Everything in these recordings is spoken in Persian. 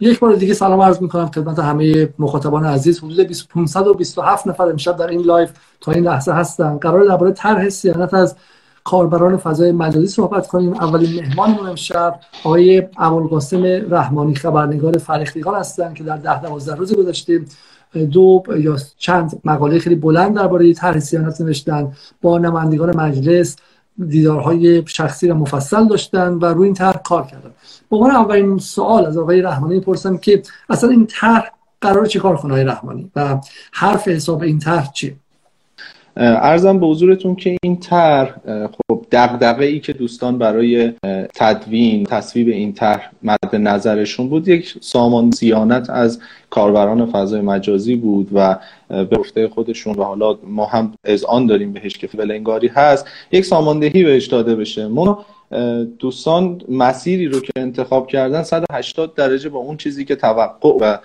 یک بار دیگه سلام عرض می‌کنم خدمت همه مخاطبان عزیز. حدود 527 نفر امشب در این live تا این لحظه هستن. قراره درباره طرح صیانت از کاربران فضای مجازی صحبت کنیم. اولین مهمانمون امشب آقای ابوالقاسم رحمانی خبرنگار فرهیختگان هستن که در ده دوازده روز گذشته دو یا چند مقاله خیلی بلند درباره طرح صیانت نوشتن. با نمایندگان مجلس دیدارهای شخصی و مفصل داشتن و روی این طرح کار کردن. به عنوان اولین سوال از آقای رحمانی پرسم که اصلا این طرح قرار چیکار کنه آقای رحمانی و حرف حساب این طرح چیه؟ ارزم به حضورتون که این طرح خب دغدغه ای که دوستان برای تدوین تصویب این طرح مد نظرشون بود یک سامان زیانت از کاربران فضای مجازی بود و به گفته خودشون و حالا ما هم از آن داریم بهش که فلنگاری هست یک ساماندهی بهش داده بشه. ما دوستان مسیری رو که انتخاب کردن 180 درجه با اون چیزی که توقع و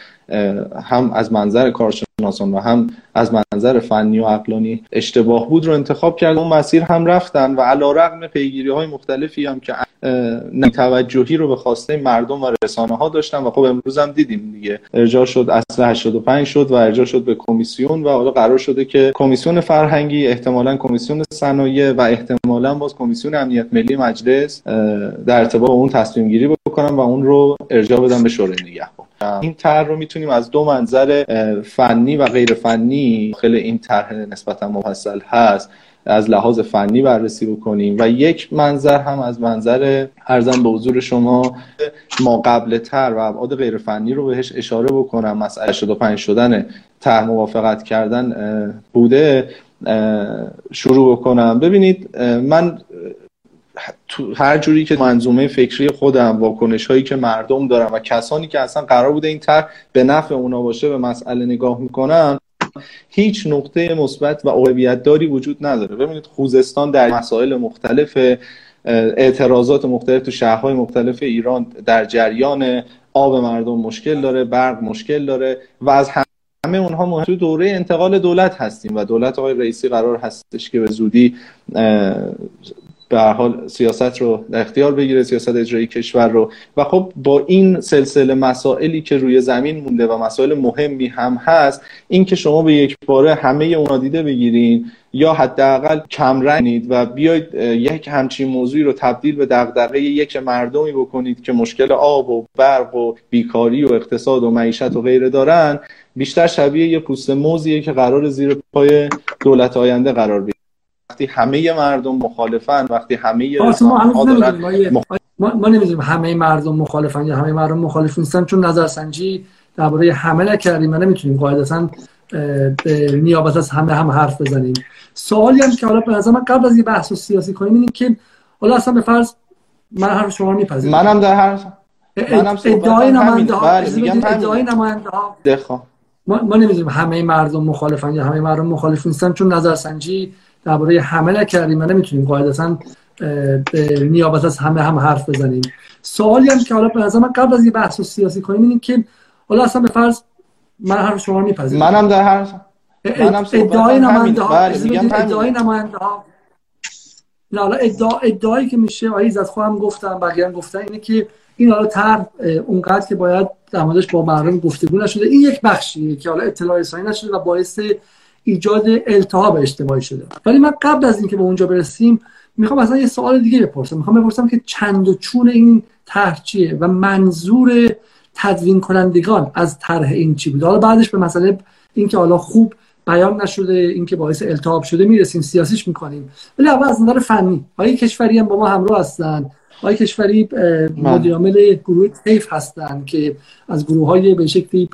هم از منظر کارشناسان و هم از منظر فنی و عقلانی اشتباه بود رو انتخاب کردن. اون مسیر هم رفتن و علا رقم پیگیری های مختلفی هم که توجهی رو به خواسته مردم و رسانه ها داشتن و خب امروز هم دیدیم دیگه. ارجاع شد اصل 85 شد و ارجاع شد به کمیسیون و حالا قرار شده که کمیسیون فرهنگی احتمالا کمیسیون صنایع و احتمالا باز کمیسیون امنیت ملی مجلس در ارتباط اون تصمیم گیری بکنن و اون رو ارجاع بدن به شورای نگهبان. این طرح رو می‌تونیم از دو منظر فنی و غیر فنی خیلی این طرح نسبتا مفصل هست از لحاظ فنی بررسی بکنیم. و یک منظر هم از منظر ارزم به حضور شما ما قبل تر و ابعاد غیر فنی رو بهش اشاره بکنم. مسئله 85 شدن طرح موافقت کردن بوده شروع بکنم. ببینید من هر جوری که منظومه فکری خودم واکنش هایی که مردم دارم و کسانی که اصلا قرار بوده این طرح به نفع اونا باشه به مسئله نگاه می‌کنن هیچ نقطه مثبت و اولویت داری وجود نداره. ببینید خوزستان در مسائل مختلف اعتراضات مختلف تو شهرهای مختلف ایران در جریان آب مردم مشکل داره برق مشکل داره و از همه اونها مهم تو دوره انتقال دولت هستیم و دولت آقای رئیسی قرار هستش که به زودی به حال سیاست رو در اختیار بگیره سیاست اجرایی کشور رو. و خب با این سلسله مسائلی که روی زمین مونده و مسائل مهمی هم هست این که شما به یک باره همه اونا دیده بگیرین یا حداقل کم رنید و بیاید یک همچین موضوعی رو تبدیل به دغدغه یک مردمی بکنید که مشکل آب و برق و بیکاری و اقتصاد و معیشت و غیره دارن بیشتر شبیه یه پوست موزیه که قرار زیر پای دولت آینده قرار بگیره. وقتی همه مردم مخالفن وقتی همه ما, دارن ما, ما نمی‌دونیم همه مردم مخالفن یا همه مردم مخالف نیستن چون نظرسنجی درباره همه نکردیم ما نمی‌تونیم قاعدتا به نیابت از همه هم حرف بزنیم. سوالی هم که حالا به نظر من قبل از یه بحث سیاسی کنیم اینه که حالا اصلا به فرض من حرف شما میپذیرم. منم در هر منم ادعای نماینده ها ادعای نماینده ها. ما, ما نمی‌دونیم همه مردم مخالفن یا همه مردم مخالف نیستن چون نظرسنجی درباره همه نکردیم و نمی‌تونیم قاعدتا به نیابت از همه هم حرف بزنیم. سوالی هم که حالا به نظر من قبل از یه بحث سیاسی کنیم اینه که حالا اصلا به فرض من حرف شما میپذیرم. منم در هر منم ادعای نماینده ها ادعای نماینده ها. نه حالا ادعا ادعایی که میشه آیز از خودم گفتم بقیه هم گفتن اینه که این حالا تر اونقدر که باید در موردش با مردم گفتگو نشده. این یک بخشیه که حالا اطلاع رسانی نشده و باعث ایجاد التهاب اجتماعی شده. ولی من قبل از اینکه به اونجا برسیم می‌خوام اصلا یه سوال دیگه بپرسم. می‌خوام بپرسم که چند و چون این طرح چیه و منظور تدوین کنندگان از طرح این چی بود حالا بعدش به مسئله اینکه حالا خوب بیان نشده اینکه باعث التهاب شده می‌رسیم سیاسیش می‌کنیم. ولی اول از نظر فنی آقای کشوری هم با ما همراه هستن. آقای کشوری مدیر عامل گروه تیف هستن که از گروه های به شکلی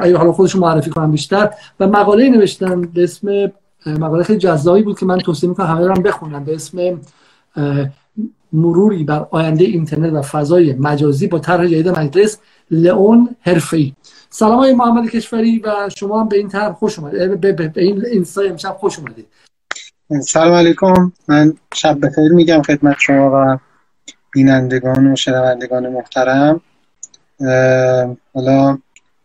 اگه حالا خودشون معرفی کنم بیشتر. و مقاله نوشتن به اسم مقاله خیلی جذابی بود که من توصیه می‌کنم همه رو بخونم به اسم مروری بر آینده اینترنت و فضای مجازی با طرح جدید مجلس لئون حرفه‌ای. سلام های محمد کشوری و شما هم به این طرح خوش اومدید. به, به, این اینستا امشب خوش اومدید. سلام علیکم. من شب بخیر میگم خدمت شما و بینندگان و شنوندگان محترم. حالا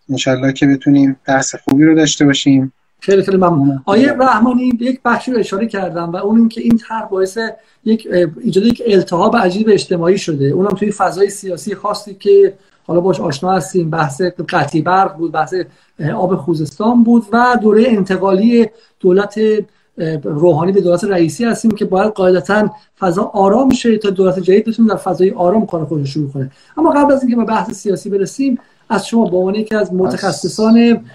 انشالله که بتونیم درس خوبی رو داشته باشیم. خیلی خیلی ممنون آیه رحمانی یک بخشی رو اشاره کردم و اون اینکه این طرح باعث یک ایجاد یک التهاب عجیب اجتماعی شده. اونم توی فضای سیاسی خاصی که حالا باش آشنا هستیم بحث قطعی برق بود بحث آب خوزستان بود و دوره انتقالی دولت روحانی به دولت رئیسی هستیم که باید قاعدتا فضا آرام شه تا دولت جدید بتونه در فضای آرام کار خودش شروع کنه. اما قبل از اینکه به بحث سیاسی برسیم از شما به عنوان یکی از متخصصان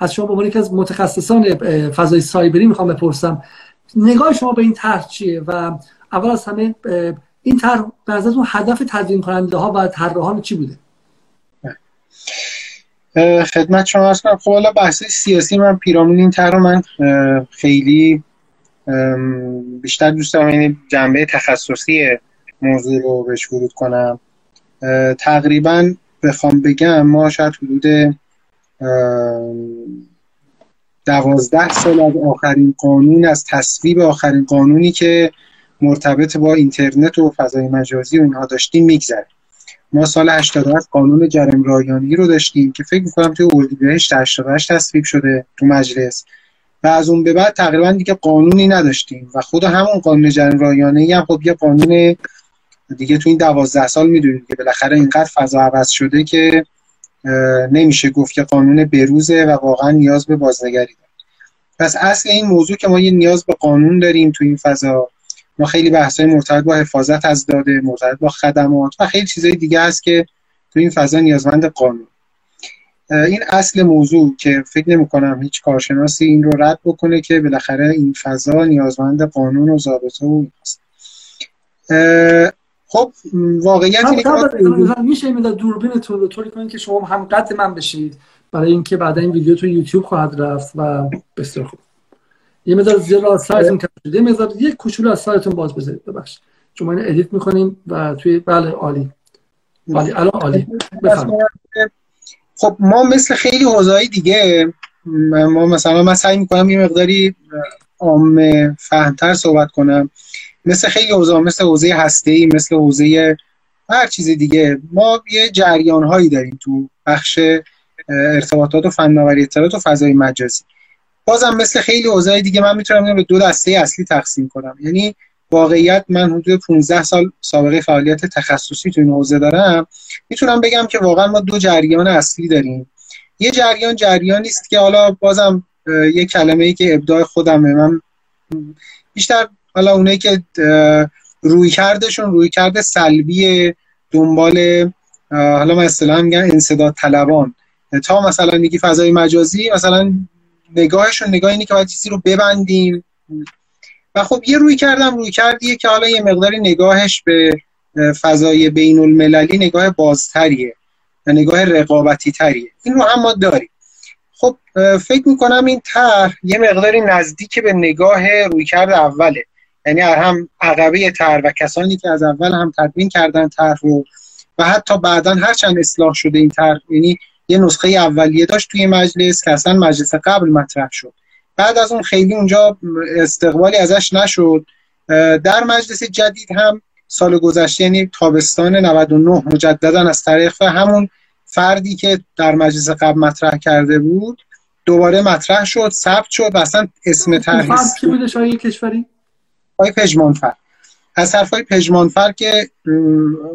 از شما به عنوان یکی از متخصصان فضای سایبری می‌خوام بپرسم. نگاه شما به این طرح چیه؟ و اول از همه این طرح به اون هدف تدوین کننده ها و طراحان چی بوده؟ خدمت شما هست خب حالا بحث سیاسی من پیرامون این طرح من خیلی بیشتر دوست دارم. یعنی جنبه تخصصی موضوع رو بهش ورود کنم. تقریبا بخوام بگم ما شاید حدود دوازده سال از آخرین قانون از تصویب آخرین قانونی که مرتبط با اینترنت و فضای مجازی و اینها داشتیم میگذره ما سال 87 قانون جرم رایانی رو داشتیم که فکر می‌کنم توی اردیبهشت 88 تصویب شده تو مجلس. و از اون به بعد تقریبا دیگه قانونی نداشتیم و خود همون قانون جرم رایانی هم خب یه قانون دیگه تو این دوازده سال می‌دونید که بالاخره اینقدر فضا عوض شده که نمیشه گفت که قانون بروزه و واقعا نیاز به بازنگری داره. پس اصل این موضوع که ما یه نیاز به قانون داریم تو این فضا ما خیلی بحثای مرتبط با حفاظت از داده مرتبط با خدمات و خیلی چیزهای دیگه هست که تو این فضا نیازمند قانون. این اصل موضوع که فکر نمی کنم هیچ کارشناسی این رو رد بکنه که بالاخره این فضا نیازمند قانون و ضابطه و هست خب واقعیت اینه که میشه این دوربینتون رو طوری کنید که شما هم قد من بشید برای اینکه بعد این ویدیو تو یوتیوب خواهد رفت و بسیار خوب. یه مقدار زیر از سایتون کم شده یه مقدار یک کوچولو از سایتون باز بذارید ببخشید. چون ما اینو ادیت می‌کنیم و توی بله عالی. عالی. الان عالی. خب ما مثل خیلی حوزه‌های دیگه ما مثلا من سعی می‌کنم یه مقداری عام فهمتر صحبت کنم. مثل خیلی حوزه مثل حوزه هسته مثل حوزه هر چیز دیگه. ما یه جریان هایی داریم تو بخش ارتباطات و فناوری اطلاعات و فضای مجازی. بازم مثل خیلی حوزه دیگه من می‌تونم به دو دسته اصلی تقسیم کنم. یعنی واقعیت من حدود 15 سال سابقه فعالیت تخصصی تو این حوزه دارم. می‌تونم بگم که واقعا ما دو جریان اصلی داریم. یه جریان جریانی است که حالا بازم یه کلمه ای که ابداع خودمه. من بیشتر حالا اونایی که روی کردشون روی کرده سلبی دنبال حالا من اصطلاحا میگن انصداد طلبان. تا مثلا میگی فضای مجازی مثلا نگاهشون نگاه اینه که باید چیزی رو ببندیم. و خب یه روی کردم روی کردیه که حالا یه مقداری نگاهش به فضای بین المللی نگاه بازتریه و نگاه رقابتی تریه این رو هم ما داریم. خب فکر می‌کنم این طرح یه مقداری نزدیک به نگاه رویکرد اوله. یعنی هم عقبه طرح و کسانی که از اول هم تدوین کردن طرح رو و حتی بعدا هرچند اصلاح شده این طرح یعنی یه نسخه اولیه داشت توی مجلس که اصلا مجلس قبل مطرح شد. بعد از اون خیلی اونجا استقبالی ازش نشد. در مجلس جدید هم سال گذشته یعنی تابستان 99 مجددا از طریق همون فردی که در مجلس قبل مطرح کرده بود دوباره مطرح شد ثبت شد و اصلا اسم طرح بوده شاید کشوری؟ های پژمانفر از حرفای پژمانفر که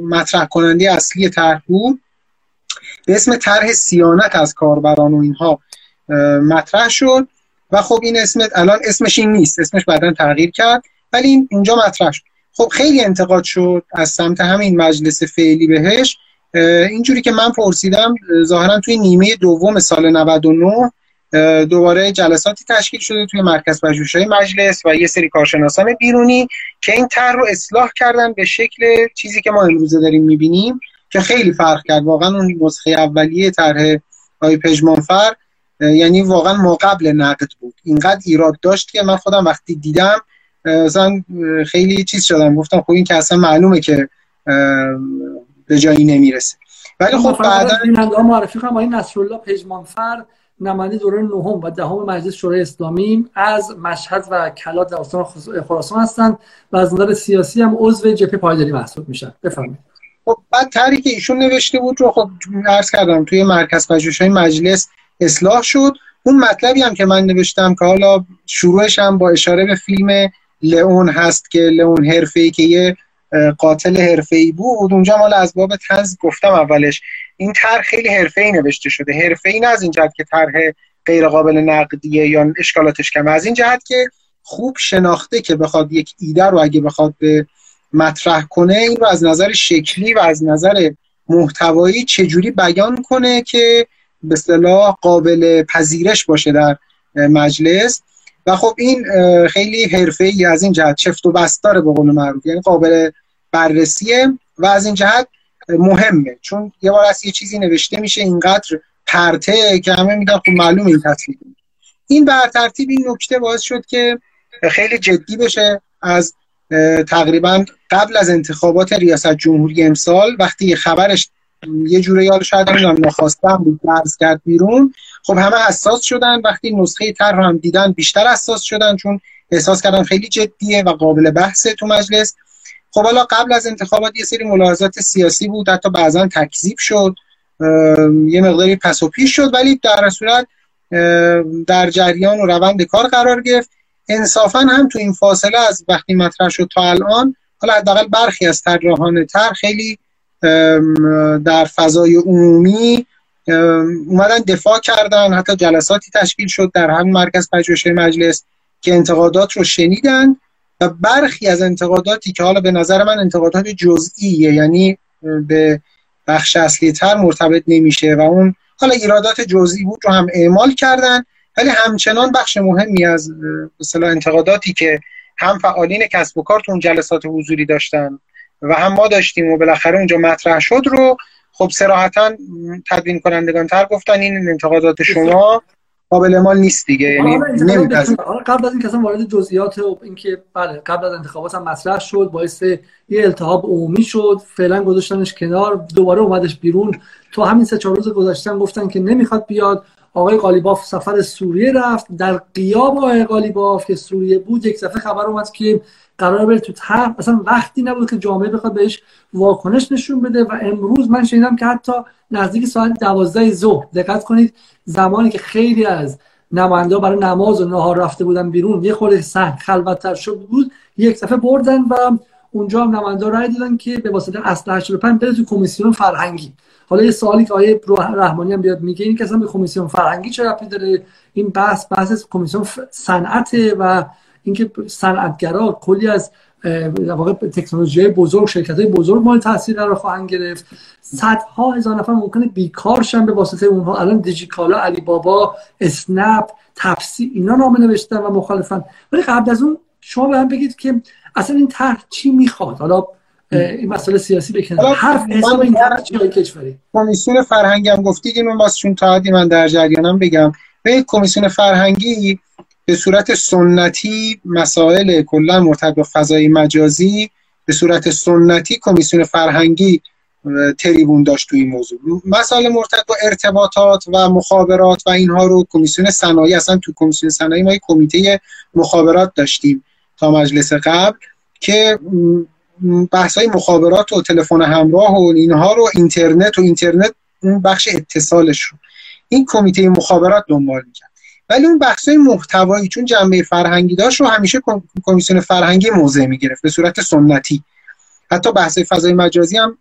مطرح کننده اصلی طرح بود به اسم طرح سیانت از کاربران و اینها مطرح شد و خب این اسم الان اسمش این نیست اسمش بعدا تغییر کرد ولی این اونجا مطرح شد. خب خیلی انتقاد شد از سمت همین مجلس فعلی بهش. اینجوری که من پرسیدم ظاهرا توی نیمه دوم سال 99 دوباره جلساتی تشکیل شده توی مرکز پژوهش‌های مجلس و یه سری کارشناسان بیرونی که این طرح رو اصلاح کردن به شکل چیزی که ما امروزه داریم می‌بینیم که خیلی فرق کرد واقعا اون نسخه اولیه طرح آقای پژمانفر یعنی واقعا ما قبل نقد بود اینقدر ایراد داشت که من خودم وقتی دیدم مثلا خیلی چیز شدم گفتم خب این که اصلا معلومه که به جایی نمی‌رسه ولی خب بعدا معرفی کنم آقای نصرالله پژمانفر نماینده دوره نهم و دهم مجلس شورای اسلامی از مشهد و کلات در استان خراسان هستند و از نظر سیاسی هم عضو جبهه پایداری محسوب میشن. بفرمایید. خب بعد طرحی که ایشون نوشته بود رو خب عرض کردم توی مرکز پژوهش‌های مجلس اصلاح شد. اون مطلبی هم که من نوشتم که حالا شروعش هم با اشاره به فیلم لئون هست که لئون حرفه‌ای که یه قاتل حرفه‌ای بود. اونجا مال از باب تنز گفتم اولش. این طرح خیلی حرفه‌ای نوشته شده. حرفه‌ای نه از این جهت که طرح غیر قابل نقدیه یا اشکالاتش کمه. از این جهت که خوب شناخته که بخواد یک ایده رو اگه بخواد به مطرح کنه این رو از نظر شکلی و از نظر محتوایی چجوری بیان کنه که به اصطلاح قابل پذیرش باشه در مجلس. و خب این خیلی حرفه ای از این جهت چفت و بستاره به قول معروف یعنی قابل بررسیه. و از این جهت مهمه. چون یه بار از یه چیزی نوشته میشه اینقدر پرته که همه میگن خب معلوم این تصویر این بر ترتیب این نکته باعث شد که خیلی جدی بشه از تقریبا قبل از انتخابات ریاست جمهوری امسال وقتی خبرش یه جوره یاد شاید نمی‌دونم نخواستم بود درز کرد بیرون خب همه حساس شدن وقتی نسخه تر هم دیدن بیشتر حساس شدن چون احساس کردن خیلی جدیه و قابل بحثه تو مجلس. خب حالا قبل از انتخابات یه سری ملاحظات سیاسی بود حتی بعضا تکذیب شد یه مقداری پس و پیش شد ولی در صورت در جریان و روند کار قرار گرفت. انصافا هم تو این فاصله از وقتی مطرح شد تا الان حالا حداقل برخی از طراحان تر خیلی در فضای عمومی اومدن دفاع کردن حتی جلساتی تشکیل شد در همین مرکز پژوهش مجلس که انتقادات رو شنیدن. و برخی از انتقاداتی که حالا به نظر من انتقادات جزئیه یعنی به بخش اصلی تر مرتبط نمیشه و اون حالا ایرادات جزئی بود رو هم اعمال کردن ولی همچنان بخش مهمی از مثلا انتقاداتی که هم فعالین کسب و کار تو اون جلسات حضوری داشتن و هم ما داشتیم و بالاخره اونجا مطرح شد رو خب سراحتا تدوین کنندگان تر گفتن این انتقادات شما. قابل مال نیست دیگه یعنی قبل از این اصلا وارد جزئیات و اینکه بله قبل از انتخابات هم مطرح شد باعث یه التهاب عمومی شد فعلا گذاشتنش کنار دوباره اومدش بیرون. تو همین سه چهار روز گذاشتن گفتن که نمی‌خواد بیاد. آقای قالیباف سفر سوریه رفت در قیاب آقای قالیباف که سوریه بود یک دفعه خبر اومد که قرار بره تو طرح. اصلا وقتی نبود که جامعه بخواد بهش واکنش نشون بده و امروز من شنیدم که حتی نزدیک ساعت دوازده ظهر. دقت کنید زمانی که خیلی از نماینده برای نماز و نهار رفته بودن بیرون یه خورده سنگ خلوتتر شد بود یک دفعه بردن و اونجا هم نماینده رای دادن که به واسطه اصل 85 بره تو کمیسیون فرهنگی. حالا یه سوالی که آیه رحمانی هم بیاد میگه این که اصلا به کمیسیون فرهنگی چه ربطی داره؟ این بحث بحث کمیسیون صنعته و اینکه صنعتگرا کلی از واقع تکنولوژی بزرگ شرکت های بزرگ مال تاثیر قرار خواهند گرفت. صدها هزار نفر ممکنه بیکار شن به واسطه اونها. الان دیجیکالا علی بابا اسنپ تفسی اینا نامه نوشتن و مخالفن. ولی قبل از اون شما به هم بگید که اصلا این طرح چی می‌خواد؟ حالا این مسئله سیاسی بکنه حرف حساب این طرح چی کشوری؟ کمیسیون فرهنگی هم گفتید اینو باز چون تا من در جریانم بگم. به کمیسیون فرهنگی به صورت سنتی مسائل کلا مرتبط با فضای مجازی به صورت سنتی کمیسیون فرهنگی تریبون داشت تو این موضوع. مسائل مرتبط با ارتباطات و مخابرات و اینها رو کمیسیون صنایع اصلا تو کمیسیون صنایع ما کمیته مخابرات داشتیم تا مجلس قبل که بحث های مخابرات و تلفن همراه و اینها رو اینترنت و اینترنت اون بخش اتصالش رو. این کمیته مخابرات دنبال می‌کرد. ولی اون بحث محتوایی چون جنبه فرهنگی داشت رو همیشه کمیسیون فرهنگی موضع می‌گرفت به صورت سنتی حتی بحث فضای مجازی هم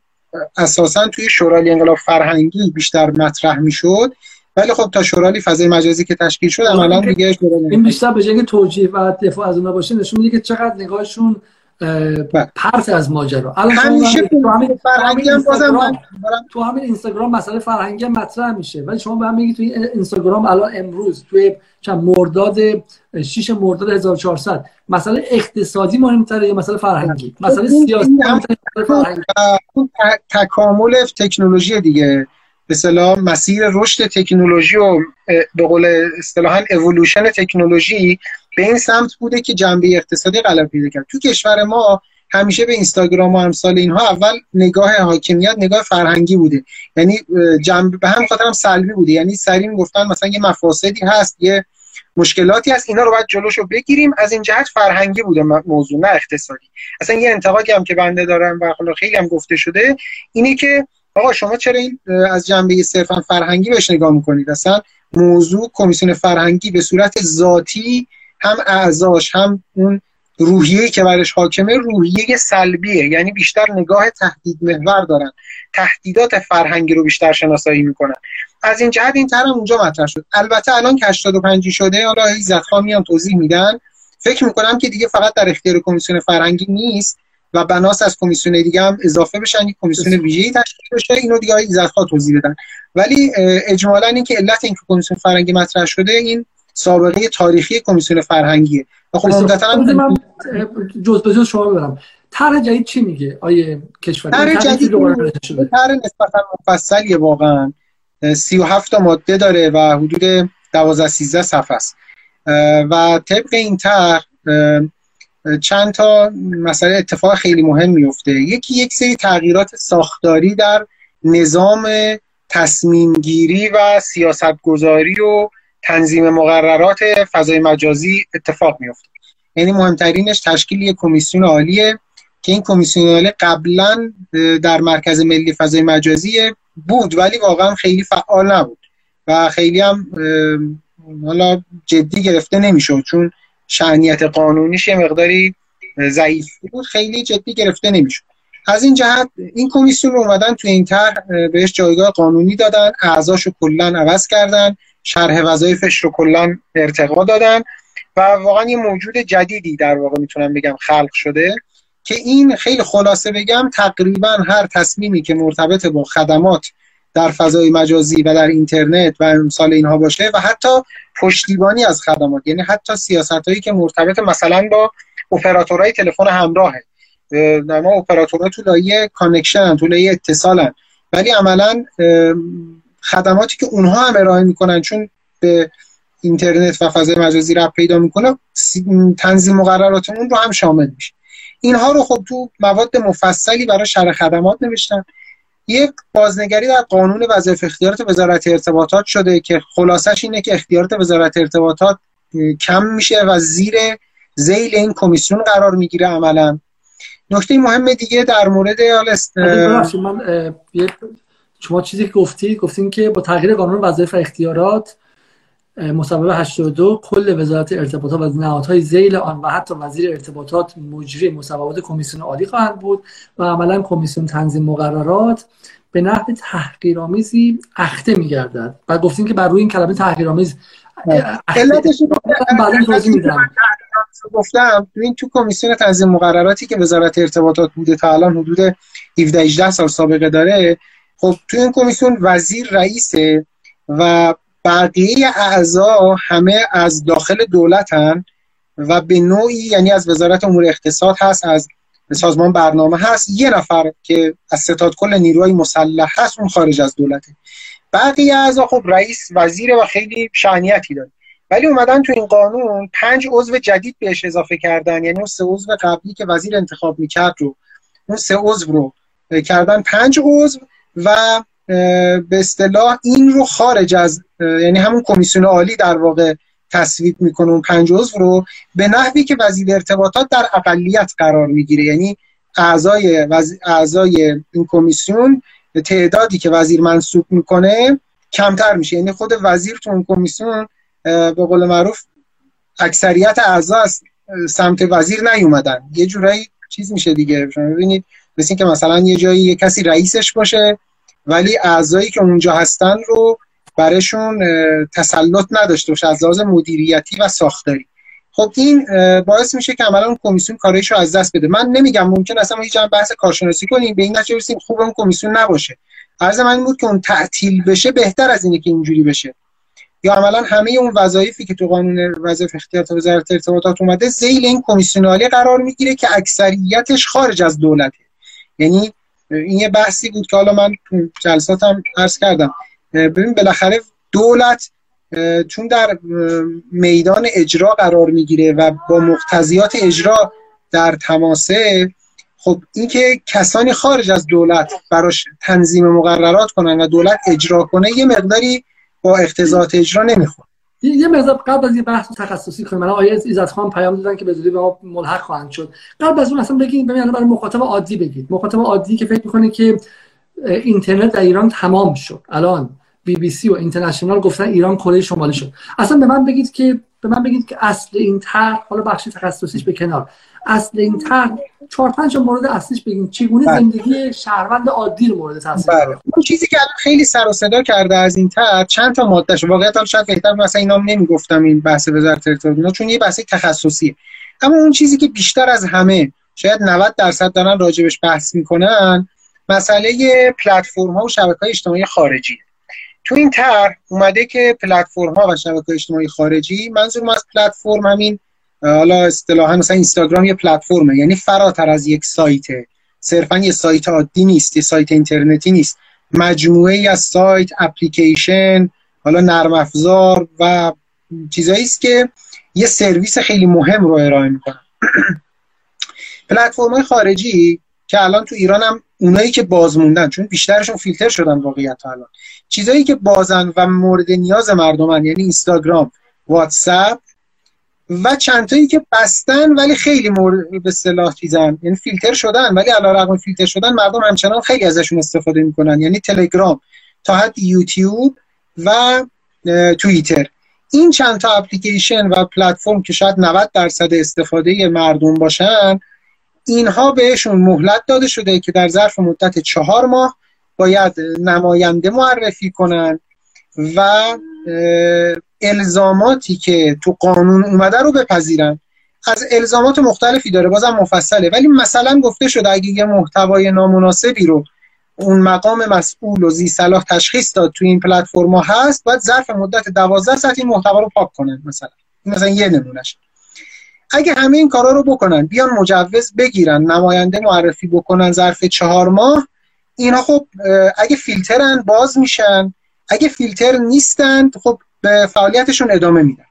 اساسا توی شورای انقلاب فرهنگی بیشتر مطرح می‌شد ولی خب تا شورای فضای مجازی که تشکیل شد عملا دیگه این بیشتر به جای توجیه و دفاع از اونها باشه نشون میده که چقدر نگاهشون. پرت از ماجرا. الان همیشه تو همین فرهنگی هم بازم تو همین اینستاگرام مسئله فرهنگی هم مطرح میشه. ولی شما به هم میگید توی اینستاگرام الان امروز توی چند مرداد 6 مرداد 1400 مسئله اقتصادی مهمتره یا مسئله فرهنگی؟ مسئله سیاسی مهمتره فرهنگی؟ تکامل تکنولوژی دیگه. به مسیر رشد تکنولوژی و به قول اصطلاحا اِوولوشن تکنولوژی به این سمت بوده که جنبه اقتصادی غلبه پیدا کرد. تو کشور ما همیشه به اینستاگرام و امثال اینها اول نگاه حاکمیت نگاه فرهنگی بوده. یعنی جنب به هم خاطر هم سلبی بوده. یعنی سریم گفتن مثلا یه مفاسدی هست یه مشکلاتی هست اینا رو باید جلوشو بگیریم. از این جهت فرهنگی بوده موضوع نه اقتصادی. اصلا یه انتقادی هم که بنده دارم و خیلی هم گفته شده اینه که آقا شما چرا این از جنبه صرفا فرهنگی بهش نگاه می‌کنید؟ اصلا موضوع کمیسیون فرهنگی به صورت ذاتی هم اعضاش هم اون روحیه‌ای که برش حاکمه روحیه سلبیه. یعنی بیشتر نگاه تهدید محور دارن. تهدیدات فرهنگی رو بیشتر شناسایی می‌کنن. از این جهت این طرح اونجا مطرح شد. البته الان که 85 شده حالا عزت میان توضیح میدن. فکر می‌کنم که دیگه فقط در اختیار کمیسیون فرهنگی نیست. و بناس از کمیسیون دیگه هم اضافه بشن یک کمیسیون ویژه‌ای تشکیل بشه اینو دیگه عزت توضیح بدن. ولی اجمالا اینکه علت اینکه کمیسیون فرهنگی مطرح شده این سابقه تاریخی کمیسیون فرهنگیه. و خب عمدتا من جز به جز شما ببرم. طرح جدید چی میگه؟ آیه کشور طرح جدید طرح نسبتا مفصلیه واقعا. 37 تا ماده داره و حدود 12 13 صفحه است. و طبق این طرح چند تا مسئله اتفاق خیلی مهم میفته یکی یک سری تغییرات ساختاری در نظام تصمیم گیری و سیاست گذاری و تنظیم مقررات فضای مجازی اتفاق میفته یعنی مهمترینش تشکیل یک کمیسیون عالیه که این کمیسیون عالی قبلا در مرکز ملی فضای مجازی بود ولی واقعا خیلی فعال نبود و خیلی هم حالا جدی گرفته نمی‌شد. چون شعنیت قانونیش یه مقداری ضعیف بود خیلی جدی گرفته نمی‌شد. از این جهت این کمیسیون اومدن تو این طرح بهش جایگاه قانونی دادن اعضاشو کلا عوض کردن شرح وظایفش رو کلا ارتقا دادن و واقعا یه موجود جدیدی در واقع می‌تونم بگم خلق شده که این خیلی خلاصه بگم تقریبا هر تصمیمی که مرتبط با خدمات در فضای مجازی و در اینترنت و امثال اینها باشه و حتی پشتیبانی از خدمات. یعنی حتی سیاست هایی که مرتبط مثلا با اپراتورهای تلفن همراهه. ما اپراتورها تو لایه connection تو لایه اتصالن. ولی عملا خدماتی که اونها هم ارائه می‌کنن چون به اینترنت و فضای مجازی ربط پیدا می‌کنه تنظیم مقررات اون رو هم شامل میشه. اینها رو خب تو مواد مفصلی برای شرح خدمات نوشتن. یک بازنگری در قانون وظایف اختیارات وزارت ارتباطات شده که خلاصش اینه که اختیارات وزارت ارتباطات کم میشه و زیر زیل این کمیسیون قرار می‌گیره عملا. نکته مهم دیگه در مورد من شما چیزی که گفتی گفتین که با تغییر قانون وظایف اختیارات مصوبه 82 کل وزارت ارتباطات و نهادهای زیل آن و حتی وزیر ارتباطات مجری مصوبات کمیسیون عالی خواهند بود و عملا کمیسیون تنظیم مقررات به نحو تحقیرآمیزی اخته میگردد. و گفتیم که بر روی این کلمه تحقیرآمیز علتش گفتم. این تو کمیسیون تنظیم مقرراتی که وزارت ارتباطات بوده تا الان حدود 17 18 سال سابقه داره خب تو این کمیسیون وزیر رئیسه و بقیه اعضا همه از داخل دولتن و به نوعی یعنی از وزارت امور اقتصاد هست از سازمان برنامه هست. یه نفر که از ستاد کل نیروهای مسلح هست اون خارج از دولته. بقیه اعضا خب رئیس وزیره و خیلی شعنیتی داره. ولی اومدن تو این قانون پنج عضو جدید بهش اضافه کردن. یعنی اون سه عضو قبلی که وزیر انتخاب می‌کرد رو اون سه عضو رو کردن پنج عضو و به اصطلاح این رو خارج از یعنی همون کمیسیون عالی در واقع تصویب می‌کنه اون پنج عضو رو به نحوی که وزیر ارتباطات در اقلیت قرار می‌گیره. یعنی اعضای وز... اعضای این کمیسیون تعدادی که وزیر منصوب می‌کنه کمتر میشه. یعنی خود وزیر تو اون کمیسیون به قول معروف اکثریت اعضا سمت وزیر نیومدن. یه جورایی چیز میشه دیگه. شما ببینید مثل که مثلا یه جایی یه کسی رئیسش باشه ولی اعضایی که اونجا هستن رو برشون تسلط نداشته باشه از لحاظ مدیریتی و ساختاری. خب این باعث میشه که عملا اون کمیسیون کارش رو از دست بده. من نمیگم ممکن اصلا هیچ بحث کارشناسی کنیم به این نتیجه برسیم خوب اون کمیسیون نباشه. عرض من بود که اون تعطیل بشه بهتر از اینه که اینجوری بشه. یا عملا همه اون وظایفی که تو قانون وظایف اختیارات وزارت ارتباطات اومده ذیل این کمیسیونالی قرار می‌گیره که اکثریتش خارج از دولته. یعنی این یه بحثی بود که حالا من جلساتم عرض کردم. ببین بالاخره دولت چون در میدان اجرا قرار می‌گیره و با مقتضیات اجرا در تماسه خب اینکه کسانی خارج از دولت براش تنظیم مقررات کنن و دولت اجرا کنه یه مقداری با اقتضاعات اجرا نمی‌خوره. یه مقدار قبل از یه بحث تخصصی کنیم. من آیه عزت خان پیام دادن که به به ما ملحق خواهند شد. قبل از اون اصلا بگیم ببین برای مخاطب عادی بگید. مخاطب عادی که فکر می‌کنه که اینترنت در ایران تمام شد. الان بی بی سی و اینترنشنال گفتن ایران کره شمالی شد. اصلا به من بگید که به من بگید که اصل این طرح حالا بخش تخصصیش به کنار. اصل این طرح چهار پنج مورد اصلیش بگیم. چگونه بله. زندگی شهروند عادی رو مورد تاثیر بله. اون چیزی که الان خیلی سر و صدا کرده از این طرح چند تا ماده شو واقعا حالا شاید بهتر مثلا اینا نمی‌گفتم این بحث وزارت ارتباطات چون یه بحث تخصصیه اما اون چیزی که بیشتر از همه شاید 90 درصد دارن راجبش بحث می‌کنن مسئله پلتفرم ها و شبکه های اجتماعی خارجی. تو این طرح اومده که پلتفرم ها و شبکه اجتماعی خارجی منظور از پلتفرم همین حالا اصطلاحا مثلا اینستاگرام یه پلتفرمه یعنی فراتر از یک سایته. صرفا یه سایت عادی نیست یه سایت اینترنتی نیست. مجموعه ای از سایت اپلیکیشن حالا نرم افزار و چیزایی است که یه سرویس خیلی مهم رو ارائه می‌کنن. پلتفرم خارجی که الان تو ایران هم اونایی که باز موندن چون بیشترشون فیلتر شدن واقعیت الان. چیزایی که بازن و مورد نیاز مردمن یعنی اینستاگرام واتساپ و چندتایی که بستن ولی خیلی مورد به اصطلاح چیزن. یعنی فیلتر شدن ولی علیرغم فیلتر شدن مردم همچنان خیلی ازشون استفاده می‌کنن. یعنی تلگرام تا حد یوتیوب و توییتر. این چند تا اپلیکیشن و پلتفرم که شاید 90 درصد استفاده مردم باشن اینها بهشون مهلت داده شده که در ظرف مدت چهار ماه باید نماینده معرفی کنن و الزاماتی که تو قانون اومده رو بپذیرن. از الزامات مختلفی داره بازم مفصله. ولی مثلا گفته شده اگه یه محتوای نامناسبی رو اون مقام مسئول و زی صلاح تشخیص داد تو این پلتفرما هست باید ظرف مدت 12 ساعت این محتوا رو پاک کنن مثلا. مثلا یه نمونهش. اگه همه این کارا رو بکنن بیان مجوز بگیرن نماینده معرفی بکنن ظرف چهار ماه اینا خب اگه فیلترن باز میشن. اگه فیلتر نیستند خب به فعالیتشون ادامه میدن.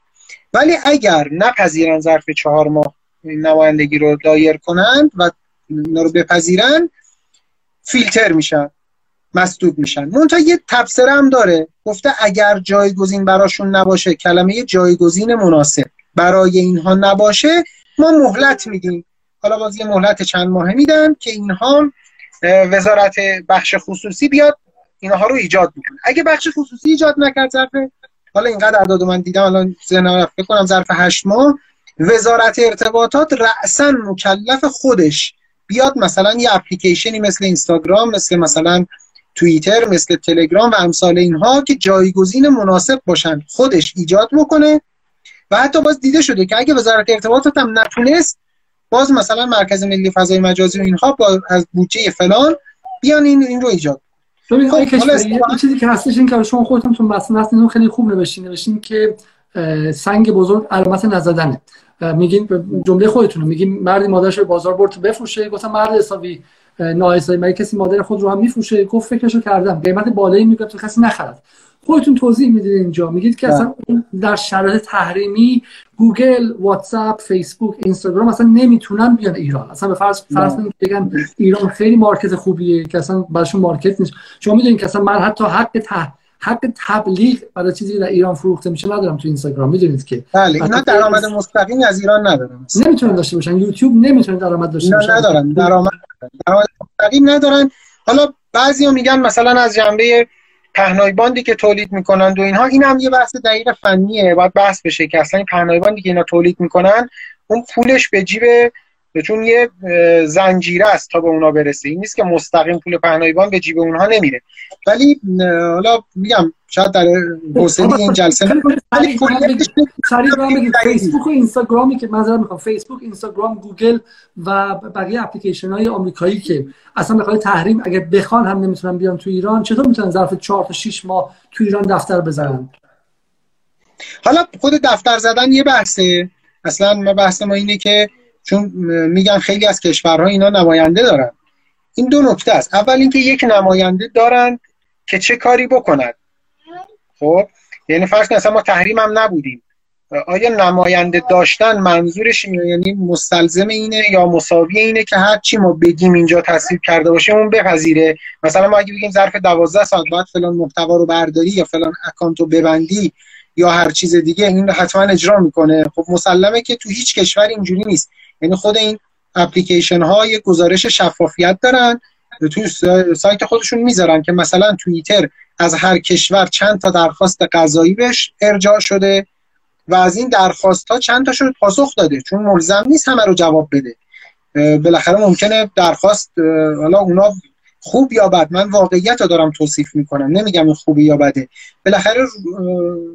ولی اگر نپذیرن ظرف چهار ماه نمایندگی رو دایر کنند و اینا رو بپذیرن فیلتر میشن مسدود میشن. منتها یه تبصره هم داره. گفته اگر جایگزین براشون نباشه کلمه جایگزین مناسب برای اینها نباشه ما مهلت میدیم. حالا باز یه مهلت چند ماه میدن که اینها وزارت بخش خصوصی بیاد اینها رو ایجاد بکنه. اگه بخش خصوصی ایجاد نکرد ظرف حالا اینقدر اعداد من دیدم الان ذهنم فکر کنم ظرف هشت ماه. وزارت ارتباطات رأسا مکلف خودش بیاد مثلا یه اپلیکیشنی مثل اینستاگرام مثل مثلا توییتر مثل تلگرام و امثال اینها که جایگزین مناسب باشن خودش ایجاد بکنه. و حتی باز دیده شده که اگه وزارت ارتباطات هم نتونست باز مثلا مرکز ملی فضای مجازی و اینها با از بودجه فلان بیان این این رو ایجاد ببین خب چیزی که هستش این که شما خودتون تو متن هستین خیلی خوب نوشتین. نوشتین که سنگ بزرگ علامت نزدنه. میگین جمله خودتون میگین مردی مادرش رو بازار برد بفروشه. گفتم مرد حسابی ناحسابی مگه کسی مادر خود رو هم میفروشه؟ گفت فکرشو کردم. قیمت بالایی میگم تو کسی نخرد. خودتون توضیح می‌دید اینجا. میگید که اصلا بله. در شرایط تحریمی گوگل واتساپ فیسبوک اینستاگرام اصلا نمی‌تونن بیان ایران. اصلا به فرض فرض بله. بگن ایران خیلی market خوبیه که اصلا براشون market نیست. شما می‌دونید که اصلا من حتی حق ته حق تبلیغ برای چیزی در ایران فروخته میشه ندارم تو اینستاگرام. می‌دونید که بله اینا درآمد مستقیم از ایران ندارن. نمی‌تونن داشته باشن. یوتیوب نمی‌تونه درآمد داشته باشن ندارن. درآمد درآمد مستقیم ندارن. حالا بعضیا میگن مثلا از جنبه پهنای باندی که تولید می‌کنن و اینها این هم یه بحث دقیق فنیه. باید بحث بشه که اصلا این پهنای باندی که اینا تولید می‌کنن اون پولش به جیب چون یه زنجیره است تا به اونا برسه. این نیست که مستقیم پول پهنای باند به جیب اونها نمیره. ولی حالا میگم شاید در حوصله این جلسه فیسبوک و اینستاگرامی که منظرم می‌خوام. فیسبوک اینستاگرام گوگل و بقیه اپلیکیشن های آمریکایی که اصلا به تحریم اگه بخوان هم نمی‌تونن بیان تو ایران چطور می‌تونن ظرف 4 تا 6 ماه تو ایران دفتر بزنن؟ حالا خود دفتر زدن یه بحثه. اصلا ما بحث ما اینه که چون میگن خیلی از کشورها اینا نماینده دارن. این دو نکته است. اول اینکه یک نماینده دارن که چه کاری بکنند خب؟ یعنی فرض کن ما تحریم هم نبودیم. آیا نماینده داشتن منظورش یعنی مستلزم اینه یا مساوی اینه که هر چی ما بگیم اینجا تصویب کرده باشه اون بپذیره؟ مثلا ما اگه بگیم ظرف 12 ساعت بعد فلان محتوا رو برداری یا فلان اکانت رو ببندی یا هر چیز دیگه این حتما اجرا می‌کنه. خب مسلمه که تو هیچ کشور اینجوری نیست. یعنی خود این اپلیکیشن ها یه گزارش شفافیت دارن تو سایت خودشون می‌ذارن که مثلا توییتر از هر کشور چند تا درخواست قضایی بهش ارجاع شده و از این درخواست ها چند تا شد پاسخ داده چون ملزم نیست همه رو جواب بده. بالاخره ممکنه درخواست حالا اونا خوب یا بد من واقعیت رو دارم توصیف می‌کنم نمیگم این خوبی یا بده. بالاخره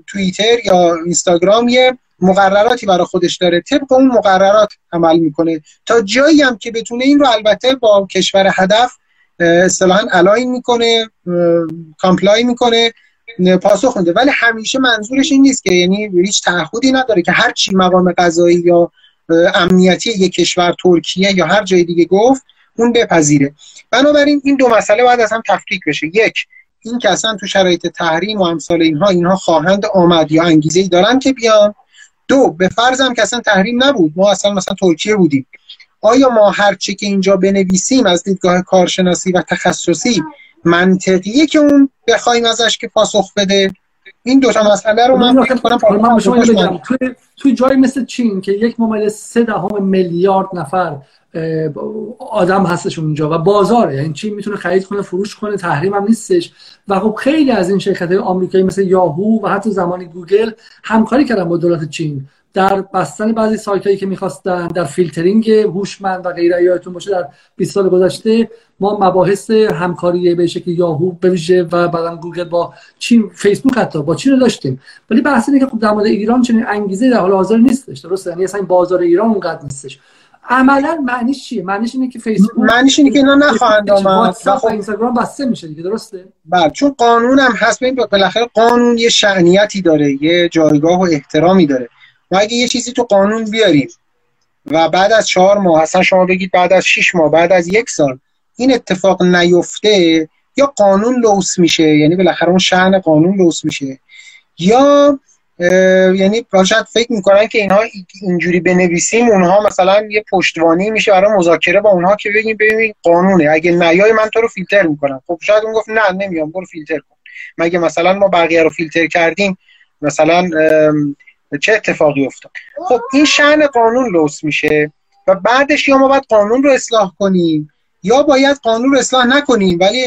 توییتر یا اینستاگرام یه مقرراتی برای خودش داره. طبق اون مقررات عمل می‌کنه. تا جایی هم که بتونه این رو البته با کشور هدف اصطلاحا align می‌کنه comply می‌کنه پاسخ میده. ولی همیشه منظورش این نیست که یعنی هیچ تعهدی نداره که هر چی مقام قضایی یا امنیتی یک کشور ترکیه یا هر جای دیگه گفت اون بپذیره. بنابراین این دو مسئله باید از هم تفکیک بشه. یک این که اصلا تو شرایط تحریم و امثال اینها اینها خواهند آمد یا انگیزه ای دارن که بیان. دو به فرضم که اصلا تحریم نبود. ما اصلا مثلا ترکیه بودیم. آیا ما هرچی که اینجا بنویسیم از دیدگاه کارشناسی و تخصصی منطقیه که اون بخوایم ازش که پاسخ بده؟ این دو تا مسئله رو من فکر کنم توی توی جایی مثل چین که یک ممیز سه دهم میلیارد نفر آدم هستش اونجا و بازاره. یعنی چین می‌تونه خرید کنه فروش کنه تحریم هم نیستش. و خب خیلی از این شرکت های آمریکایی مثل یاهو و حتی زمانی گوگل همکاری کردن با دولت چین. در بستن بعضی سایت هایی که می‌خواستن در فیلترینگ هوشمند و غیره یادتون باشه در 20 سال گذشته ما مباحث همکاری به شکل یاهو بویژه و بعدا گوگل با چین فیسبوک حتی با چین داشتیم. ولی بحث اینه که خب در مورد ایران چنین انگیزه در حال حاضر نیستش درسته؟ یعنی اصلا بازار ایران اونقدر نیستش. عملا معنیش چیه؟ معنیش اینه که فیسبوک معنیش اینه که اینا نخواهند آمد خب. اینستاگرام بسته میشه دیگه درسته؟ بله چون قانون هم هست. ببین بالاخره قانون یه شأنیتی داره یه جایگاه و احترامی داره. ما اگه یه چیزی تو قانون بیاریم و بعد از چهار ماه اصلا شما بگید بعد از شش ماه بعد از یک سال این اتفاق نیفته یا قانون لوس میشه؟ یعنی بالاخره اون شعن قانون لوس میشه. یا یعنی شاید فکر می‌کنن که اینها اینجوری بنویسیم اونها مثلا یه پشتوانی میشه برای مذاکره با اونها که بگیم ببین قانونه. اگه نیای من تو رو فیلتر می‌کنم. خب شاید اون گفت نه نمیام برو فیلتر کن. مگه مثلا ما بقیه رو فیلتر کردیم مثلا چه اتفاقی افتاد؟ خب این شعن قانون لوس میشه و بعدش یا ما باید قانون رو اصلاح کنیم یا باید قانون رو اصلاح نکنیم ولی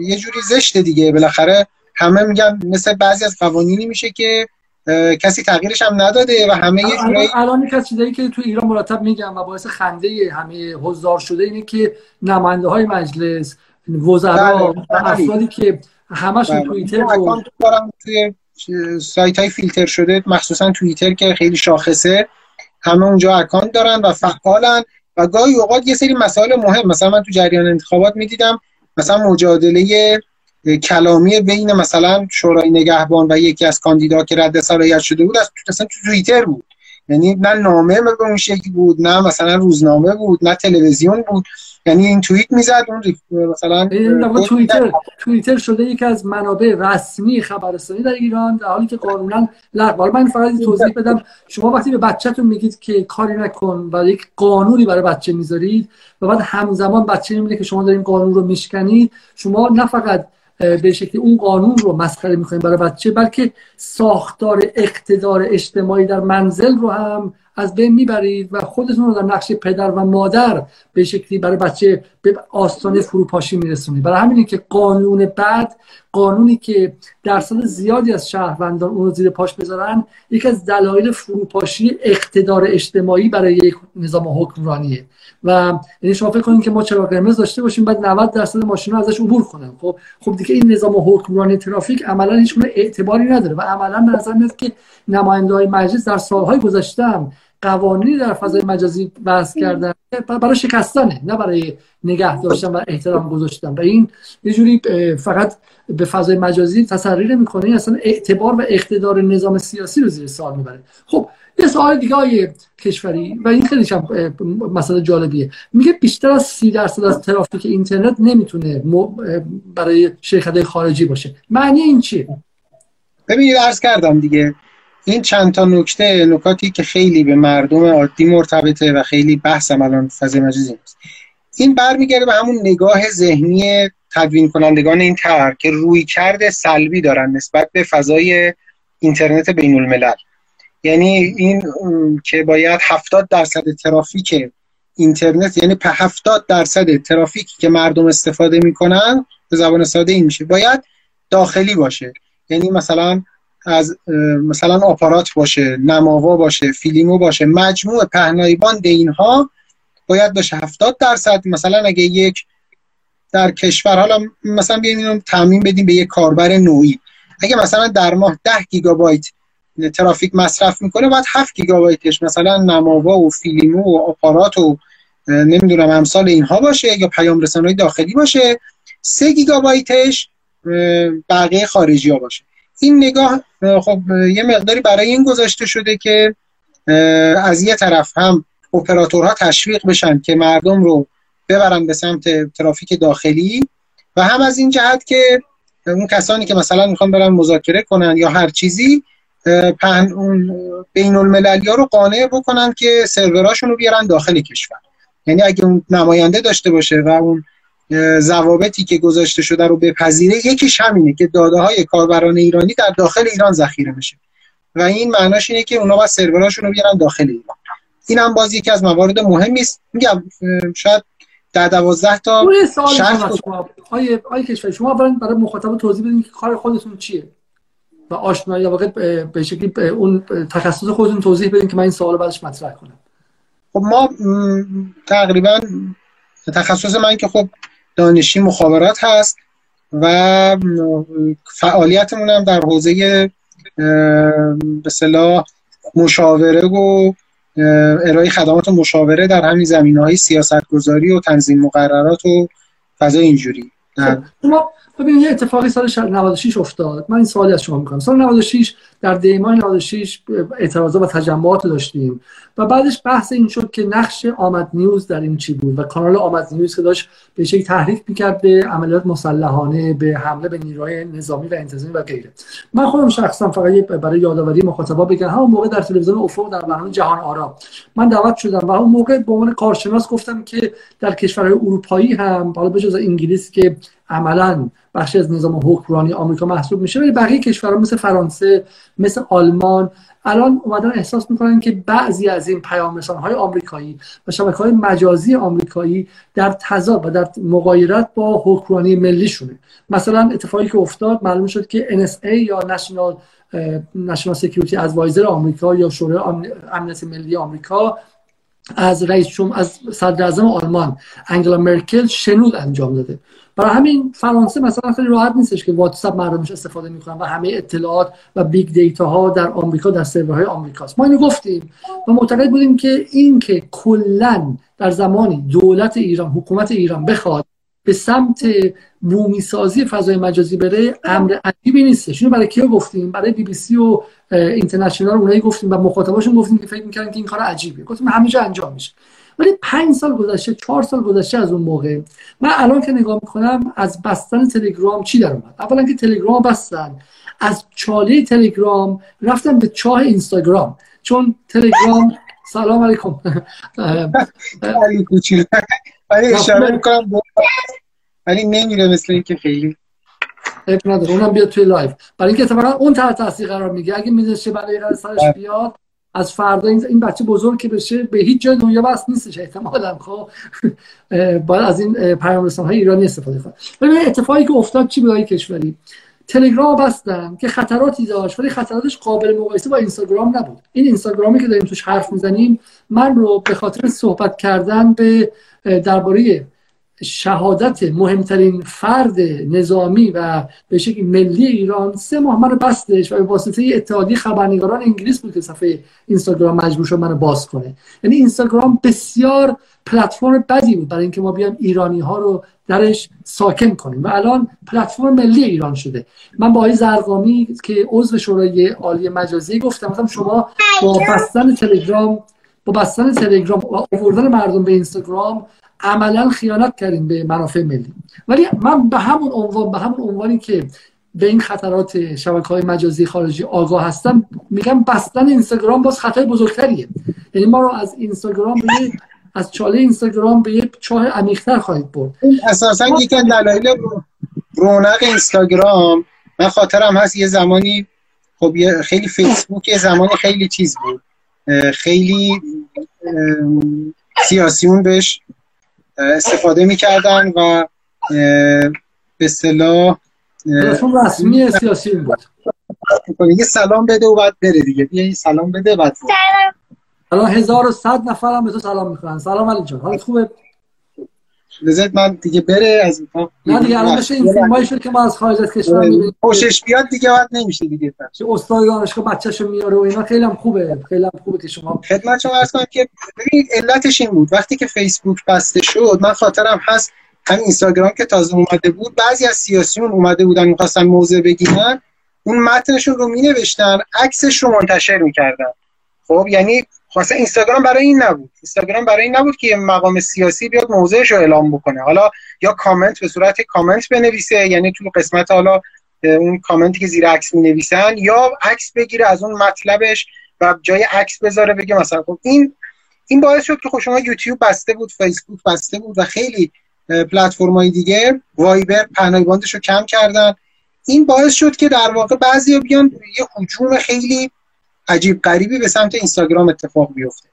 یه جوری زشته دیگه. بالاخره همه میگن مثل بعضی از قوانینی میشه که کسی تغییرش هم نداده و همه یه جورایی الان یک از چیزایی که تو ایران مرتب میگم و باعث خنده همه حضار شده اینه که نماینده های مجلس وزرا بله، بله. افرادی که همشون بله. توییتر رو توی سایت های فیلتر شده مخصوصا توییتر که خیلی شاخصه همه اونجا اکانت دارن و فعالن و گاهی اوقات یه سری مسائل مهم مثلا من تو جریان انتخابات می‌دیدم مثلا مجادله کلامی بین مثلا شورای نگهبان و یکی از کاندیدا که رد صلاحیت شده بود از مثلا تو توییتر بود. یعنی نه نامه به اون شکلی بود نه مثلا روزنامه بود نه تلویزیون بود. یعنی این توییت می‌زد اون مثلا توییتر توییتر شده یکی از منابع رسمی خبررسانی در ایران در حالی که قانونا حالا من فقط توضیح بدم. شما وقتی به بچه‌تون میگید که کاری نکن و یک قانونی برای بچه می‌ذارید و بعد همزمان بچه می‌بینه که شما دارین قانون رو میشکنید شما نه فقط به شکلی اون قانون رو مسخره می‌کنیم برای بچه بلکه ساختار اقتدار اجتماعی در منزل رو هم از بین می‌برید و خودتون رو در نقش پدر و مادر به شکلی برای بچه به آستانه فروپاشی میرسونید. برای همینه که قانون بعد قانونی که درصد زیادی از شهروندان اون رو زیر پاش بذارن یکی از دلایل فروپاشی اقتدار اجتماعی برای یک نظام حکمرانیه. و یعنی شما فکر کنید که ما چراغ قرمز داشته باشیم بعد 90 درصد ماشینا ازش عبور کنن خب خب دیگه این نظام حکمرانی ترافیک عملا هیچ اعتباری نداره و عملا به نظر میاد که نماینده های مجلس در سالهای گذشته قوانینی در فضای مجازی بحث کردن. برای شکستنه نه برای نگه داشتن و احترام گذاشتن. و این یه جوری فقط به فضای مجازی تسری نمی‌کنه. اصلا اعتبار و اقتدار نظام سیاسی رو زیر سوال می‌بره. خب یه سوال دیگه های کشوری و این خیلی هم مسئله جالبیه. میگه بیشتر از سی درصد از ترافیک اینترنت نمی‌تونه برای شرکت خارجی باشه. معنی این چیه؟ ببینید عرض کردم دیگه. این چند تا نکته نکاتی که خیلی به مردم عادی مرتبطه و خیلی بحث الان فضای مجازی است این برمیگرده به همون نگاه ذهنی تدوین کنندگان این طرح که روی کرده سلبی دارن نسبت به فضای اینترنت بین الملل یعنی این که باید 70 درصد ترافیک اینترنت یعنی 70 درصد ترافیکی که مردم استفاده می‌کنن به زبان ساده این میشه باید داخلی باشه. یعنی مثلا از مثلا آپارات باشه نماوا باشه فیلیمو باشه مجموع پهنای باند اینها باید باشه 70 درصد. مثلا اگه یک در کشور حالا مثلا بیایم اینو تعمیم بدیم به یک کاربر نوعی. اگه مثلا در ماه 10 گیگابایت ترافیک مصرف می‌کنه باید 7 گیگابایتش مثلا نماوا و فیلیمو و آپارات و نمی‌دونم امثال اینها باشه یا پیام رسان‌های داخلی باشه 3 گیگابایتش بقیه خارجی ها باشه. این نگاه خب یه مقداری برای این گذاشته شده که از یه طرف هم اپراتورها تشویق بشن که مردم رو ببرن به سمت ترافیک داخلی و هم از این جهت که اون کسانی که مثلا می‌خوان برن مذاکره کنن یا هر چیزی پهن اون بین المللی ها رو قانع بکنن که سروراشون رو بیارن داخل کشور. یعنی اگه اون نماینده داشته باشه و اون ضوابطی که گذاشته شده رو بپذیره. یکیش همینه که داده های کاربران ایرانی در داخل ایران ذخیره میشه و این معناش اینه که اونا باید سروراشون رو بیارن داخل ایران. این هم باز یکی از موارد مهمی است. میگم شاید در دوازده تا شرط آیه آیه کشور شما برای مخاطب توضیح بدین که کار خودتون چیه؟ و آشنایی واقع به شکلی اون تخصص خودتون توضیح بدین که من این سوال بعدش مطرح کنم. خب ما تقریبا تخصص من که خب دانشی مخابرات هست و فعالیتمون هم در حوزه به صلاح مشاوره و ارائه خدمات مشاوره در همین زمینه های سیاست گذاری و تنظیم مقررات و فضای اینجوری. خب، ما ببینید یه اتفاقی سال 96 افتاد. من این سوالی از شما می‌کنم. سال 96 در دیماه 96 اعتراضات و تجمعات داشتیم. و بعدش بحث این شد که نقش آمد نیوز در این چی بود و کانال آمد نیوز که داشت به شکل تحریک می‌کرد به عملیات مسلحانه به حمله به نیروهای نظامی و انتظامی و غیره. من خودم شخصا فقط برای یادآوری مخاطبا بگم همون موقع در تلویزیون افق در برنامه جهان آرا. من دعوت شدم و اون موقع به عنوان کارشناس گفتم که در کشورهای اروپایی هم حالا به جز انگلیس که عملا بخشی از نظام حکمرانی آمریکا محسوب میشه ولی بقیه کشورها مثل فرانسه مثل آلمان الان اومدن احساس می‌کنن که بعضی از این پیام های آمریکایی و شبکه های مجازی آمریکایی در تضاد و در مقایرت با حکمرانی ملیشونه. مثلا اتفاقی که افتاد معلوم شد که NSA یا نشنال نشنال سکیوریتی ادوایزر آمریکا یا شورای امنیت ملی آمریکا از رئیس از صدر آلمان آنگلا مرکل شنود انجام داده. برای همین فرانسه مثلا خیلی راحت نیستش که واتساپ مردمش استفاده می‌کنن و همه اطلاعات و big data ها در آمریکا در سرورهای آمریکاست. ما اینو گفتیم و معتقد بودیم که این که کلا در زمانی دولت ایران حکومت ایران بخواد به سمت بومی سازی فضای مجازی بره امر عجیبی نیستش. اینو برای کیا گفتیم؟ برای بی بی سی و اینترنشنال اونایی گفتیم و مخاطباشون گفتیم که فکر می‌کردن که این کار عجیبه. گفتیم همه جا انجام میشه. ولی پنج سال گذشته چهار سال گذشته از اون موقع. من الان که نگاه می‌کنم از بستن تلگرام چی در اومد؟ اولا که تلگرام بستن. از چاله تلگرام رفتن به چاه اینستاگرام. چون تلگرام سلام علیکم. ولی اشاره می‌کنم ولی نمیره مثل اینکه خیلی نداره اونم بیاد توی live. برای اینکه اتفاقا اون تحت تاثیر قرار میگه اگه میذاشه برای سرش بله. بیاد. از فردا این بچه بزرگ که بشه به هیچ جای دنیا بس نیستش احتمالا خب؟ باید از این پیام های ایرانی استفاده کنه ببین اتفاقی که افتاد چی بود کشوری؟ تلگرام بستن که خطراتی داشت ولی خطراتش قابل مقایسه با اینستاگرام نبود. این اینستاگرامی که داریم توش حرف می‌زنیم من رو به خاطر صحبت کردن به درباره شهادت مهمترین فرد نظامی و به شکل ملی ایران سه ماه من بستش و به واسطه اتحادیه خبرنگاران انگلیس بود که صفحه اینستاگرام مجبور شد منو باز کنه. یعنی اینستاگرام بسیار پلتفرم بدی بود برای اینکه ما بیام ایرانی ها رو درش ساکن کنیم و الان پلتفرم ملی ایران شده. من با آقای زرقامی که عضو شورای عالی مجازی گفتم مثلا شما با بستن تلگرام با بستن تلگرام و آوردن مردم به اینستاگرام عملا خیانت کردیم به منافع ملی. ولی من به همون عنوان به همون عنوانی که به این خطرات شبکه های مجازی خارجی آگاه هستم میگم بستن اینستاگرام باز خطر بزرگتریه. یعنی ما رو از اینستاگرام به از چاله اینستاگرام به یک چاه عمیق‌تر خواهید برد. اساسا یکی از دلایل رونق اینستاگرام. من خاطرم هست یه زمانی خب خیلی فیسبوک یه زمانی خیلی چیز بود. خیلی سیاسیون بهش استفاده می‌کردن و به اصطلاح رسمی سیاسی بود. یه سلام بده و بعد بره دیگه. بیا یه سلام بده بعد سلام. الان 1100 نفر هم به تو سلام می‌کنن سلام علی جان. حالت خوبه؟ لذت من دیگه بره از نه دیگه الان بشه این فیلمایی شد که ما از خارج از کشور می‌بینیم خوشش بیاد دیگه بعد نمیشه دیگه. چه استاد دانشگاه بچه‌شو میاره و اینا خیلی هم خوبه. خیلی هم خوبه که شما خدمت شما عرض کنم که ببینید علتش این بود. وقتی که فیسبوک بسته شد من خاطرم هست همین اینستاگرام که تازه اومده بود بعضی از سیاسیون اومده بودن می‌خواستن موضع بگیرن اون متنشون رو می نوشتن عکسش رو منتشر می‌کردن. خب یعنی خاصه اینستاگرام برای این نبود. اینستاگرام برای این نبود که مقام سیاسی بیاد موضعش رو اعلام بکنه. حالا یا کامنت به صورت کامنت بنویسه یعنی تو قسمت حالا اون کامنتی که زیر عکس می نویسن یا عکس بگیره از اون مطلبش و جای عکس بذاره بگه مثلا. خب این این باعث شد که خب شما یوتیوب بسته بود فیسبوک بسته بود و خیلی پلتفرم‌های دیگه وایبر پهنای رو کم کردن. این باعث شد که در واقع بعضی بیان یه حجوم خیلی عجیب غریبی به سمت اینستاگرام اتفاق بیفته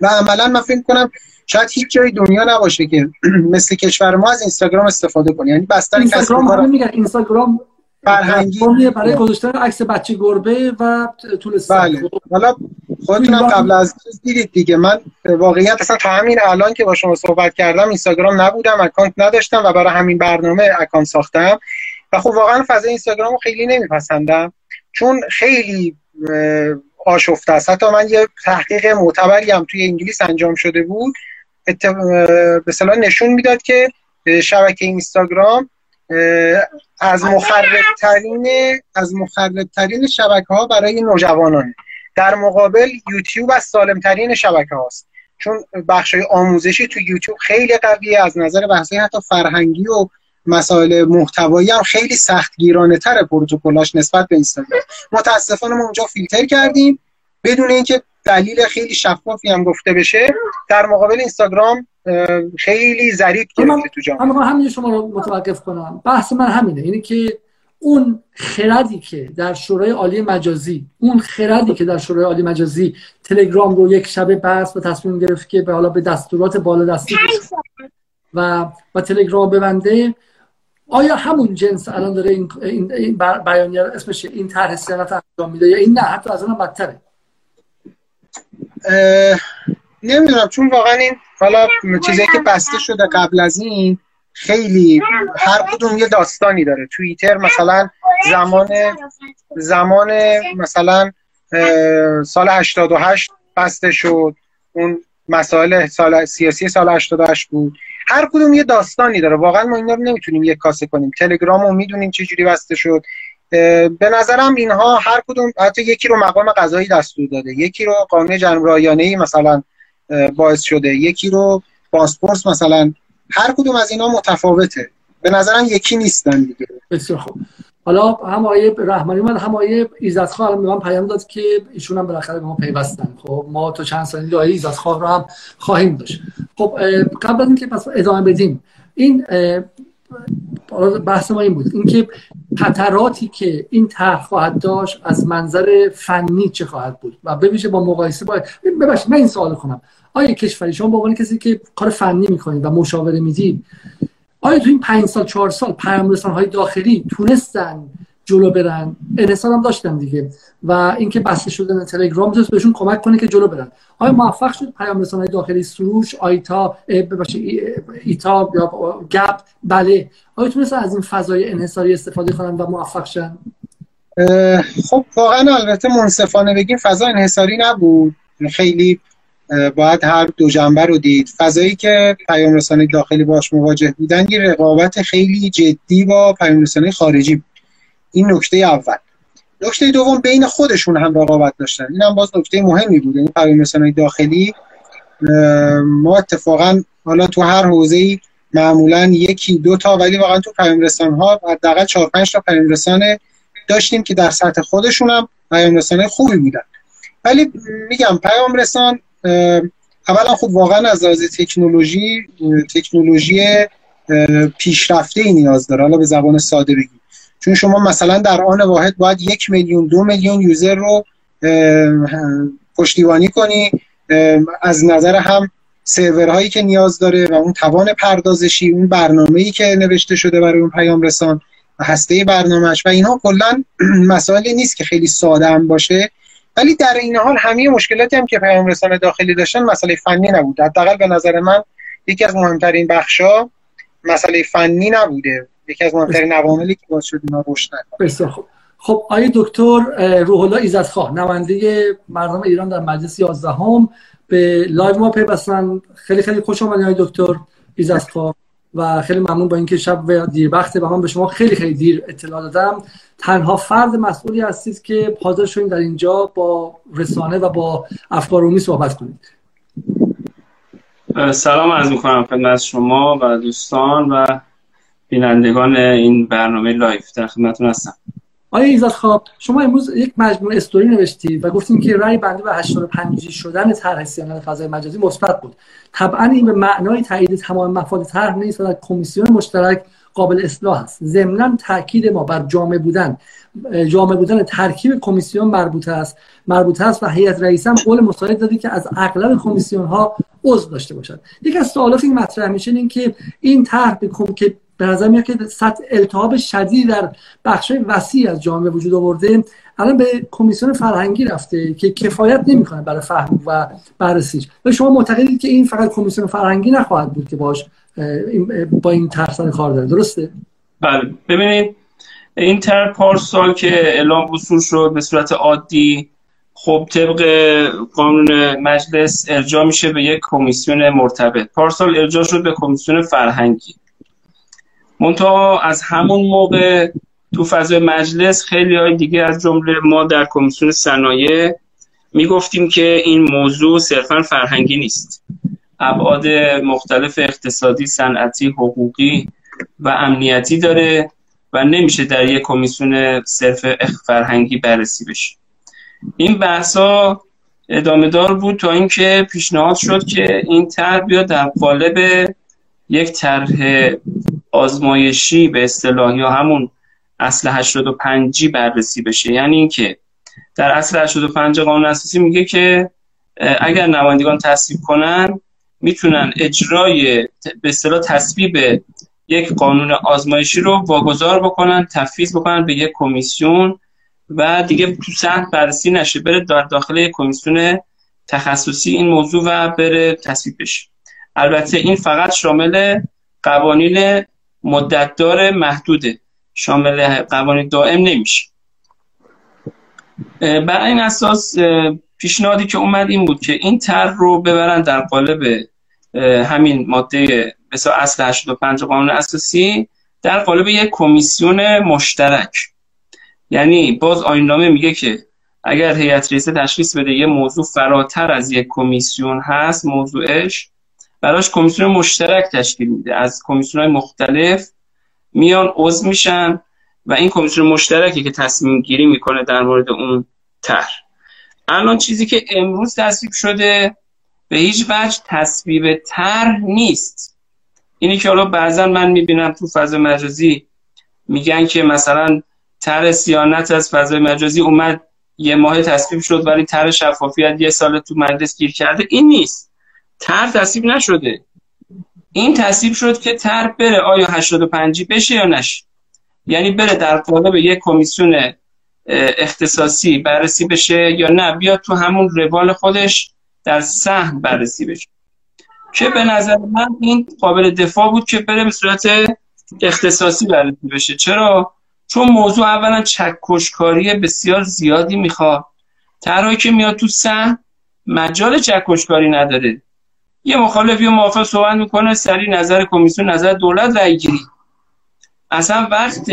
و عملا من فکر کنم شاید هیچ جای دنیا نباشه که مثل کشور ما از اینستاگرام استفاده کنه. یعنی بستر اینستاگرام همه میگن. اینستاگرام فرهنگی برای گذاشتن عکس بچه گربه و طول بله. حالا خودتونم قبل از دیدید دیگه. من واقعیت اصلا تا همین الان که با شما صحبت کردم اینستاگرام نبودم اکانت نداشتم و برای همین برنامه اکانت ساختم. و خب واقعا فضای اینستاگرام رو خیلی نمیپسندم. چون خیلی آشفته است. حتی من یه تحقیق معتبری هم توی انگلیس انجام شده بود. به صلاح نشون می‌داد که شبکه اینستاگرام از مخربترین از مخربترین شبکه ها برای نوجوانانه در مقابل یوتیوب از سالمترین شبکه هاست. چون بخش آموزشی تو یوتیوب خیلی قویه از نظر بحثی حتی فرهنگی و مسائل محتوایی هم خیلی سختگیرانه تر پروتکلاش نسبت به اینستاگرام. متاسفانه ما اونجا فیلتر کردیم. بدون اینکه دلیل خیلی شفافی هم گفته بشه در مقابل اینستاگرام خیلی ظریف گرفته تو جامعه. من همین شما رو متوقف کنم. بحث من همینه. اینه که اون خردی که در شورای عالی مجازی اون خردی که در شورای عالی مجازی تلگرام رو یک شبه بحث و تصمیم گرفت که به حالا به دستورات بالا دستی و و تلگرام ببنده آیا همون جنس الان داره این, این بیانیه اسمش این طرح سیانت انجام میده یا این نه؟ حتی از اونم بدتره. نمی‌دونم چون واقعا این حالا چیزی که بسته شده قبل از این خیلی هر کدوم یه داستانی داره. توییتر مثلا زمان زمان مثلا سال 88 بسته شد. اون مسائل سال سیاسی سال 88 بود. هر کدوم یه داستانی داره. واقعا ما اینا رو نمی‌تونیم یک کاسه کنیم. تلگرام رو می‌دونیم چه جوری بسته شد. به نظرم اینها هر کدوم حتی یکی رو مقام قضایی دستور داده. یکی رو قانون جنب رایانه مثلا باعث شده. یکی رو پاسپورت مثلا. هر کدوم از اینا متفاوته. به نظرم یکی نیستن دیگه. بسیار خوب. حالا هم آیه رحمانی من هم آیه ایزدخواه به من پیام داد که ایشون هم بالاخره به ما پیوستن. خب ما تو چند سالی دیگه آیه ایزدخواه رو هم خواهیم داشت. خب قبل از اینکه پس ادامه بدیم این بحث ما این بود. اینکه خطراتی که این طرح خواهد داشت از منظر فنی چه خواهد بود؟ و ببیشه با مقایسه با ببخشید من این سوال کنم. آیا کشوری شما به کسی که کار فنی می‌کنید و مشاوره می‌دید آیا تو این پنج سال چهار سال پیام های داخلی تونستن جلو برن؟ انحصار هم داشتن دیگه. و اینکه بسته شدن تلگرام می‌تونست بهشون کمک کنه که جلو برن. آیا موفق شد پیام های داخلی سروش آیتا ایتا یا گپ؟ بله. آیا تونستن از این فضای انحصاری استفاده کنن و موفق شن؟ خب واقعا البته منصفانه بگیم فضا انحصاری نبود. خیلی باید هر دو جنبه رو دید. فضایی که پیام رسانه داخلی باش مواجه بودن یه رقابت خیلی جدی با پیام رسانه خارجی. این نکته اول. نکته دوم بین خودشون هم رقابت داشتن. این هم باز نکته مهمی بود. این پیام رسانه داخلی ما اتفاقا حالا تو هر حوزه معمولا یکی دو تا ولی واقعا تو پیام ها حداقل 4 5 تا پیام داشتیم که در سطح خودشون هم پیام رسانه خوبی بودن. ولی میگم پیام رسان اولا خب واقعا از لحاظ تکنولوژی تکنولوژی پیشرفته ای نیاز داره حالا به زبان ساده بگیم. چون شما مثلا در آن واحد باید یک میلیون دو میلیون یوزر رو پشتیبانی کنی. از نظر هم سرورهایی که نیاز داره و اون توان پردازشی اون برنامه‌ای که نوشته شده برای اون پیام رسان هسته برنامهش و اینها کلا مسائلی نیست که خیلی ساده هم باشه. ولی در این حال همه مشکلاتی هم که پیام رسانه داخلی داشتن مسئله فنی نبود. حداقل به نظر من یکی از مهمترین بخشا مسئله فنی نبوده. یکی از مهمترین عواملی که باعث شد اینا رشد خوب. خب آقای دکتر روح الله ایزدخواه نماینده مردم ایران در مجلس 11 هم به live ما پیوستن. خیلی خیلی خوش آمدید آقای دکتر ایزدخواه و خیلی ممنون با اینکه شب و دیر وقته و من به شما خیلی خیلی دیر اطلاع دادم. تنها فرد مسئولی هستید که حاضر شدید در اینجا با رسانه و با افکار صحبت کنید. سلام عرض می‌کنم خدمت شما و دوستان و بینندگان این برنامه live. در خدمتتون هستم. آقای ایزدخواه شما امروز یک مجموعه استوری نوشتید و گفتین که رأی بنده به 85 شدن طرح صیانت فضای مجازی مثبت بود. طبعا این به معنای تایید تمام مفاد طرح نیست و در کمیسیون مشترک قابل اصلاح است. ضمنا تاکید ما بر جامع بودن جامع بودن ترکیب کمیسیون مربوطه است. مربوطه است و هیئت رئیسه هم قول مساعد داده که از اغلب کمیسیون ها عضو داشته باشد. یک از سوالاتی که مطرح میشه این که این طرح که به نظر میاد که سطح التهاب شدید در بخش وسیع از جامعه وجود آورده. الان به کمیسیون فرهنگی رفته که کفایت نمی‌کنه برای فهم و بررسیش. و شما معتقدید که این فقط کمیسیون فرهنگی نخواهد بود که باش با این طرح کار داره. درسته؟ بله. ببینید این طرح پارسال که اعلام وصول شد به صورت عادی خب طبق قانون مجلس ارجاع میشه به یک کمیسیون مرتبط. پارسال ارجاع شد به کمیسیون فرهنگی. منتها از همون موقع تو فضای مجلس خیلی های دیگه از جمله ما در کمیسیون صنایع می‌گفتیم که این موضوع صرفا فرهنگی نیست. ابعاد مختلف اقتصادی صنعتی حقوقی و امنیتی داره و نمیشه در یک کمیسیون صرف فرهنگی بررسی بشه. این بحثا ادامه دار بود تا اینکه پیشنهاد شد که این طرح بیاد در قالب یک طرح آزمایشی به اصطلاح یا همون اصل 85 بررسی بشه. یعنی اینکه در اصل 85 قانون اساسی میگه که اگر نمایندگان تصویب کنن می‌تونن اجرای به اصطلاح تصویب یک قانون آزمایشی رو واگذار بکنن تفویض بکنن به یک کمیسیون و دیگه تو سطح بررسی نشه بره در داخل یک کمیسیون تخصصی این موضوع و بره تصویب بشه. البته این فقط شامل قوانین مدتدار محدوده. شامل قوانین دائم نمیشه. بر این اساس پیشنهادی که اومد این بود که این طرح رو ببرن در قالب همین ماده مثلا اصل 85 قانون اساسی در قالب یک کمیسیون مشترک. یعنی باز آیین میگه که اگر هیئت رئیسه تشخیص بده یه موضوع فراتر از یک کمیسیون هست موضوعش براش کمیسیون مشترک تشکیل میده. از کمیسیون های مختلف میان عضو میشن و این کمیسیون مشترکی که تصمیم گیری می‌کنه در مورد اون طرح. الان چیزی که امروز تصویب شده به هیچ وجه تصویب طرح نیست. اینی که حالا بعضا من می‌بینم تو فضای مجازی میگن که مثلا طرح سیانت از فضای مجازی اومد یه ماه تصویب شد ولی طرح شفافیت یه سال تو مجلس گیر کرده. این نیست. طرح تصویب نشده. این تصویب شد که طرح بره آیا 85 بشه یا نشه. یعنی بره در قالب یک کمیسیون اختصاصی بررسی بشه یا نه. بیاد تو همون روال خودش در سهم بررسی بشه. که به نظر من این قابل دفاع بود که بره به صورت اختصاصی بررسی بشه. چرا؟ چون موضوع اولا چکشکاری بسیار زیادی می‌خواد. طرحی که میاد تو سهم مجال چکشکاری نداره. یه مخالف یا موافق صحبت می‌کنه سری نظر کمیسیون نظر دولت رای گیری. اصلا وقت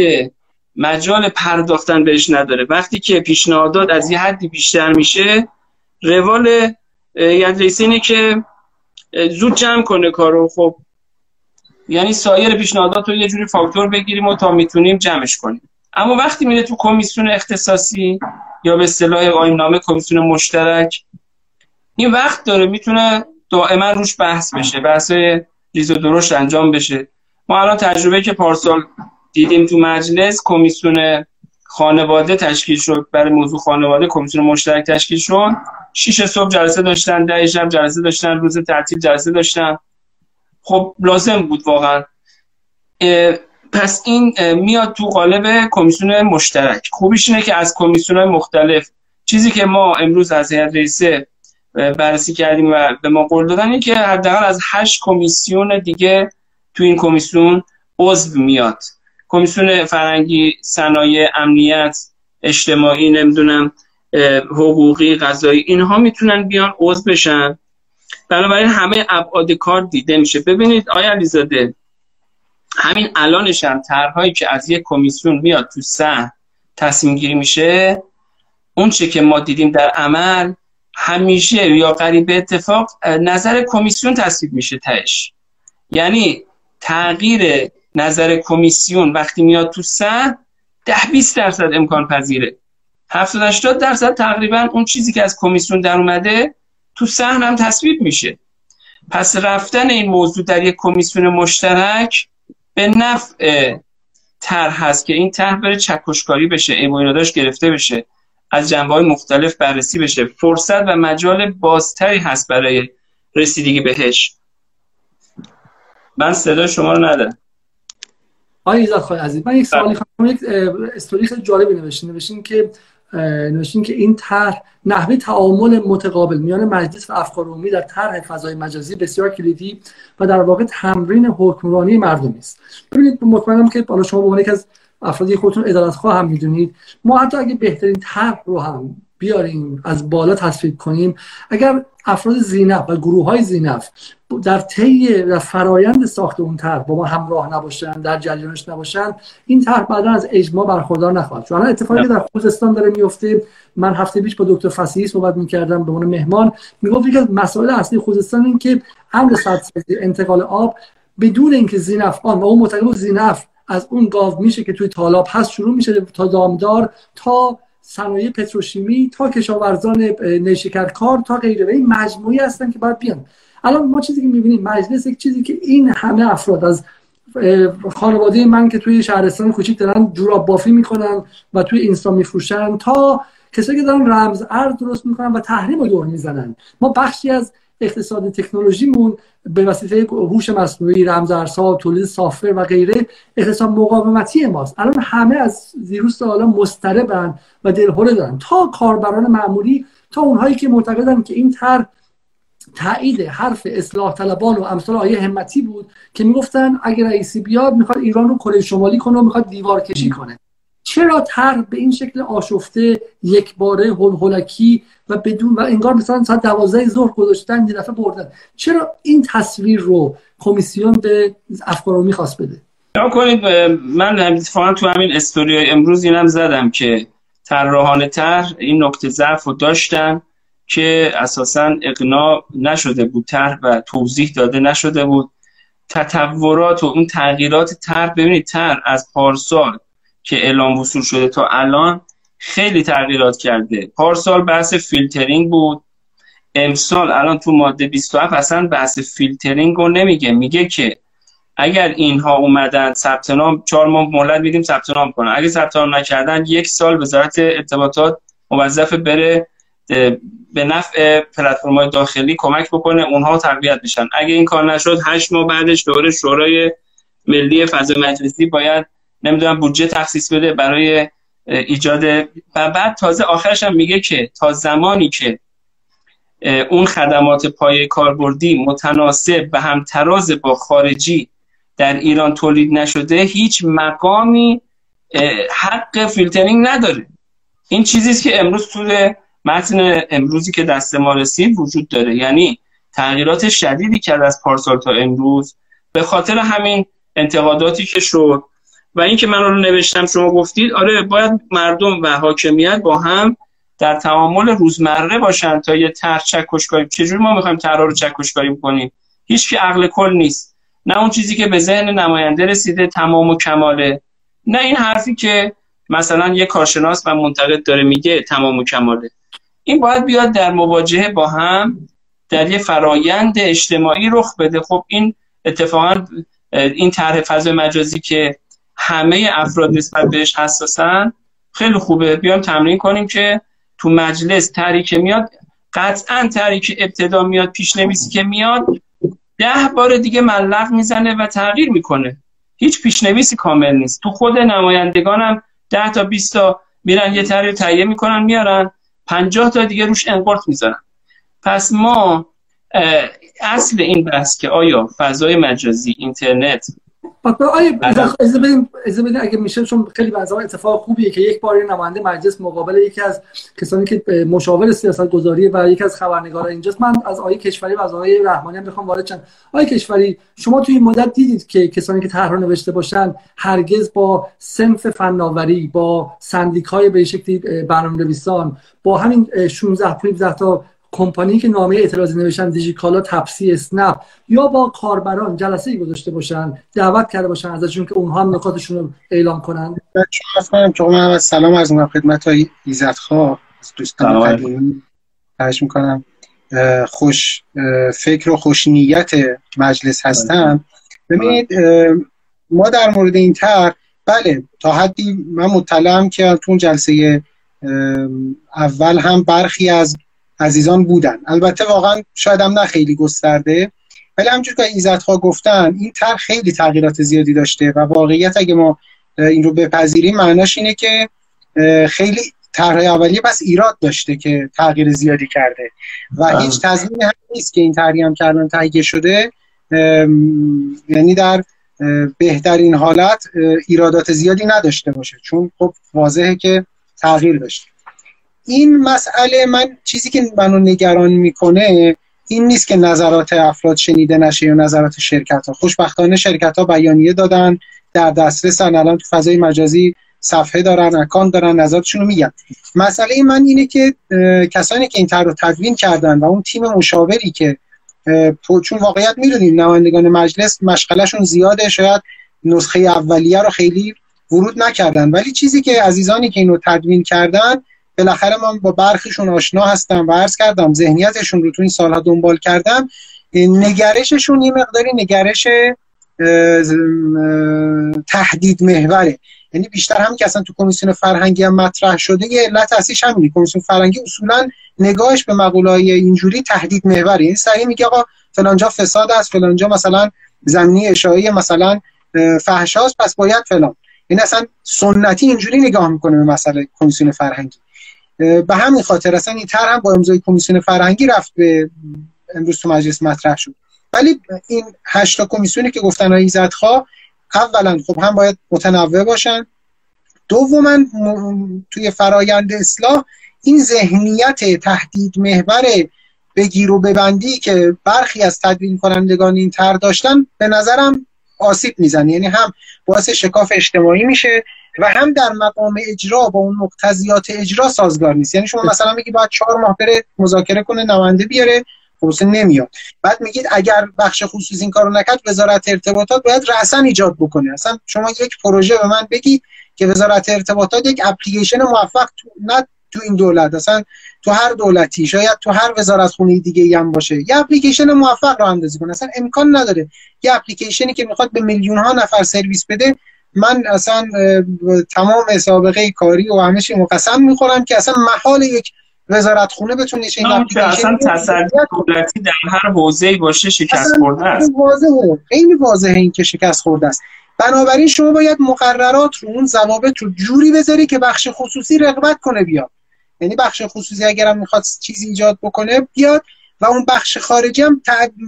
مجال پرداختن بهش نداره. وقتی که پیشنهادات از یه حدی بیشتر میشه روال یعنی رئیس اینه که زود جمع کنه کارو. خب یعنی سایر پیشنهادات رو یه جوری فاکتور بگیریم و تا می‌تونیم جمعش کنیم. اما وقتی میره تو کمیسیون اختصاصی یا به اصطلاح نامه کمیسیون مشترک این وقت داره می‌تونه دائما روش بحث بشه بحث ریز و درشت انجام بشه. ما الان تجربه که پارسال دیدیم تو مجلس کمیسیون خانواده تشکیل شد برای موضوع خانواده کمیسیون مشترک تشکیل شد. شیش صبح جلسه داشتن ده شب جلسه داشتن روز تعطیل جلسه داشتن. خب لازم بود واقعا. پس این میاد تو قالب کمیسیون مشترک. خوبیش اینه که از کمیسیون مختلف چیزی که ما امروز از هیئت رئیسه بررسی کردیم و به ما قول دادن که حداقل از هشت کمیسیون دیگه تو این کمیسیون عضو میاد. کمیسیون فرنگی صنایع امنیت اجتماعی نمی‌دونم حقوقی غذایی اینها می‌تونن بیان عضو بشن. بنابراین همه ابعاد کار دیده میشه. ببینید آیا علیزاده همین الانش هم طرحهایی که از یک کمیسیون میاد تو سه تصمیم گیری میشه. اون چه که ما دیدیم در عمل همیشه یا قریب اتفاق نظر کمیسیون تصویب میشه تش یعنی تغییر نظر کمیسیون وقتی میاد تو سه ده 20 درصد امکان پذیره. 70 80 درصد تقریبا اون چیزی که از کمیسیون در اومده تو سهن هم تصویب میشه. پس رفتن این موضوع در یک کمیسیون مشترک به نفع طرح هست که این طرح بره چکشکاری بشه ایمویناداش گرفته بشه. از جنبه های مختلف بررسی بشه. فرصت و مجال بازتری هست برای رسیدگی بهش. من صدا شما رو ندارم. آقای ایزاد خواهی عزیز من یک سوالی خواهم یک استوری خیلی جالبی نوشتین. نوشتین که نوشتین که این طرح نحوه تعامل متقابل میان مجلس و افکار عمومی در طرح فضای مجازی بسیار کلیدی و در واقع تمرین حکمرانی مردمی است. ببینید مطمئنم که بالا شما به عنوان از افرادی خودتون ادارت خواه هم می‌دونید. ما حتی اگه بهترین طرح رو هم بیاریم از بالا تصویب کنیم اگر افراد زینف و گروه های زینف در طی در فرایند ساخت اون طرح با ما همراه نباشن در جریانش نباشن این طرح بعدا از اجماع برخوردار نخواهد چون اتفاقی در خوزستان داره میفته من هفته پیش با دکتر فسیحی صحبت می‌کردم به عنوان مهمان می‌گفت یکی از مسائل اصلی خوزستان این که امر سدسازی انتقال آب بدون اینکه زینفان و اون متقابل زینف از اون گاو میشه که توی تالاب هست شروع میشه تا دامدار تا صنایع پتروشیمی تا کشاورزان نیشکرکار تا غیره. این مجموعی هستن که باید بیان. الان ما چیزی که می‌بینیم مجلس یک چیزی که این همه افراد از خانواده من که توی شهرستان کوچیک دارن جوراب بافی می‌کنن و توی اینستا میفروشن تا کسایی که دارن رمز ارز درست می‌کنن و تحریم رو دور می‌زنن. ما بخشی از اقتصاد تکنولوژیمون به وسیله هوش مصنوعی رمزارزها تولید سافر و غیره اقتصاد مقاومتی ماست. الان همه از ویروس حالا مضطربن و دلهوره دارن. تا کاربران معمولی تا اونهایی که معتقدن که این طرح تایید حرف اصلاح طلبان و امثال آیه همتی بود که می‌گفتن اگر رئیسی بیاد می‌خواد ایران رو کره شمالی کنه و می‌خواد دیوار کشی کنه. چرا طرح به این شکل آشفته یک باره هلکی و بدون و انگار مثلا ساعت دوازده ظهر گذاشتن یه دفعه بردن؟ چرا این تصویر رو کمیسیون به افکار می‌خواست بده؟ کنید من اتفاقا تو همین استوری امروز اینم زدم که طراحان طرح این نکته ضعف رو داشتن که اساسا اقناع نشده بود طرح و توضیح داده نشده بود. تطورات و اون تغییرات طرح ببینید طرح از پارسال که اعلام وصول شده تا الان خیلی تغییرات کرده. پارسال بحث فیلترینگ بود. امسال الان تو ماده 27 اصلا بحث فیلترینگ رو نمیگه. میگه که اگر اینها اومدن ثبت نام چهار ماه مهلت میدیم ثبت نام کنن. اگه ثبت نام نکردن یک سال وزارت ارتباطات موظف بره به نفع پلتفرم‌های داخلی کمک بکنه اونها تقویت بشن. اگه این کار نشد هشت ماه بعدش دوباره شورای ملی فضا مجلسی باید نمی‌دونم بودجه تخصیص بده برای ایجاد. و بعد تازه آخرش هم میگه که تا زمانی که اون خدمات پایه کاربردی متناسب و همتراز با خارجی در ایران تولید نشده هیچ مقامی حق فیلترینگ نداره. این چیزی که امروز تو متن امروزی که دست ما رسید وجود داره. یعنی تغییرات شدیدی کرد از پارسال تا امروز. به خاطر همین انتقاداتی که شد و اینکه من رو نوشتم شما گفتید آره باید مردم و حاکمیت با هم در تعامل روزمره باشن تا یه طرح چکشکاری چجوری ما می‌خوایم طرح رو چکشکاری کنیم؟ هیچ که عقل کل نیست. نه اون چیزی که به ذهن نماینده رسیده تمام و کماله. نه این حرفی که مثلا یه کارشناس و منتقد داره میگه تمام و کماله. این باید بیاد در مواجهه با هم در یه فرایند اجتماعی رخ بده. خب این اتفاقا این طرح فضای مجازی که همه افراد نسبت بهش حساسن. خیلی خوبه. بیام تمرین کنیم که تو مجلس که میاد. قطعا طرحی که ابتدا میاد پیش نویسی که میاد ده بار دیگه ملق می‌زنه و تغییر می‌کنه. هیچ پیشنویسی کامل نیست. تو خود نمایندگانم 10 تا 20 تا میرن یه طرح تهیه می‌کنن میارن. 50 تا دیگه روش انقورت می‌ذارن پس ما اصل این بحث که آیا فضای مجازی اینترنت آیا از بدیم اگه میشه چون خیلی بعضا اتفاق خوبیه که یک بار نماینده مجلس مقابل یکی از کسانی که مشاور سیاست گذاری و یکی از خبرنگارا اینجاست. من از آقای کشوری و از آقای رحمانی هم بخوام وارد شم. آقای کشوری شما توی این مدت دیدید که کسانی که طرح نوشته باشن هرگز با سنف فناوری با سندیکای به شکلی برنامه‌نویسان با همین 16 15 تا کمپانی که نامه اعتراضی نوشتن دیجیکالا تپسی اسنپ یا با کاربران جلسه ای گذاشته باشن دعوت کرده باشن ازشون که اونها هم نکاتشون رو اعلام کنن. کنم که من سلام از می‌کنم خدمت های ایزت خواه از دوستان قدیمی. می‌کنم. خوش فکر و خوش نیت مجلس هستم. ببینید ما در مورد این تر بله تا حدی من مطلعم که تو جلسه اول هم برخی از عزیزان بودن. البته واقعا شاید هم نه خیلی گسترده ولی همونجور که ایزدها گفتن این طرح خیلی تغییرات زیادی داشته و واقعیت اگه ما این رو بپذیریم معناش اینه که خیلی طرح اولیه پس ایراد داشته که تغییر زیادی کرده. و بله. هیچ تضمینی هم نیست که این طرحی هم که الان تهیه شده یعنی در بهترین حالت ایرادات زیادی نداشته باشه. چون خب واضحه که تغییر داشته. این مسئله من چیزی که منو نگران می‌کنه این نیست که نظرات افراد شنیده نشه یا نظرات شرکت ها خوشبختانه شرکت ها بیانیه دادن در دسترسن الان تو فضای مجازی صفحه دارن اکان دارن نظراتشون رو میگن. مسئله من اینه که کسانی که این طرح رو تدوین کردن و اون تیم مشاوری که چون واقعیت می‌دونیم نمایندگان مجلس مشغلشون زیاده شاید نسخه اولیه رو خیلی ورود نکردن. ولی چیزی که عزیزانی که اینو تدوین کردن بالاخره من با برخیشون آشنا هستم و عرض کردم ذهنیتشون رو تو این سالها دنبال کردم. نگرششون یه مقداری نگرش تهدید محوره. یعنی بیشتر هم که اصلا تو کمیسیون فرهنگی هم مطرح شده یه علت اصلیش همینه. کمیسیون فرهنگی اصولا نگاهش به مقولای اینجوری تهدید محوره. یعنی سعی میگه آقا فلانجا فساد است فلانجا مثلا زمینی اشاعه مثلا فحشاست پس باید فلان. این یعنی اصلا سنتی اینجوری نگاه می‌کنه به مسئله کمیسیون فرهنگی. به همین خاطر اصلا این طرح هم با امضای کمیسیون فرهنگی رفت به امروز تو مجلس مطرح شد. ولی این هشتا کمیسیونی که گفتن ایزدخوا اولا خب هم باید متنوع باشن. دوما توی فرایند اصلاح این ذهنیت تهدید محور بگیر و ببندی که برخی از تدوین کنندگان این تر داشتن به نظرم آسیب می‌زنه. یعنی هم باعث شکاف اجتماعی میشه و هم در مقام اجرا با اون مقتضیات اجرا سازگار نیست. یعنی شما مثلا میگی باید چهار ماه بره مذاکره کنه نماینده بیاره خب نمیاد. بعد میگید اگر بخش خصوصی این کارو نکرد وزارت ارتباطات باید رأسا ایجاد بکنه. اصلا شما یک پروژه به من بگی که وزارت ارتباطات یک اپلیکیشن موفق تو نه تو این دولت اصلا تو هر دولتی شاید تو هر وزارت خونه دیگه ای هم باشه. یه اپلیکیشن موفق رو اندازی کنه. اصلا امکان نداره. یه اپلیکیشنی که می‌خواد به میلیون ها نفر سرویس بده من اصلا تمام سابقه کاری و همه چی مقسم می‌خورم که اصلا محال یک وزارت خونه بتونه چه اصلا تصدی دولتی در هر حوزه‌ای باشه شکست خورده است. واضحه خیلی واضحه این که شکست خورده است. بنابراین شما باید مقررات رو اون ضوابط رو جوری بذاری که بخش خصوصی رغبت کنه بیاد. یعنی بخش خصوصی اگرم می‌خواد چیزی ایجاد بکنه بیاد. و اون بخش خارجی هم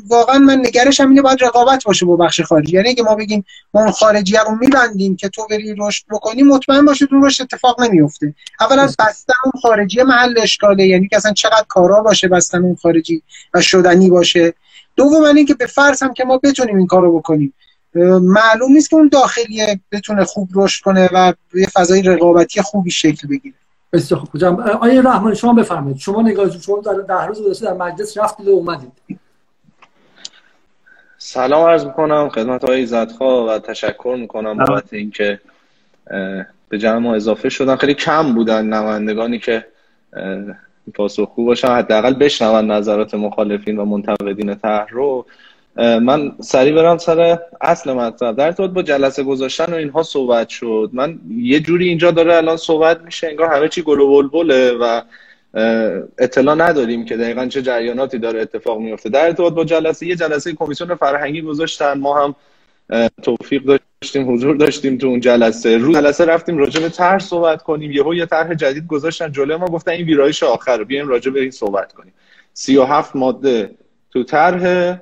واقعا من نگرشم اینه باید رقابت باشه با بخش خارجی. یعنی اگه ما بگیم ما اون خارجی رو میبندیم که تو بری رشد بکنی مطمئن باشید اون رشد اتفاق نمیفته اولا بستن اون خارجی محل اشکاله یعنی که اصلا چقدر کارا باشه بستن اون خارجی و شدنی باشه. دوم اینکه به فرض هم که ما بتونیم این کارو بکنیم. معلوم نیست که اون داخلی بتونه خوب رشد کنه و یه فضای رقابتی خوبی شکل بگیره. بسیار خوب جمع آیه رحمان شما بفرمایید. شما نگاه شما در ده روز گذشته در مجلس رفتید و اومدید. سلام عرض می‌کنم. خدمت آقای زدخوا و تشکر می‌کنم بابت اینکه به جمع ما اضافه شدن. خیلی کم بودن نمایندگانی که پاسخگو باشن. حداقل بشنون نظرات مخالفین و منتقدین طرح رو. من سریع برم سر اصل مطلب. در ارتباط با جلسه گذاشتن و اینها صحبت شد. من یه جوری اینجا داره الان صحبت میشه انگار همه چی گل و بلبله و اطلاع نداریم که دقیقا چه جریاناتی داره اتفاق میفته. در ارتباط با جلسه یه جلسه کمیسیون فرهنگی گذاشتن. ما هم توفیق داشتیم حضور داشتیم تو اون جلسه. رو جلسه رفتیم راجع به طرح صحبت کنیم. یهو یه طرح جدید گذاشتن جلوی ما گفتن این ویرایش آخر رو بیایم راجع به این صحبت کنیم. 37 ماده تو طرح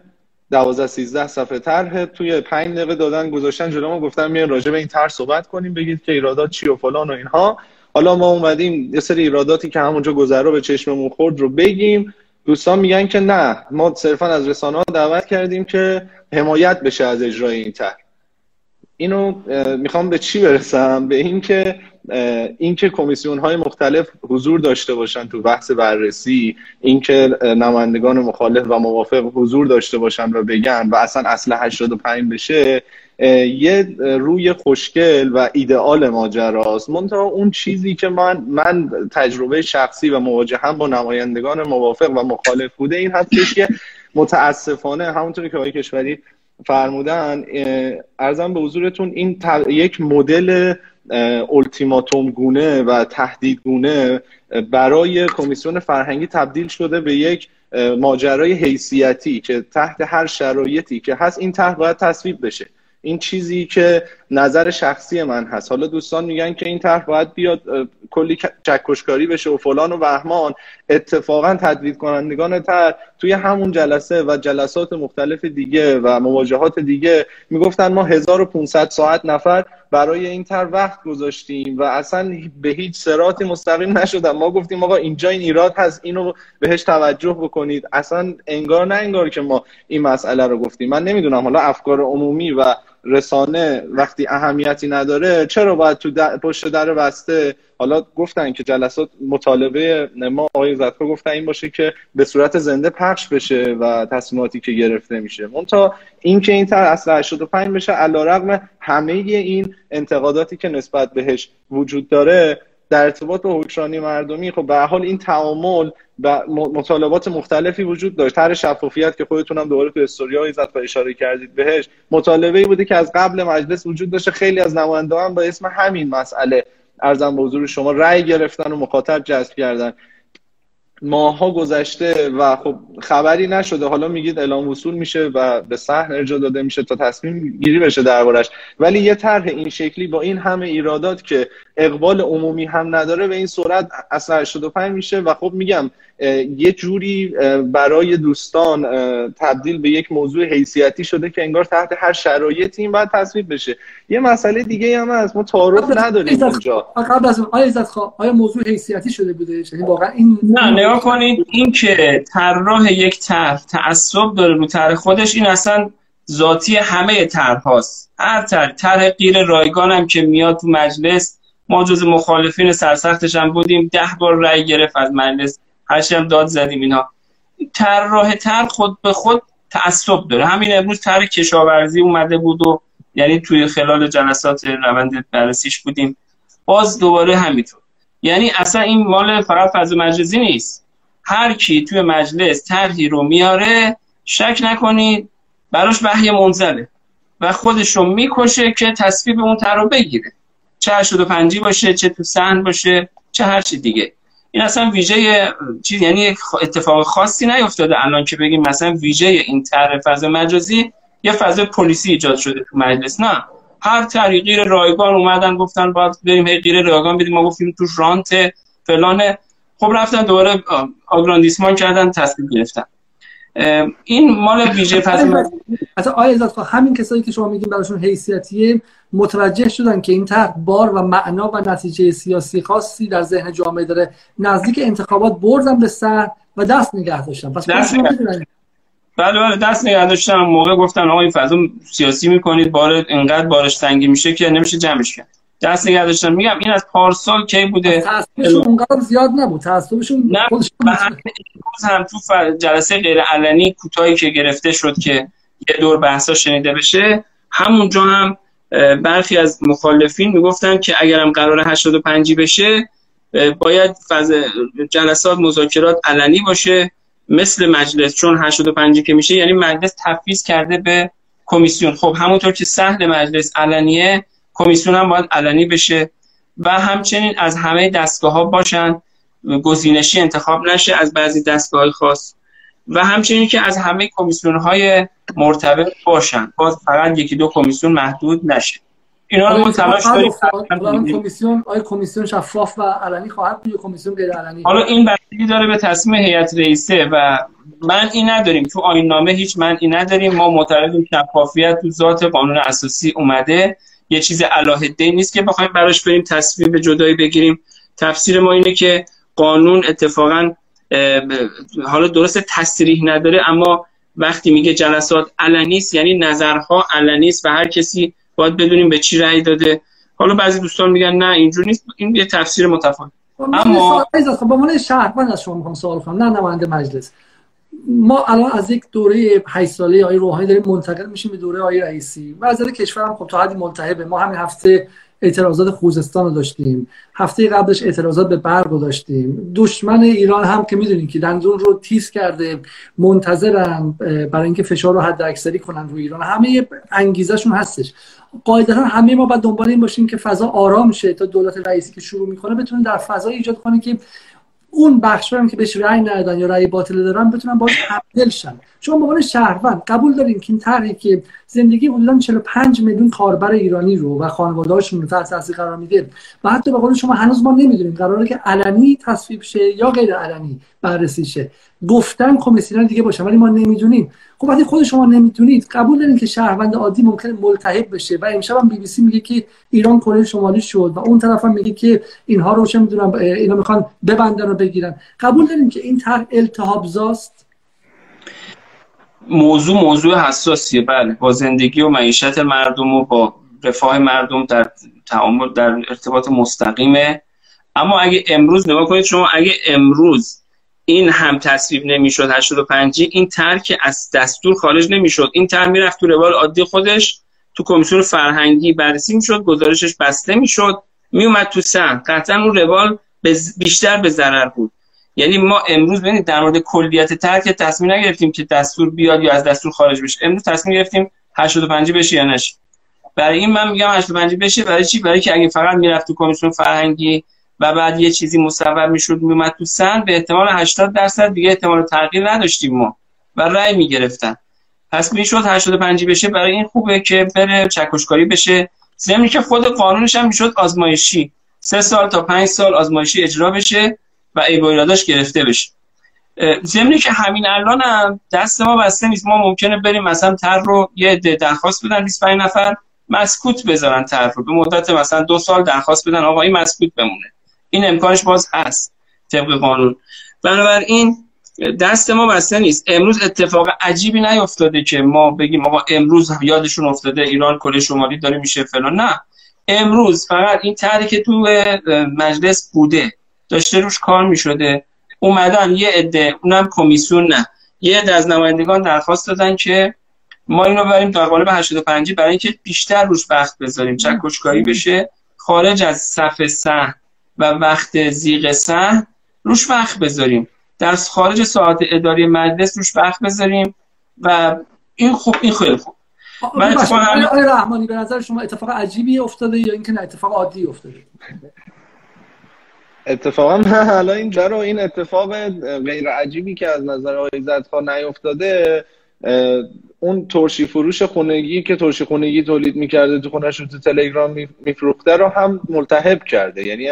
12 13 صفحه طرح. توی 5 دقیقه دادن گذاشتن جلو ما گفتن میایم راجع به این طرح صحبت کنیم بگید که ایرادات چی و فلان و اینها. حالا ما اومدیم یه سری ایراداتی که همونجا گذرا به چشممون خورد رو بگیم. دوستان میگن که نه ما صرفا از رسانه ها دعوت کردیم که حمایت بشه از اجرای این طرح. اینو می‌خوام به چی برسم؟ به اینکه اینکه کمیسیون های مختلف حضور داشته باشن تو بحث بررسی اینکه نمایندگان مخالف و موافق حضور داشته باشن و بگن و اصلا اصل 85 بشه یه روی خوشگل و ایدئال ماجراست. منتها اون چیزی که من من تجربه شخصی و مواجه هم با نمایندگان موافق و مخالف بوده این هستش که متاسفانه همونطوری که آقای کشوری فرمودن ارزم به حضورتون این یک مدل التیماتوم گونه و تهدید گونه برای کمیسیون فرهنگی تبدیل شده به یک ماجرای حیثیتی که تحت هر شرایطی که هست این طرح باید تصویب بشه. این چیزی که نظر شخصی من هست. حالا دوستان میگن که این طرح باید بیاد کلی چکشکاری بشه و فلان و بهمان. اتفاقا تدوید کنندگان تر توی همون جلسه و جلسات مختلف دیگه و مواجهات دیگه می‌گفتن ما 1500 ساعت نفر برای این تر وقت گذاشتیم و اصلا به هیچ سراتی مستقیم نشدم ما گفتیم آقا اینجا این ایراد هست اینو بهش توجه بکنید. اصلا انگار نه انگار که ما این مسئله رو گفتیم. من نمی‌دونم حالا افکار عمومی و رسانه وقتی اهمیتی نداره چرا باید تو پشت در بسته؟ حالا گفتن که جلسات مطالبه ما آقای زدکا گفتن این باشه که به صورت زنده پخش بشه و تصمیماتی که گرفته میشه. منتها این که این تر اصل 85 بشه علیرغم همه این انتقاداتی که نسبت بهش وجود داره در ارتباط با حکمرانی مردمی خب به حال این تعامل و مطالبات مختلفی وجود داشت. هر شفافیت که خودتونم دوباره تو استوریای زد و اشاره کردید بهش. مطالبه ای بوده که از قبل مجلس وجود داشته. خیلی از نمایندگان با اسم همین مسئله ارزم به حضور شما رأی گرفتن و مخاطب جذب کردن. ماها گذشته و خب خبری نشده. حالا میگید اعلام وصول میشه و به صحن ارجا داده میشه تا تصمیم گیری بشه دربارش. ولی یه طرح این شکلی با این همه ایرادات که اقبال عمومی هم نداره به این صورت اصلا 85 میشه و خب میگم یه جوری برای دوستان تبدیل به یک موضوع حیثیتی شده که انگار تحت هر شرایطی این باید تصویب بشه. یه مسئله دیگه هم هست. ما تعارف نداریم اینجا قبل از آیا آیا موضوع حیثیتی شده بوده. یعنی واقعا این نه نگاه کنید این که طراح یک طرح تعصب داره رو طرح خودش این اصلا ذاتی همه طرح هاست. هر طرح طرح غیر رایگان هم که میاد تو مجلس ما جز مخالفین سرسختش هم بودیم ده بار رأی گرفت از مجلس. هرچی داد زدیم اینا. طراح تر خود به خود تعصب داره. همین امروز طرح کشاورزی اومده بود و یعنی توی خلال جلسات روند بررسیش بودیم. باز دوباره همینطور. یعنی اصلا این مال فقط فضا مجلسی نیست. هر کی توی مجلس طرحی رو میاره شک نکنید براش وحی منزله. و خودش رو می‌کشه که تصویب اون طرح رو بگیره. چه 85 باشه چه تو سن باشه چه هر چی دیگه. این اصلا ویژه چیز یعنی اتفاق خاصی نیفتاده الان که بگیم مثلا ویژه این طرح فضا مجازی یه فضا پلیسی ایجاد شده تو مجلس نه. هر طریقی رایگان اومدن گفتن باید بریم هی غیر رایگان بدیم ما گفتیم تو رانت فلان خب رفتن دوباره آگراندیسمان کردن تصمیم گرفتن. این مال ویژه فضا اصلا آیا همین کسایی که شما میگین براشون حیثیتیه متوجه شدن که این طرح بار و معنا و نتیجه سیاسی خاصی در ذهن جامعه داره. نزدیک انتخابات بردن به سر و دست نگه داشتن پس دست نگه. بله بله دست نگه داشتن موقع گفتن آقا این فضا سیاسی می‌کنید بار اینقدر بارش تنگی میشه که نمیشه جمعش کرد. دست نگه داشتن. میگم این از پارسال کی بوده؟ تعصبشون اونقدر زیاد نبود. تعصبشون نه هم تو جلسه غیر علنی کوتاهی که گرفته شد که یه دور بحثا شنیده بشه همونجا هم برخی از مخالفین می‌گفتن که اگرم قرار 85 بشه باید فاز جلسات مذاکرات علنی باشه مثل مجلس. چون 85 که میشه یعنی مجلس تفویض کرده به کمیسیون. خب همونطور که سهل مجلس علنیه کمیسیون هم باید علنی بشه و همچنین از همه دستگاه ها باشن. گزینشی انتخاب نشه از بعضی دستگاه خاص. و همچنین که از همه کمیسیون های مرتبط باشن. باز فقط یکی دو کمیسیون محدود نشه. اینا رو ما تلاش داریم. کمیسیون آیا کمیسیون شفاف و علنی خواهد بود کمیسیون غیر علنی؟ حالا این بستگی داره به تصمیم هیئت رئیسه و من این نداریم. تو آیین نامه هیچ من این نداریم. ما معتقدیم شفافیت تو ذات قانون اساسی اومده. یه چیز علاهده نیست که بخوایم براش بریم به جدایی بگیریم. تفسیر ما اینه که قانون اتفاقا حالا درست تصریح نداره اما وقتی میگه جلسات علنی است یعنی نظرها علنی است و هر کسی باید بدونیم به چی رأی داده. حالا بعضی دوستان میگن نه اینجور نیست. این یه تفسیر متفاوت. خب، اما خب با من شهروند از شما می‌خوام سوال کنم. نه نماینده مجلس. ما الان از یک دوره 8 ساله آقای روحانی داریم منتقل میشیم به دوره آقای رئیسی وزیر کشور هم خب تا حدی ملتهبه ما همین هفته اعتراضات خوزستان رو داشتیم. هفته قبلش اعتراضات به برق داشتیم. دشمن ایران هم که می‌دونیم که دندون رو تیز کرده منتظرن برای اینکه فشار رو حد اکثری کنن رو ایران. همه انگیزشون هستش. قاعدتا همه ما باید دنبال این باشیم که فضا آرام شه تا دولت رئیسی که شروع می‌کنه بتونه در فضا ایجاد کنه که اون بخش هم که بهش رأی ندادن یا رأی باطل دارن بتونن باش همدل شن. شما به عنوان شهروند قبول دارین که این طرحی که زندگی حدودا 45 میلیون کاربر ایرانی رو و خانواده‌هاشون رو تحت تاثیر قرار میده و حتی به قول شما هنوز ما نمی‌دونیم قراره که علنی تصویب شه یا غیر علنی بررسی شه. گفتن کمیسیون دیگه باشه ولی ما نمی‌دونیم. خب وقتی خود شما نمی‌تونید. قبول دارین که شهروند عادی ممکن ملتهب بشه و امشب هم بی بی سی میگه که ایران کره شمالی شد و اون طرف هم میگه که اینها رو چه می‌دونم اینا می‌خوان ببندن و بگیرن. قبول دارین که این طرح التهاب زاست موضوع موضوع حساسیه. بله. با زندگی و معیشت مردم و با رفاه مردم در تعامل در ارتباط مستقیمه. اما اگه امروز نگاه کنید شما اگه امروز این هم تصویب نمی‌شد 85 این ترک از دستور خارج نمی‌شد. این تر می‌رفت تو روال عادی خودش تو کمیسیون فرهنگی بررسی می‌شد گزارشش بسته می‌شد میومد تو سن قطعا اون روال بیشتر به ضرر بود. یعنی ما امروز ببینید در مورد کلیت ترک تصمیم نگرفتیم که دستور بیاد یا از دستور خارج بشه. امروز تصمیم گرفتیم 85 بشه یا نشه. برای این من میگم 85 بشه برای چی؟ برای که اگه فقط می‌رفت تو کمیسیون فرهنگی و بعد یه چیزی مصور می‌شد میومد تو سن به احتمال 80 درصد دیگه احتمال تغییر نداشتیم ما و رأی می‌گرفتن. پس می‌شد 85 بشه برای این خوبه که بره چکشکاری بشه. زمینی که خود قانونش هم می‌شد آزمایشی. سه سال تا پنج سال آزمایشی اجرا بشه و ایراداش گرفته بشه. زمینی که همین الان هم دست ما بسته نیست. ما ممکنه بریم مثلا تر رو یه درخواست بدن 25 نفر مسکوت بذارن تر رو. به مدت مثلا دو سال درخواست بدن آقا این مسکوت بمونه. این امکانش باز هست طبق قانون. بنابراین دست ما بسته نیست. امروز اتفاق عجیبی نیفتاده که ما بگیم آقا امروز یادشون افتاده ایران کل شمالی داره میشه فلان. نه. امروز فقط این طرحی که تو مجلس بوده داشته روش کار می‌شده. اومدن یه عده اونم کمیسیون نه. یه عده از نمایندگان درخواست دادن که ما اینو بریم در قالب 85 برای اینکه بیشتر روش وقت بذاریم. چکشکاری بشه خارج از صف سه و وقت زیغ سه روش وقت بذاریم. در خارج ساعت اداری مجلس روش وقت بذاریم و این خوب این خیلی خوب. من آقای رحمانی به نظر شما اتفاق عجیبی افتاده یا اینکه نه اتفاق عادی افتاده؟ اتفاقا حالا این در این اتفاق غیر عجیبی که از نظر آقای زدخا نیفتاده اون ترشی فروش خونگی که ترشی خونگی تولید می‌کرده تو خونش رو تو تلگرام میفروخته رو هم ملتهب کرده. یعنی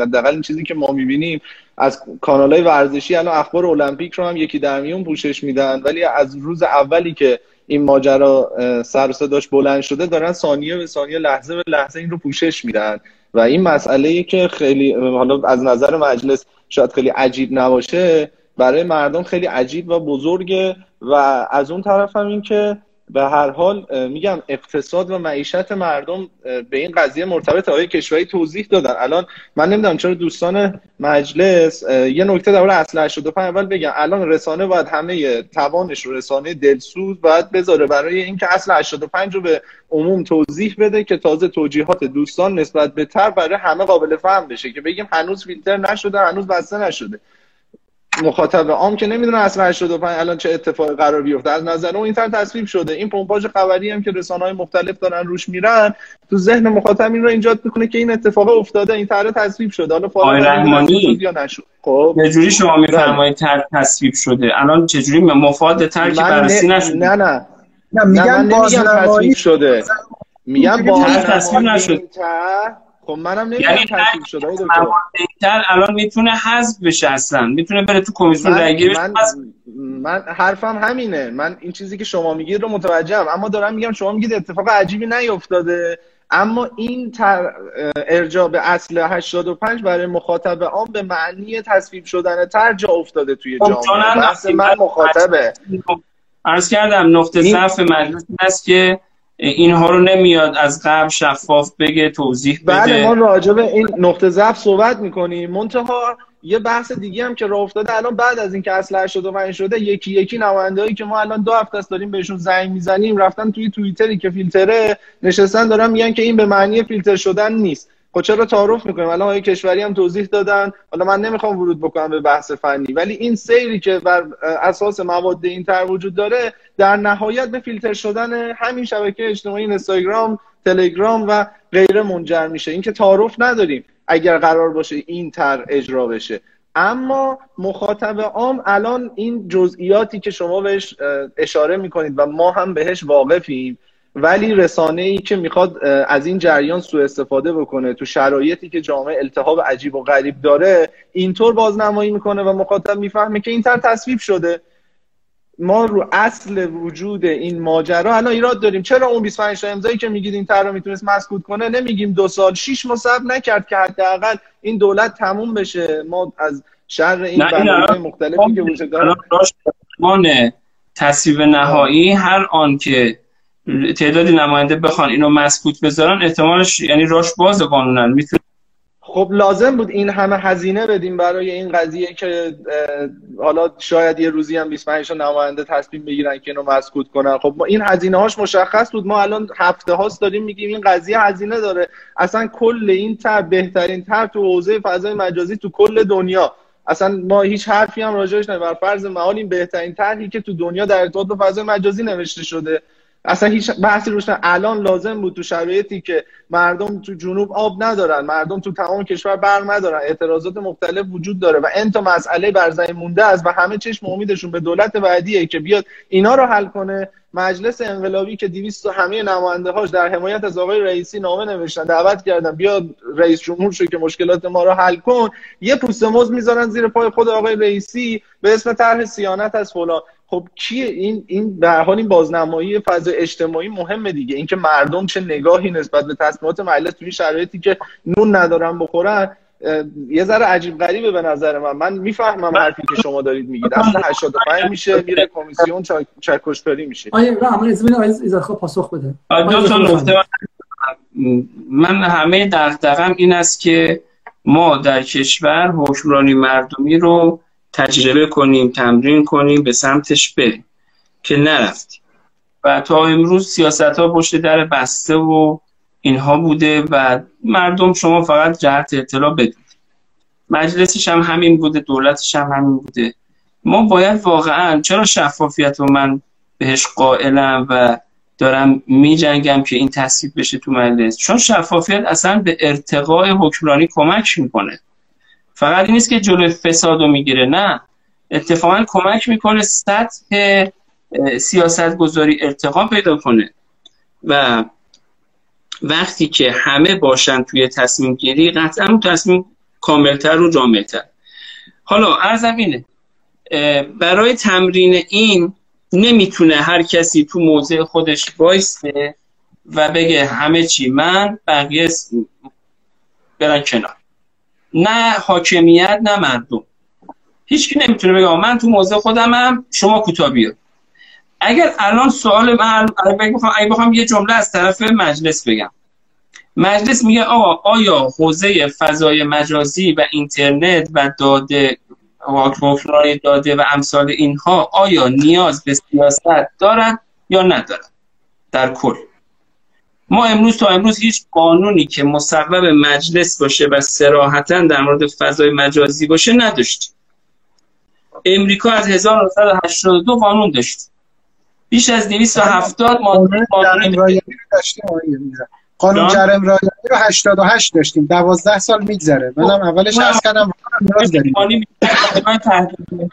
حداقل این چیزی که ما می‌بینیم از کانال های ورزشی الان اخبار المپیک رو هم یکی در میون پوشش میدن. ولی از روز اولی که این ماجرا سر صداش بلند شده دارن ثانیه به ثانیه لحظه به لحظه این رو پوشش میدن. و این مسئله ای که خیلی حالا از نظر مجلس شاید خیلی عجیب نباشه برای مردم خیلی عجیب و بزرگه و از اون طرف هم این که به هر حال میگم اقتصاد و معیشت مردم به این قضیه مرتبط آقای کشوری توضیح دادن؟ الان من نمی‌دونم چرا دوستان مجلس یه نکته در اصل 85 اول بگم. الان رسانه باید همه توانش رو رسانه دلسوز باید بذاره برای اینکه اصل 85 رو به عموم توضیح بده که تازه توجیهات دوستان نسبت به تر برای همه قابل فهم بشه که بگیم هنوز فیلتر نشده هنوز بسته نشده. مخاطب عام که نمی‌دونه اصلا 85 الان چه اتفاقی قرار بیفته. از نظر اون این طرح تصویب شده. این پمپاژ خبری هم که رسانه‌های مختلف دارن روش میرن تو ذهن مخاطب این رو ایجاد می‌کنه که این اتفاق افتاده این طرح تصویب شده. حالا فارغ یا نشد؟ خب. چجوری شما میفرمایید طرح تصویب شده؟ الان چجوری مفاد طرح که بررسی نشده؟ نه نه. نه میگم تصویب شده. میگم با تصویب نشده خب منم نمی‌دونم یعنی تصویب شده الان می‌تونه حذف بشه اصلا. می‌تونه بره تو کمیسیون رأیگیری من, من حرفم همینه. من این چیزی که شما میگید رو متوجهم. اما دارم میگم شما میگید اتفاق عجیبی نیفتاده اما این تر ارجاع به اصل 85 برای مخاطب عام به معنی تصویب شدن تر جا افتاده توی خب، جامعه. بحث من مخاطبه. عرض کردم نقطه ضعف مجلس است که اینها رو نمیاد از قبل شفاف بگه توضیح بده. بله ما راجع به این نقطه ضعف صحبت می‌کنیم. منتها یه بحث دیگه هم که راه افتاده الان بعد از اینکه اصل 85 شده یکی یکی نمایندهایی که ما الان دو هفته است داریم بهشون زنگ می‌زنیم رفتن توی توییتری که فیلتره نشستن دارن میگن که این به معنی فیلتر شدن نیست. خب چرا تعارف می‌کنیم؟ الان آقای کشوری هم توضیح دادن. حالا من نمی‌خوام ورود بکنم به بحث فنی ولی این سیری که بر اساس مواد این تر وجود داره در نهایت به فیلتر شدن همین شبکه اجتماعی اینستاگرام تلگرام و غیره منجر میشه. اینکه تعارف نداریم اگر قرار باشه این تر اجرا بشه. اما مخاطب عام الان این جزئیاتی که شما بهش اشاره می‌کنید و ما هم بهش واقفیم ولی رسانه ای که می‌خواد از این جریان سوء استفاده بکنه تو شرایطی که جامعه التهاب عجیب و غریب داره اینطور بازنمایی می‌کنه و مخاطب می‌فهمه که این تر تصویب شده. ما رو اصل وجود این ماجرا الان ایراد داریم. چرا اون 25 تا امضایی که میگید این طرح می‌تونست مسکوت کنه؟ نمیگیم دو سال شش ماه صبر نکرد که حداقل این دولت تموم بشه. ما از شر این بحث مختلفی که وجود داره. تصویب نهایی هر آن که تعدادی نماینده بخوان اینو مسکوت بذارن احتمالش یعنی راش باز قانونن. می‌تونه خب لازم بود این همه هزینه بدیم برای این قضیه که حالا شاید یه روزی هم 25 نماینده تصمیم بگیرن که اینو مسکوت کنن. خب ما این هزینه هاش مشخص بود. ما الان هفته هاست داریم میگیم این قضیه هزینه داره. اصلا کل این تر بهترین تر تو حوزه فضای مجازی تو کل دنیا. اصلا ما هیچ حرفی هم راجعش بر فرض محال این بهترین طرحی که تو دنیا در ارتباط با فضای مجازی نوشته شده. اصلا هیچ بحثی روش الان لازم بود تو شرایطی که مردم تو جنوب آب ندارن مردم تو تمام کشور برق ندارن. اعتراضات مختلف وجود داره و این تا مسئله بر زمین مونده است و همه چشم امیدشون به دولت بعدیه که بیاد اینا رو حل کنه. مجلس انقلابی که 200 همه نماینده هاش در حمایت از آقای رئیسی نامه نوشتن دعوت کردن بیاد رئیس جمهور شو که مشکلات ما رو حل کن. یه پوست موز می‌ذارن زیر پای خود آقای رئیسی به اسم طرح سیانت از فلان. خب کیه این این به حال این بازنمایی فضای اجتماعی مهمه دیگه. اینکه مردم چه نگاهی نسبت به تصمیمات مجلس توی شرایطی که نون ندارن بخورن یه ذره عجیب غریبه به نظر من. من می‌فهمم حرفی که شما دارید میگید. اصلا 85 میشه میره کمیسیون چکشپری میشه. آیا رحمان ازمین آیز پاسخ بده. دو تا نکته من همه دغدغم این است که ما در کشور حکمرانی مردمی رو تجربه کنیم تمرین کنیم به سمتش بریم. که نرفتیم و تا امروز سیاست ها پشت در بسته و اینها بوده و مردم شما فقط جهت اطلاع بدید. مجلسش هم همین بوده دولتش هم همین بوده. ما باید واقعا چرا شفافیت رو من بهش قائلم و دارم می جنگم که این تصویب بشه تو مجلس؟ چون شفافیت اصلا به ارتقاء حکمرانی کمک می‌کنه. فقط نیست که جلوی فساد رو می‌گیره نه. اتفاقا کمک می‌کنه سطح سیاست گذاری ارتقا پیدا کنه. و وقتی که همه باشن توی تصمیم گیری قطعا اون تصمیم کاملتر و جامعتر. حالا ارزم اینه برای تمرین این نمی‌تونه هر کسی تو موضع خودش بایسته و بگه همه چی من بقیه برن کنار. نه حاکمیت نه مردم. هیچکی نمی‌تونه بگه من تو موضع خودمم شما کوتاه اگر الان سوال من اگه بخوام یه جمله از طرف مجلس بگم. مجلس میگه آقا آیا حوزه فضای مجازی و اینترنت و داده حکمرانی داده و امثال اینها آیا نیاز به سیاست دارد یا ندارد در کل. ما امروز تا امروز هیچ قانونی که مصوب مجلس باشه و سراحتا در مورد فضای مجازی باشه نداشتیم. امریکا از 1982 قانون داشت. بیش از 270 ماده قانون قانون جرم رایانی رو 88 داشتیم. 12 سال میگذره. منم خب. اولش عرض کردم نیاز داریم.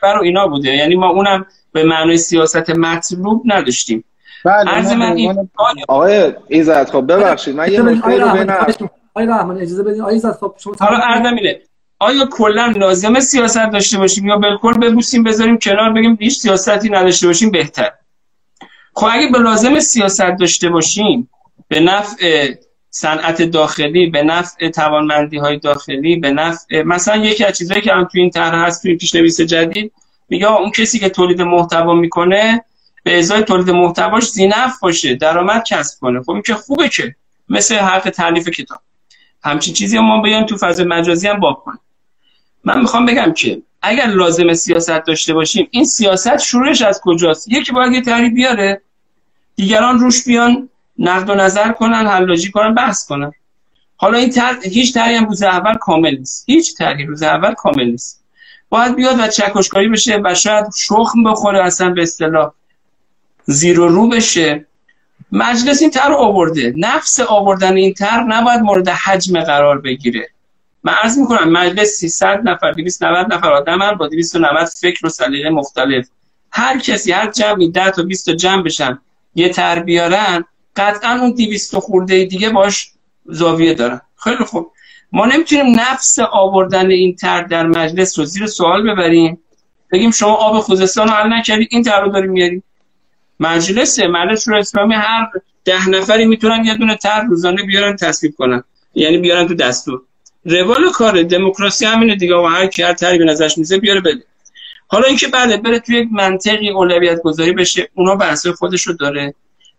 رو اینا بوده. یعنی ما اونم به معنی سیاست مطلوب نداشتیم. عرض من این آقای ایزد خب ببخشید من یه نکته رو ببینم. آقای رحمان اجازه بدید آقای ایزد خب شما حالا اینه. آیا کلا لازمه سیاست داشته باشیم یا بالکل ببوسیم بذاریم کنار بگیم هیچ سیاستی نداشته باشیم بهتر؟ خب اگه به لازم سیاست داشته باشیم به نفع صنعت داخلی به نفع توانمندی های داخلی به نفع مثلا یکی از چیزهایی که هم تو این طرح هست تو این پیشنویس جدید میگه اون کسی که تولید محتوا می‌کنه به ازای تولید محتواش زینف باشه درآمد کسب کنه. خب این که خوبه که مثل حق تعلیف کتاب. همچین چیزی هم ما بیان تو فضای مجازی هم باب کنیم. من می‌خوام بگم که اگر لازم سیاست داشته باشیم این سیاست شروعش از کجاست؟ یکی باید یه تحریف بیاره. دیگران روش بیان نقد و نظر کنن حلاجی کنن بحث کنن. حالا این تر... هیچ طرحی هم روز اول کامل نیست. هیچ طرحی روز اول کامل نیست. باید بیاد و چکشکاری بشه و شاید شخم بخوره اصلا به اصطلاح. زیر و رو بشه. مجلس این تر آورده. نفس آوردن این تر نباید مورد حجم قرار بگیره. من عرض می‌کنم مجلس 300 نفر 290 نفر آدم با 290 فکر و سلیقه مختلف. هر کسی هر جمعی 10 تا 20 تا جمع بشن یه تر بیارن قطعا اون 200 خورده دیگه باش زاویه دارن. خیلی خوب. ما نمی‌تونیم نفس آوردن این تر در مجلس رو زیر سوال ببریم. بگیم شما آب خوزستان رو حل نکردید این تر رو داریم میاریم. مجلس مجلس رو اسلامی هر ده نفری می‌تونن یه دونه تر روزانه بیارن تصویب کنن. یعنی بیارن تو دستور. روال کار دموکراسی همینه دیگه. و هر کی هر تری به نظرش میزه بیاره بده. حالا اینکه بله بره توی یک منطقی اولویت گذاری بشه اونا بحث خودش رو داره.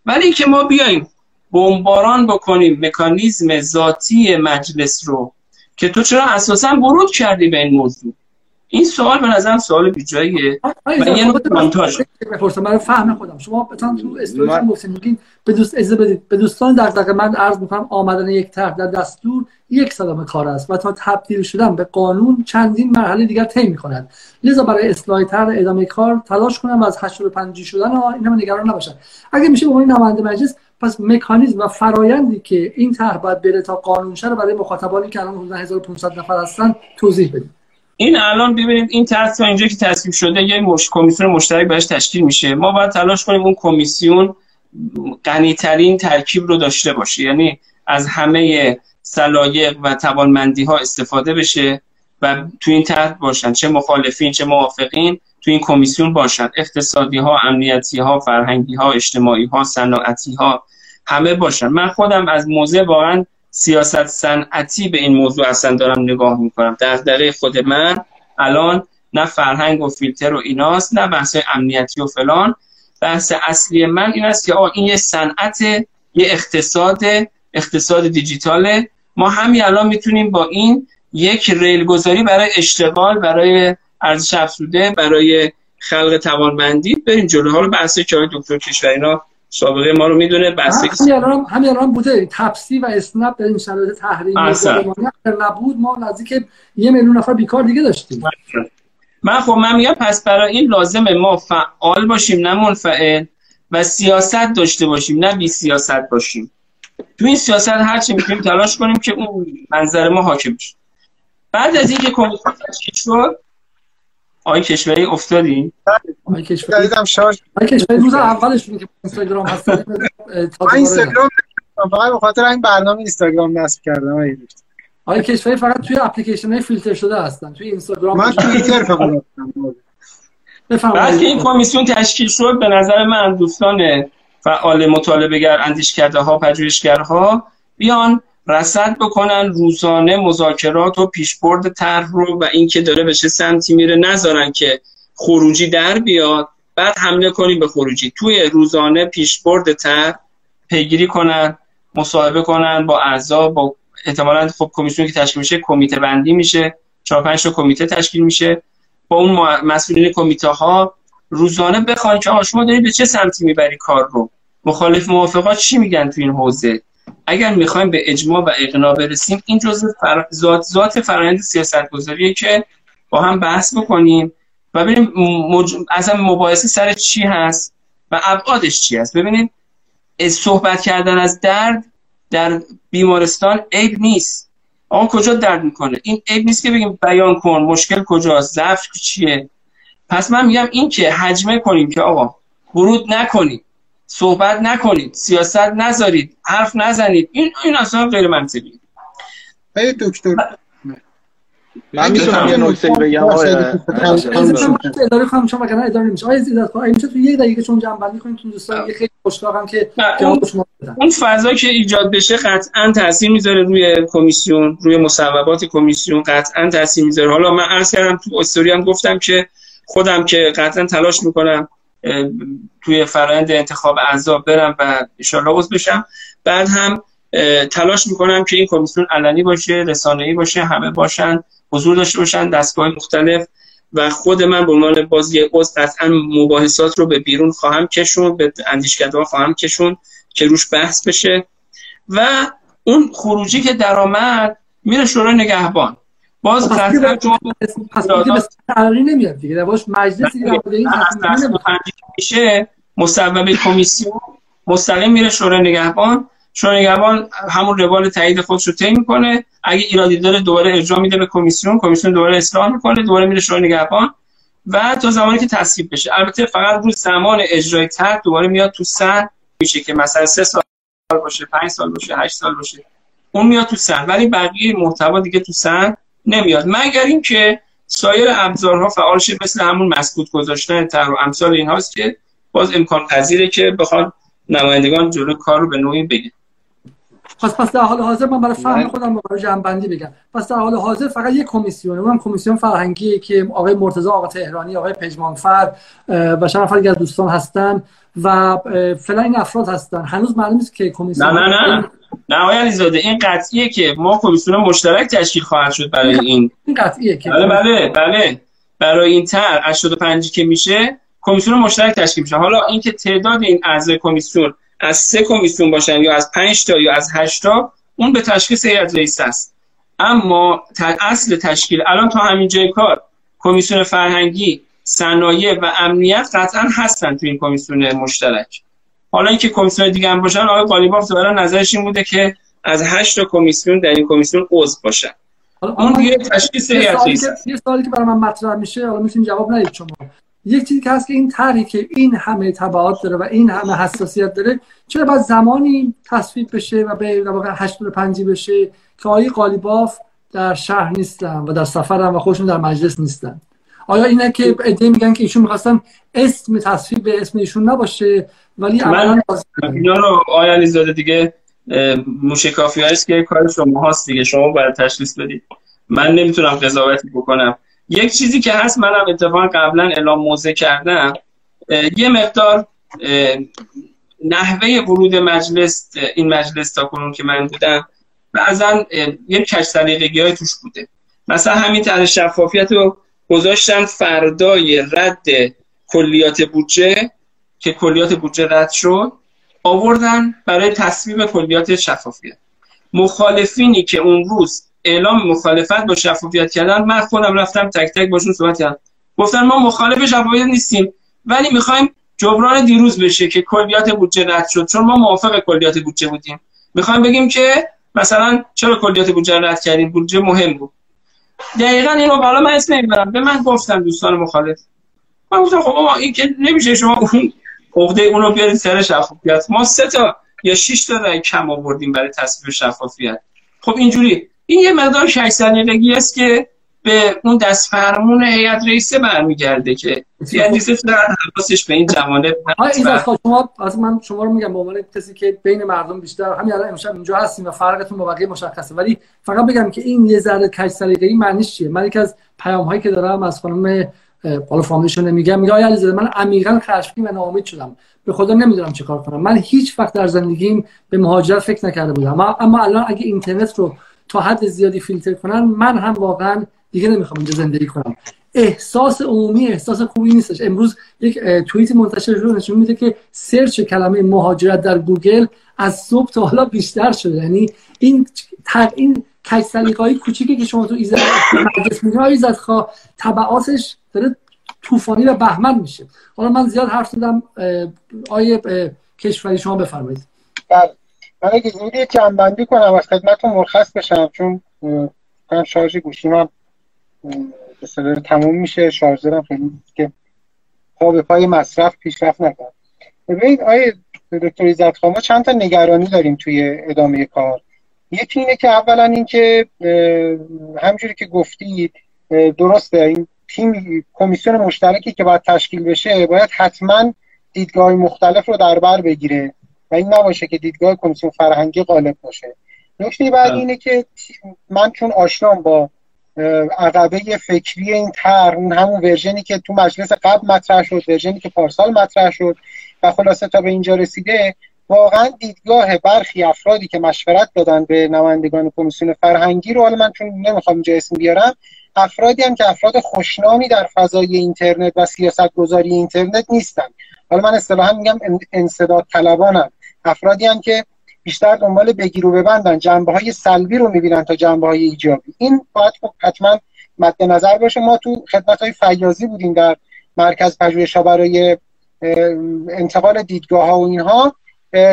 ولی اینکه ما بیایم بمباران بکنیم مکانیزم ذاتی مجلس رو که تو چرا اساسا ورود کردی به این موضوع؟ این سوال به نظرم سوال بیجاییه. و یه نوع مونتاژ بپرسم برای فهم خودم. شما مثلا تو استوریتون گفتین میگین به دوست اجازه بدید به دوستان در دقیقه من عرض می‌کنم آمدن یک طرح در دستور یک سلام کار است و تا تبدیل شدن به قانون چندین مرحله دیگر طی می‌کنند لذا برای اصلاح طرح ادامه کار تلاش کنم و از 85 شدن اینا نگران نباشن اگه میشه به عنوان نماینده مجلس پس مکانیزم و فرایندی که این طرح باید بره تا قانون رو برای مخاطبانی که الان 1500 نفر هستن توضیح بدید این الان ببینید این تا اینجا که تصویب شده یه مش... کمیسیون مشترک بهش تشکیل میشه. ما باید تلاش کنیم اون کمیسیون غنیترین ترکیب رو داشته باشه. یعنی از همه سلایق و توانمندی ها استفاده بشه و تو این طرح باشن. چه مخالفین چه موافقین تو این کمیسیون باشن. اقتصادی ها امنیتی ها فرهنگی ها اجتماعی ها صنعتی ها همه باشن. من خودم از موضع واقعا سیاست صنعتی به این موضوع اصلا دارم نگاه می‌کنم. دغدغه خود من الان نه فرهنگ و فیلتر و ایناست نه بحث امنیتی و فلان. بحث اصلی من این است که آه این یه صنعت یه اقتصاد اقتصاد دیجیتاله. ما همین الان می‌تونیم با این یک ریل گذاری برای اشتغال برای ارزش افزوده برای خلق توانمندی بریم جلو. حالا بحث که دکتر کشورینا سابقه ما رو می‌دونه بحث همین الان همین الان بوده. تپسی و اسنپ در این شرایط تحریم نبود ما نزدیک یه میلیون نفر بیکار دیگه داشتیم. من خب من میگم پس برای این لازمه ما فعال باشیم نه منفعل و سیاست داشته باشیم نه بی سیاست باشیم. تو این سیاست هر چی می‌تونیم تلاش کنیم که اون منظر ما حاکم بشه. بعد از اینکه کمیسیون تشکیل شد آقای کشوری افتادی؟ آقای کشوری دیدم شارژ آقای کشوری روز اولش که اینستاگرام هست. اینستاگرام فقط به خاطر این برنامه اینستاگرام نصب کردم آقای کشوری فقط توی اپلیکیشن فیلتر شده هستن. توی اینستاگرام من توییتر فقط بعد که این کمیسیون تشکیل شد به نظر من دوستان فعال مطالبه گر اندیشکرده ها پژوهشگرها بیان رصد بکنن روزانه مذاکرات و پیشبرد طرح رو و اینکه داره به چه سمتی میره نذارن که خروجی در بیاد. بعد حمله کنیم به خروجی. توی روزانه پیشبرد طرح پیگیری کنن مصاحبه کنن با اعضا با احتمالاً خب کمیسیونی که تشکیل میشه کمیته بندی میشه. چهار پنج کمیته تشکیل میشه. با اون مسئولین کمیته ها روزانه بخواین که شما دارید به چه سمتی می‌بری کار رو؟ مخالف موافقات چی میگن تو این حوزه؟ اگر می‌خوایم به اجماع و اقناع برسیم این جزء فر... ذات ذات فرآیند سیاست گذاریه که با هم بحث بکنیم و ببینیم مج... اصلا مباحثه سر چی هست و ابعادش چی هست. ببینید صحبت کردن از درد در بیمارستان عیب نیست. آقا کجا درد می‌کنه؟ این عیب نیست که بگیم بیان کن مشکل کجاست ضعف چیه؟ پس من میگم این که حجمه کنیم که آقا ورود نکنید صحبت نکنید سیاست نذارید حرف نزنید. این این اصلا غیر منطقی. دکتر. من می‌تونم یه نکته بگم. اداره کنم چون وگرنه اداره نمیشه. آیا زیاد میشه تو یه دقیقه چون جمع بندی کنیم تو دوستان یه خیلی خوشحالم که اون فضا که ایجاد بشه قطعا تاثیر می‌ذاره روی کمیسیون روی مصوبات کمیسیون قطعا تاثیر می‌ذاره. حالا من عرض کردم تو استوری هم گفتم که خودم که قطعا تلاش می‌کنم توی فرآیند انتخاب اعضا برم و ان عضو بشم. بعد هم تلاش می‌کنم که این کمیسیون علنی باشه رسانه‌ای باشه همه باشن حضور داشته باشن دستگاه مختلف و خود من به عنوان باز یه عضو قطعا مباحثات رو به بیرون خواهم کشون به اندیشکده خواهم کشون که روش بحث بشه. و اون خروجی که درآمد میره شورای نگهبان. باز قطعا چون پس نمیاد دیگه. مجلسی این میشه مصوبه کمیسیون مستقیم میره شورای نگهبان. شورای نگهبان همون روال تایید خودش رو طی می‌کنه. اگه ایرادی داره دوباره اجرا میده به کمیسیون. کمیسیون دوباره اصلاح می‌کنه دوباره میره شورای نگهبان. و تا زمانی که تصویب بشه. البته فقط روز زمان اجرای طرح دوباره میاد تو سن میشه که مثلا سه سال باشه پنج سال باشه هشت سال باشه. اون میاد تو سن ولی بقیه محتوا دیگه تو سن نمیاد. مگر اینکه سایر ابزارها فعال شه مثل همون مسکوت گذاشتن تر و امثال اینهاست که باز امکان پذیره که بخوان نمایندگان جلو کار رو به نوعی بگیرن. پس پس در حال حاضر من برای فهم خودم برای جنبندی بگم. پس در حال حاضر فقط یک کمیسیون اونم کمیسیون فرهنگی که آقای مرتضی آقا تهرانی آقای پژمانفر و چند نفر از دوستان هستن. و فعلا این افراد هستن. هنوز معلوم نیست که کمیسیون نه نه نه. نه آقای علیزاده این قطعیه که ما کمیسیون مشترک تشکیل خواهد شد برای این. این قطعیه که بله بله بله. برای این تر 85 که میشه کمیسیون مشترک تشکیل میشه. حالا اینکه تعداد این اعضای کمیسیون از سه کمیسیون باشن یا از پنج تا یا از هشت تا اون به تشخیص هیئت رئیس است. اما اصل تشکیل الان تا همین جای کار کمیسیون فرهنگی صنایع و امنیت قطعا هستن تو این کمیسیون مشترک. حالا اینکه کمیسیون دیگه هم باشن آقای قالیباف ظاهرا نظرش این بوده که از هشت تا کمیسیون در این کمیسیون عضو باشن. اون دیگه تشخیص یه سوالی که برای من مطرح میشه حالا می‌تونید جواب ندید شما. یک چیزی که هست که این طرحی که این همه تبعات داره و این همه حساسیت داره چرا باید زمانی تصویب بشه و به واقع 85 بشه که آقای قالیباف در شهر نیستن و در سفرن و خودشون در مجلس نیستن؟ آیا اینه که ادعا میگن که ایشون می‌خواستن اسم تصویب به اسم ایشون نباشه ولی من اینا رو آیا علیزاده دیگه موشکافی هست که کار شما هست دیگه شما باید تشخیص بدید. من نمی‌تونم قضاوتی بکنم. یک چیزی که هست منم اتفاقا قبلا اعلام موضع کردم. یه مقدار نحوه ورود مجلس این مجلس تا کنون که من بودم بعضا یه کش سلیقگی های توش بوده. مثلا همین طرح شفافیت رو گذاشتن فردای رد کلیات بودجه که کلیات بودجه رد شد آوردن برای تصویب کلیات شفافیت. مخالفینی که اون روز اعلام مخالفت با شفافیت کردن من خودم رفتم تک تک باشون صحبت کردم. گفتن ما مخالف شفافیت نیستیم ولی می‌خوایم جبران دیروز بشه که کلیات بودجه رد شد چون ما موافق کلیات بودجه بودیم. می‌خوایم بگیم که مثلا چرا کلیات بودجه رد کردیم؟ بودجه مهم بود. دقیقا اینو بالا من اسم می‌برم به من گفتم دوستان مخالف. من گفتم خب این که نمیشه شما اون عقده اونو بیارید سر شفافیت. ما سه تا یا 6 تا رای کم آوردیم برای تصویب شفافیت. خب اینجوری. این یه مقدار شش است که به اون دست فرمون هیئت رئیسه برمیگرده که یعنی در حواسش به این جوانب شما از من شما رو میگم به عنوان کسی که بین مردم بیشتر همین الان امشب اینجا هستیم و فرقتون با بقیه مشخصه. ولی فقط بگم که این یه ذره کج سلیقه‌ای معنیش چیه؟ من یکی از پیام هایی که دارم از خانم بالا فامیلشون میگم میگه آیا علیزاده من عمیقا خشمگین و ناامید شدم. به خدا نمی‌دونم چه کار کنم. من هیچ وقت در زندگیم به مهاجرت فکر نکرده بودم. اما الان اگه اینترنت رو تا حد زیادی فیلتر کنن من هم واقعا دیگه نمی‌خوام اینجا زندگی کنم. احساس عمومی احساس خوبی نیستش. امروز یک توییت منتشر شده نشون میده که search کلمه مهاجرت در گوگل از صبح تا حالا بیشتر شده. یعنی این این کج کوچیکی که شما تو ایزد مجلس ایزدخواه تبعاتش داره طوفانی و بهمن میشه. حالا من زیاد حرف زدم آقای کشوری شما بفرمایید. بله. من اگه زودی جنبندی کنم از خدمتتون مرخص بشم چون شارژ گوشی من به تموم میشه. شارژرم خیلی که پا به پای مصرف پیشرفت نکنم ببینید آیه دکتر ایزد ما چند تا نگرانی داریم توی ادامه کار. یکی اینه که اولا اینکه همجوری که گفتید درسته این تیم کمیسیون مشترکی که باید تشکیل بشه باید حتما دیدگاه مختلف رو در بر بگیره و این نباشه که دیدگاه کمیسیون فرهنگی غالب باشه. نکته بعد. اینه که من چون آشنام با عقبه فکری این تر اون همون ورژنی که تو مجلس قبل مطرح شد ورژنی که پارسال مطرح شد و خلاصه تا به اینجا رسیده واقعا دیدگاه برخی افرادی که مشورت دادن به نمایندگان کمیسیون فرهنگی رو حالا من چون نمی‌خوام اینجا اسم بیارم افرادی هم که افراد خوشنامی در فضای اینترنت و سیاست گذاری اینترنت نیستن. حالا من اصطلاحا میگم انصداد طلبانم. افرادی هم که بیشتر دنبال بگیر و ببندن. جنبه های سلبی رو می‌بینن تا جنبه های ایجابی. این باید خب حتما مد نظر باشه. ما تو خدمت های فیاضی بودیم در مرکز پژوهش برای انتقال دیدگاه ها و اینها.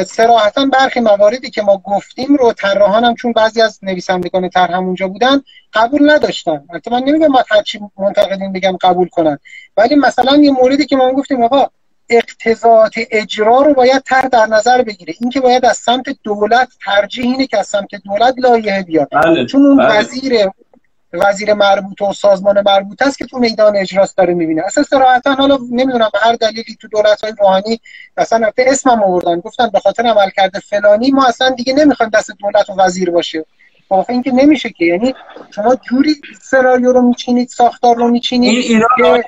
سراحتا برخی مواردی که ما گفتیم رو طراحان هم چون بعضی از نویسندگان طرح اونجا بودن قبول نداشتن. البته من نمیگم ما هرچی منتقدین بگم قبول کنن. ولی مثلا یه موردی که ما گفتیم آقا اقتضاعات اجرا رو باید تر در نظر بگیره. اینکه باید از سمت دولت ترجیح اینه که از سمت دولت لایحه بیاد بله، چون اون بله. وزیر وزیر مربوط و سازمان مربوط است که تو میدان اجراست داره می‌بینه. اصلا صراحتا حالا نمی‌دونم به هر دلیلی تو دولت های روحانی اصلا اسمم آوردن. گفتن به خاطر عملکرد فلانی ما اصلا دیگه نمی‌خوایم دست دولت و وزیر باشه. واقعا اینکه نمیشه که. یعنی شما جوری سناریو رو میچینید ساختار رو میچینید این ایراد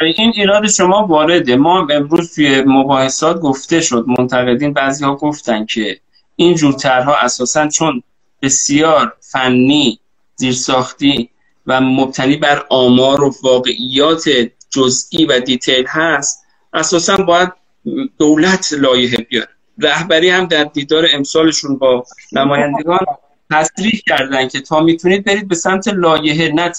این ایراد شما وارده. ما امروز توی مباحثات گفته شد منتقدین بعضی ها گفتن که این جور طرحها اساسا چون بسیار فنی زیرساختی و مبتنی بر آمار و واقعیات جزئی و دیتیل هست اساسا باید دولت لایحه بیاره. رهبری هم در دیدار امسالشون با نمایندگان تصریح کردن که تا می‌تونید برید به سمت لایحه نه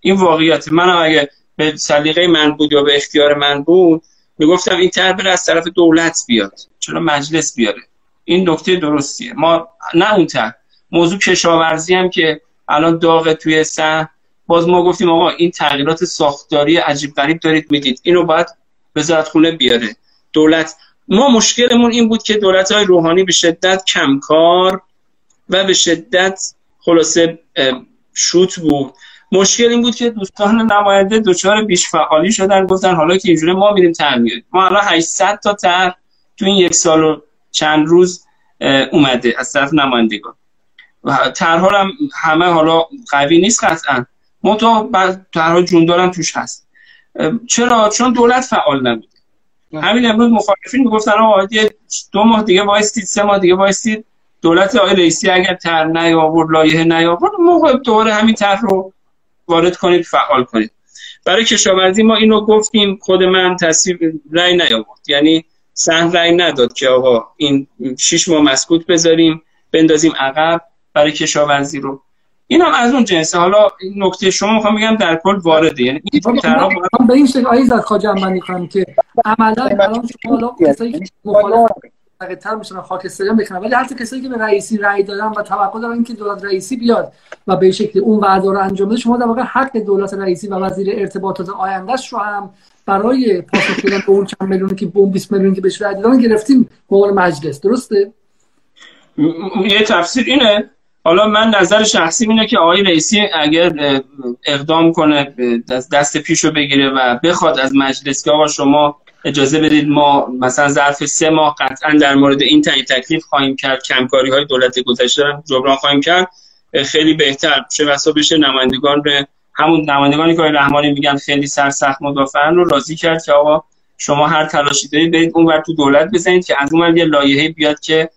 این واقعیت. من اگه به سلیقه من بود یا به اختیار من بود می‌گفتم این طرح بره از طرف دولت بیاد. چرا مجلس بیاره؟ این نکته درستیه. ما نه اون طرح. موضوع کشاورزی هم که الان داغ توی سه باز ما گفتیم آقا این تغییرات ساختاری عجیب غریب دارید می‌دید اینو باید وزارت خونه بیاره. دولت. ما مشکلمون این بود که دولت های روحانی به شدت کمکار و به شدت خلاصه شوت بود. مشکل این بود که دوستان نماینده دچار بیش فعالی شدن گفتن حالا که اینجوری ما میریم تر ما الان 800 تا تر تو این یک سال و چند روز اومده از طرف نمایندگان. و طرها هم همه حالا قوی نیست قطعا. منتها طرها جوندار توش هست. چرا؟ چون دولت فعال نبوده. همین امروز مخالفین می‌گفتن آقا دو ماه دیگه وایستید سه ماه دیگه وایستید دولت آقای رئیسی اگر تر نیاورد لایحه نیاورد موقع دوباره همین طرح رو وارد کنید فعال کنید. برای کشاورزی ما اینو گفتیم خود من تصویر رأی نیاورد. یعنی سهم رأی نداد که آقا این شش ماه مسکوت بذاریم بندازیم عقب برای کشاورزی رو. این هم از اون جنسه. حالا این نکته شما می‌خوام بگم در کل وارده. یعنی این طرح به این شکل آیز از خواجه من کنم که عملا الان شما حالا کسایی که مخالف تر میشن خاکستری هم بکنن ولی حتی کسایی که به رئیسی رأی دادن و توقع دارن که دولت رئیسی بیاد و به شکل اون وعده رو انجام بده شما در واقع حق دولت رئیسی و وزیر ارتباطات آیندهش رو هم برای پاسخ دادن به اون چند میلیونی که بوم 20 میلیونی که بهش رأی دادن گرفتیم به مجلس. درسته؟ یه تفسیر اینه. حالا من نظر شخصی اینه که آقای رئیسی اگر اقدام کنه دست پیشو بگیره و بخواد از مجلس که آقا شما اجازه بدید ما مثلا ظرف سه ماه قطعا در مورد این تعیین تکلیف خواهیم کرد کمکاری های دولت گذشته جبران خواهیم کرد. خیلی بهتر چه بسا بشه نمایندگان به همون نمایندگانی که رحمانی میگن خیلی سرسخت مدافعن رو راضی کرد که آقا شما هر تلاشی دارید برید اون ور تو دولت بزنید که از اون یه لایحه بیاد که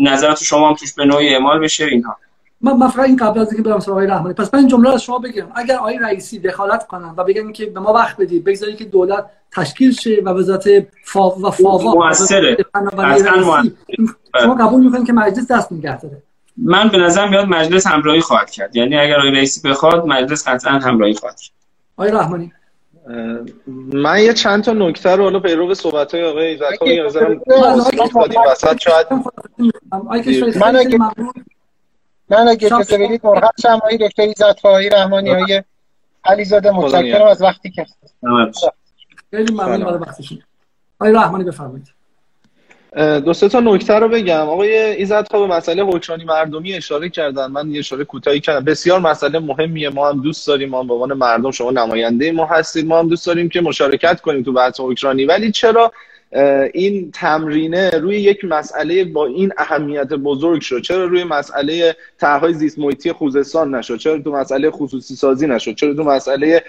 نظرات شما هم توش به نوعی اعمال بشه اینها. من من این قبل از اینکه برم سراغ رحمانی پس من این جمله از شما بگیرم اگر آقای رئیسی دخالت کنن و بگن که به ما وقت بدید بگذارید که دولت تشکیل شه و وزارت فا و فاوا شما قبول می‌کنید که مجلس دست نگه داره من به نظر میاد مجلس همراهی خواهد کرد یعنی اگر آقای رئیسی بخواد مجلس قطعا همراهی خواهد کرد آقای رحمانی من یه چند تا نکته رو حالا پیرو صحبت های آقای ایزت ها میارزم وسط شاید من اگه من اگه کسی بدید مرحب شم های دکتر ایزت های رحمانی های علیزاده متشکرم از وقتی که خیلی ممنون برای وقتشون. آقای رحمانی بفرمایید. دو سه تا نکته رو بگم. آقای ایزد به مسئله حکمرانی مردمی اشاره کردن. من یه اشاره کوتاهی کردم. بسیار مسئله مهمیه. ما هم دوست داریم. ما به عنوان مردم شما نماینده ما هستید ما هم دوست داریم که مشارکت کنیم تو بحث حکمرانی. ولی چرا این تمرینه روی یک مسئله با این اهمیت بزرگ شد. چرا روی مسئله طرحهای زیست محیطی خوزستان نشد؟ چرا تو مسئله خصوصی سازی نشد؟ چرا تو مسئله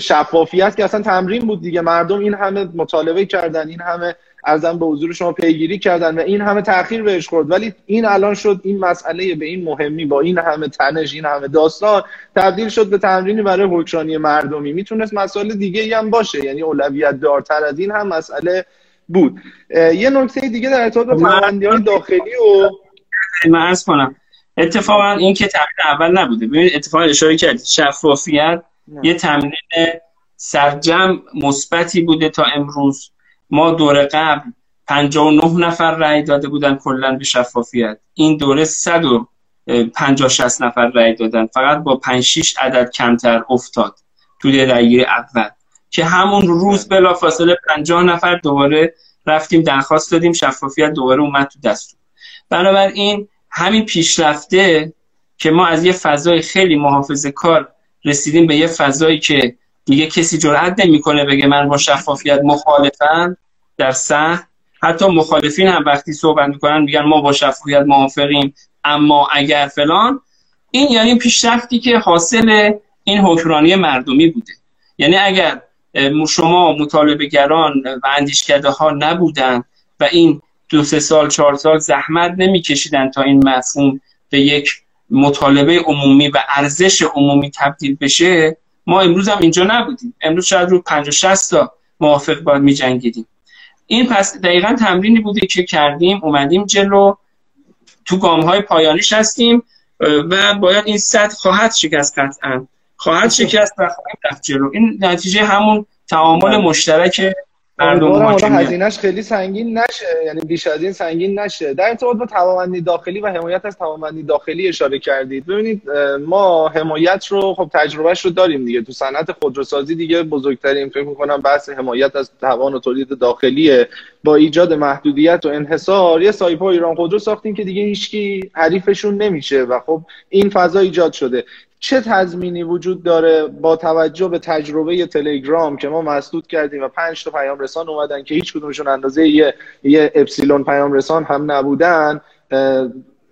شفافیت که اصلا تمرین بود دیگه؟ مردم این همه مطالبه کردن این همه ارزم به حضور شما پیگیری کردن و این همه تاخیر بهش خورد. ولی این الان شد این مسئله به این مهمی با این همه تنش این همه داستان تبدیل شد به تمرینی برای حکمرانی مردمی. می‌تونست مسئله دیگه ای هم باشه یعنی اولویت دارتر از این هم مسئله بود. یه نکته دیگه در ارتباط با های داخلی و من کنم. اتفاقا این که تمرین اول نبوده. ببینید اتفاقا اشاره کرد شفافیت یه تمرین سرجم مثبتی بوده تا امروز. ما دوره قبل 59 نفر رأی داده بودن کلا به شفافیت. این دوره 150 60 نفر رأی دادن. فقط با 5 6 عدد کمتر افتاد توی رأی اول. که همون روز بلافاصله 50 نفر دوباره رفتیم درخواست دادیم شفافیت دوباره اومد تو دستور. بنابراین همین پیشرفته که ما از یه فضای خیلی محافظه کار رسیدیم به یه فضایی که دیگه کسی جرئت نمی‌کنه بگه من با شفافیت مخالفم در سه حتی مخالفین هم وقتی صحبت می‌کنن میگن ما با شفافیت موافقیم اما اگر فلان این یعنی پیشرفتی که حاصل این حکمرانی مردمی بوده. یعنی اگر شما مطالبه گران و اندیشکده ها نبودن و این دو سه سال چهار سال زحمت نمیکشیدن تا این مفهوم به یک مطالبه عمومی و ارزش عمومی تبدیل بشه ما امروز هم اینجا نبودیم. امروز شاید رو 50 60 تا موافق باید می جنگیدیم این پس دقیقا تمرینی بوده که کردیم اومدیم جلو تو گام های پایانیش هستیم و باید این سطح خواهد شکست قطعا. خواهد شکست و خواهد رفت جلو. این نتیجه همون تعامل بله. مشترک مردم هزینهش خیلی سنگین نشه یعنی بیش از این سنگین نشه. در ارتباط با توانمندی داخلی و حمایت از توانمندی داخلی اشاره کردید. ببینید ما حمایت رو خب تجربهش رو داریم دیگه. تو صنعت خودروسازی دیگه بزرگترین فکر می‌کنم بحث حمایت از توان و تولید داخلی با ایجاد محدودیت و انحصار یه سایپا ایران خودرو ساختیم که دیگه هیچکی حریفشون نمیشه و خب این فضا ایجاد شده. چه تضمینی وجود داره با توجه به تجربه تلگرام که ما مسدود کردیم و پنج تا پیام رسان اومدن که هیچ کدومشون اندازه یه, یه اپسیلون پیام رسان هم نبودن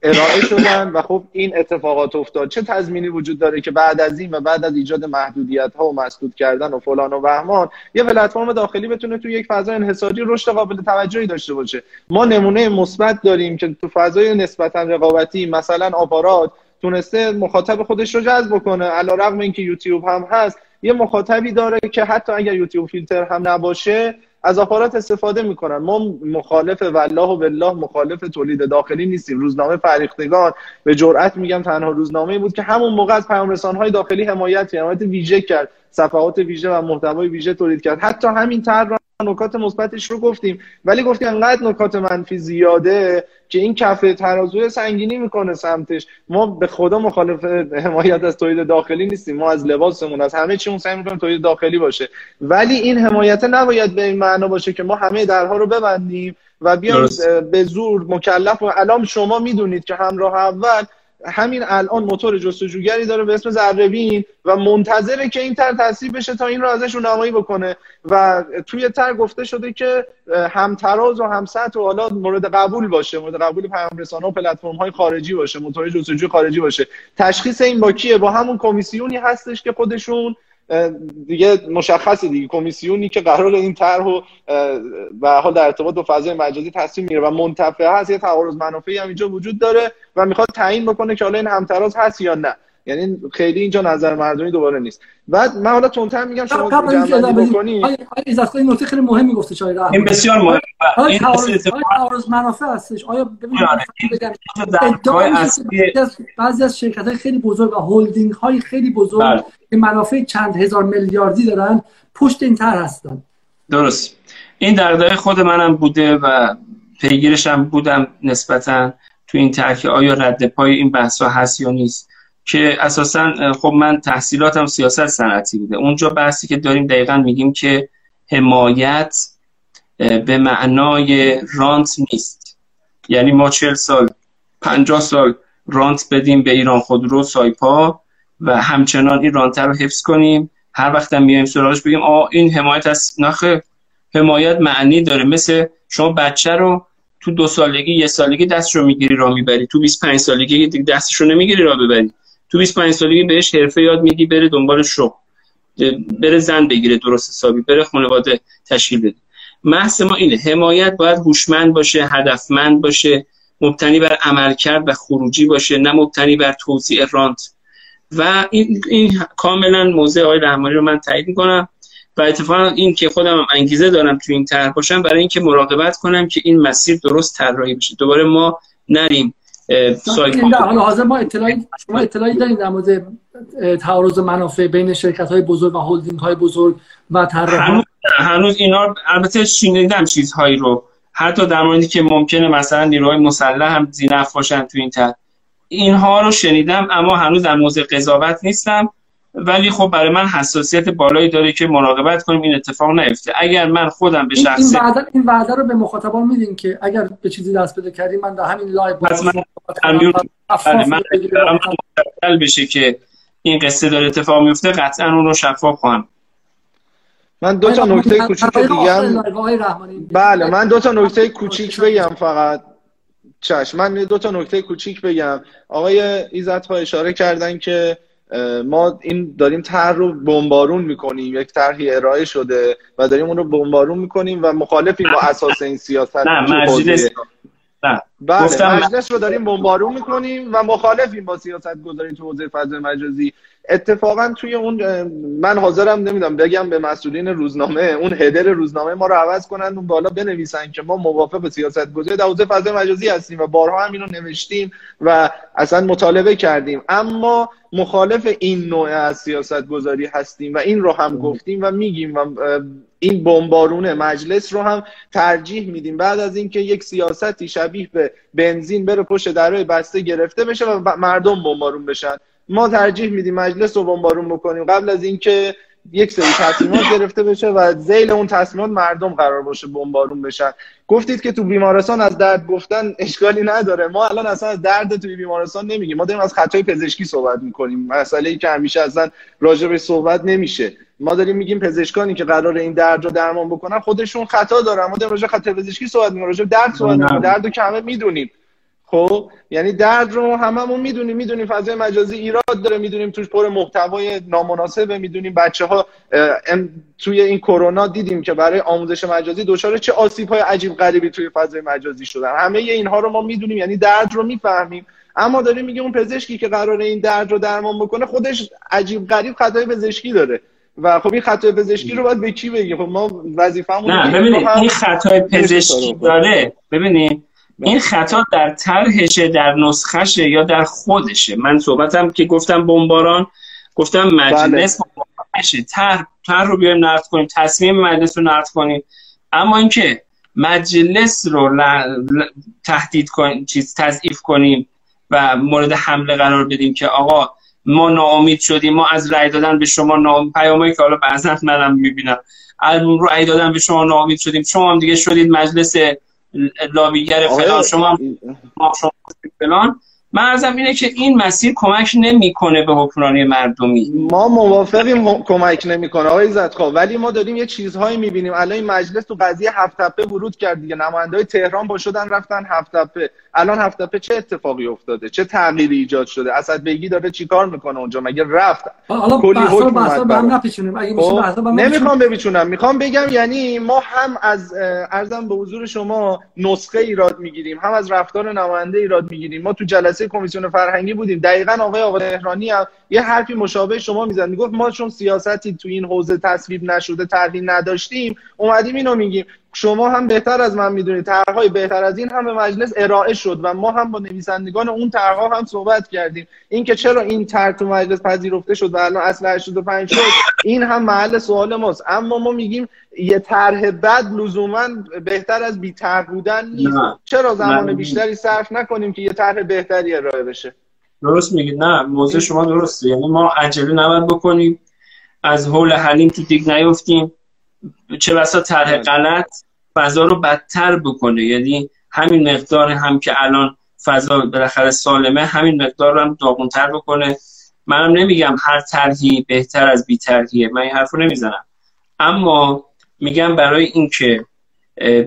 ارائه شدن و خب این اتفاقات افتاد. چه تضمینی وجود داره که بعد از این و بعد از ایجاد محدودیت ها و مسدود کردن و فلان و بهمان یه پلتفرم داخلی بتونه تو یک فضای انحصاری رشد قابل توجهی داشته باشه؟ ما نمونه مثبت داریم که تو فضای نسبتا رقابتی مثلا آپارات تونسته مخاطب خودش رو جذب کنه علا رقم اینکه یوتیوب هم هست یه مخاطبی داره که حتی اگر یوتیوب فیلتر هم نباشه از آپارات استفاده می‌کنن. ما مخالف والله و بالله مخالف تولید داخلی نیستیم. روزنامه فریختگان به جرئت میگم تنها روزنامه بود که همون موقع از پیام های داخلی حمایت حمایت ویژه کرد. صفحات ویژه و محتوای ویژه تولید کرد. حتی همین طرح نکات مثبتش رو گفتیم. ولی گفتیم انقدر نکات منفی زیاده که این کف ترازوی سنگینی می‌کنه سمتش. ما به خدا مخالف حمایت از تولید داخلی نیستیم. ما از لباسمون از همه چیمون سعی می‌کنیم تولید داخلی باشه. ولی این حمایت نباید به این معنا باشه که ما همه درها رو ببندیم و بیایم به زور مکلف و الان شما می‌دونید که همراه اول همین الان موتور جستجوگری داره به اسم ذره‌بین و منتظره که این تر تصویب بشه تا این رو ازش نمایی بکنه. و توی تر گفته شده که همتراز و همسط و حالا مورد قبول باشه مورد قبول پیام رسانه و پلتفرم های خارجی باشه موتور جستجوی خارجی باشه. تشخیص این با کیه؟ با همون کمیسیونی هستش که خودشون دیگه مشخصه دیگه. کمیسیونی که قرار این طرح و به حال در ارتباط با فضای مجازی تصمیم می‌گیره و منتفع هست. یه تعارض منافعی هم اینجا وجود داره و می‌خواد تعیین بکنه که حالا این همتراز هست یا نه. یعنی خیلی اینجا نظر مردمی دوباره نیست. بعد من حالا تونتر میگم شما جنبندی بکنی. از این نکته خیلی مهمی گفته چای این بسیار مهمه. این تعارض منافع هستش. آیا ببینید بعضی از شرکت های خیلی بزرگ و هولدینگ های خیلی بزرگ بله. که منافع چند هزار میلیاردی دارن پشت این تر هستن. درست. این دردای خود منم بوده و پیگیرش هم بودم نسبتا تو این ترک آیا رد پای این بحث هست یا نیست. که اساسا خب من تحصیلاتم سیاست صنعتی بوده. اونجا بحثی که داریم دقیقا میگیم که حمایت به معنای رانت نیست. یعنی ما چل سال پنجاه سال رانت بدیم به ایران خودرو سایپا و همچنان این رانت رو حفظ کنیم. هر وقت هم میایم سراغش بگیم آ این حمایت از نخه حمایت معنی داره. مثل شما بچه رو تو دو سالگی یه سالگی دستش رو می‌گیری را می‌بری. تو 25 سالگی دستش رو نمی‌گیری را ببری. تو 25 سالگی بهش حرفه یاد میدی بره دنبال شغل. بره زن بگیره درست حسابی بره خانواده تشکیل بده. محض ما اینه حمایت باید هوشمند باشه هدفمند باشه مبتنی بر عملکرد و خروجی باشه نه مبتنی بر توزیع رانت. و این, این کاملا موضع آقای رحمانی رو من تایید می‌کنم و اتفاقا این که خودم هم انگیزه دارم تو این طرح باشم برای اینکه مراقبت کنم که این مسیر درست طراحی بشه. دوباره ما نریم. حالا حاضر ما اطلاعی شما اطلاعی دارید در مورد تعارض منافع بین شرکت های بزرگ و هلدینگ های بزرگ و هنوز, هنوز اینا البته شنیدم چیزهایی رو. حتی در موردی که ممکنه مثلا نیروهای مسلح هم زینف باشن تو این تر. اینها رو شنیدم اما هنوز در موضع قضاوت نیستم. ولی خب برای من حساسیت بالایی داره که مراقبت کنیم این اتفاق نیفته. اگر من خودم به شخص این وعده این وعده رو به مخاطبان میدین که اگر به چیزی دست بده کردیم من در همین live پس من من بشه که این قصه داره اتفاق میفته قطعا اون رو شفاف خواهم. من دو تا نکته کوچیک دیگه بله من دو تا نکته کوچیک بگم فقط. چشم من دو تا نکته کوچیک بگم. آقای ایزدخواه اشاره کردن که ما این داریم طرح رو بمبارون می‌کنیم یک طرحی ارائه شده و داریم اون رو بمبارون می‌کنیم و مخالفیم با اساس این سیاست نه نه. بله مجلس رو داریم بمبارون می‌کنیم و مخالفیم با سیاست گذاری تو حوزه فضای مجازی. اتفاقا توی اون من حاضرم نمی‌دونم بگم به مسئولین روزنامه اون هدر روزنامه ما رو عوض کنن اون بالا بنویسن که ما موافق سیاست گذاری در حوزه فضای مجازی هستیم و بارها هم اینو نوشتیم و اصلا مطالبه کردیم. اما مخالف این نوع از سیاست گذاری هستیم و این رو هم گفتیم و میگیم و این بمبارون مجلس رو هم ترجیح میدیم. بعد از اینکه یک سیاستی شبیه به بنزین بره پشت درای بسته گرفته بشه و مردم بمبارون بشن. ما ترجیح میدیم مجلس رو بمبارون بکنیم. قبل از اینکه یک سری تصمیمات گرفته بشه و زیل اون تصمیمات مردم قرار باشه بمبارون بشن. گفتید که تو بیمارستان از درد گفتن اشکالی نداره. ما الان اصلا از درد توی بیمارستان نمیگیم. ما داریم از خطای پزشکی صحبت می‌کنیم. مسئله ای که همیشه اصلا راجع صحبت نمیشه. ما داریم میگیم پزشکانی که قرار این درد رو درمان بکنن خودشون خطا دارن. ما داریم راجع خطای پزشکی صحبت می‌کنیم. راجع درد صحبت می‌کنیم. درد رو که همه می‌دونیم. خب؟ یعنی درد رو هممون می‌دونیم می‌دونیم فضای مجازی ایراد داره می‌دونیم توش پر محتوای نامناسبه می‌دونیم بچه ها توی این کرونا دیدیم که برای آموزش مجازی دچار چه آسیب های عجیب غریبی توی فضای مجازی شدن. همه اینها رو ما می‌دونیم یعنی درد رو می‌فهمیم. اما داریم میگه اون پزشکی که قراره این درد رو درمان بکنه خودش عجیب غریب خطای پزشکی داره. و خب این خطای پزشکی رو باید به کی بگیم خب ما وظیفمون نه ببینید این خطای پزشکی داره. ببینید این خطا در طرحشه در نسخشه یا در خودشه؟ من صحبتم که گفتم بمباران گفتم مجلس بله. طرح رو بیایم نقد کنیم تصمیم مجلس رو نقد کنیم. اما اینکه مجلس رو تهدید کنیم چیز تضعیف کنیم و مورد حمله قرار بدیم که آقا ما ناامید شدیم ما از رأی دادن به شما ناامید پیامایی که حالا بعضا منم می‌بینم رأی دادن به شما ناامید شدیم شما هم دیگه شدید مجلس لابیگر فلان شما فلان. من ارزم اینه که این مسیر کمک نمی‌کنه به حکمرانی مردمی. ما موافقیم کمک نمی‌کنه. آقای زدخوا ولی ما داریم یه چیزهایی می‌بینیم. الان این مجلس تو قضیه هفت تپه ورود کرد دیگه. نماینده تهران با شدن رفتن هفت تپه. الان هفت چه اتفاقی افتاده؟ چه تغییری ایجاد شده؟ اسد بیگی داره چیکار می‌کنه اونجا؟ مگه رفت؟ کلی حکم خب، نمی‌خوام بپیچونم. می‌خوام بگم یعنی ما هم از ارزم به حضور شما نسخه ایراد می‌گیریم. هم از رفتار نماینده ایراد می‌گیریم. ما تو جلسه کمیسیون فرهنگی بودیم. دقیقا آقای آقا تهرانی هم یه حرفی مشابه شما می‌زد. می‌گفت ما چون سیاستی تو این حوزه تصویب نشده تحلیل نداشتیم اومدیم اینو میگیم. شما هم بهتر از من می‌دونید. طرحهای بهتر از این هم به مجلس ارائه شد و ما هم با نویسندگان اون طرحها هم صحبت کردیم. اینکه چرا این طرح تو مجلس پذیرفته شد و الان اصل 85 شد این هم محل سوال ماست. اما ما میگیم یه طرح بد لزوما بهتر از بی بودن نیست. چرا زمان بیشتری صرف نکنیم که یه طرح بهتری ارائه بشه؟ درست میگید. نه موضوع شما درسته. یعنی ما عجله نباید بکنیم. از حول حلیم تو دیگ نیفتیم. چه بسا طرح غلط. فضا رو بدتر بکنه. یعنی همین مقدار هم که الان فضا بالاخره سالمه همین مقدار رو هم داغونتر بکنه. منم نمیگم هر طرحی بهتر از بی من این حرف رو نمی‌زنم. اما میگم برای اینکه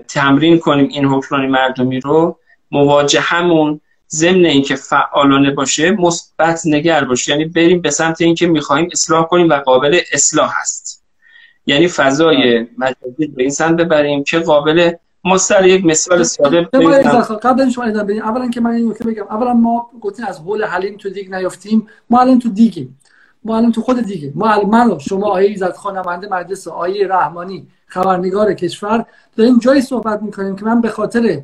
تمرین کنیم این حکمرانی مردمی رو مواجه همون ضمن اینکه فعالانه باشه مثبت نگر باشه. یعنی بریم به سمت اینکه می‌خواهیم اصلاح کنیم و قابل اصلاح هست. یعنی فضای مجازی به این سمت ببریم که قابل ما سر یک مثال ساده قبل شما ادامه بدیم. اولا که من این نکته بگم. اولا ما گفتیم از حول حلیم تو دیگ نیافتیم. ما الان تو دیگیم. ما الان تو خود دیگه ما من شما آیه ایزد خانمنده مجلس آیه رحمانی خبرنگار کشور داریم جایی صحبت می‌کنیم که من به خاطر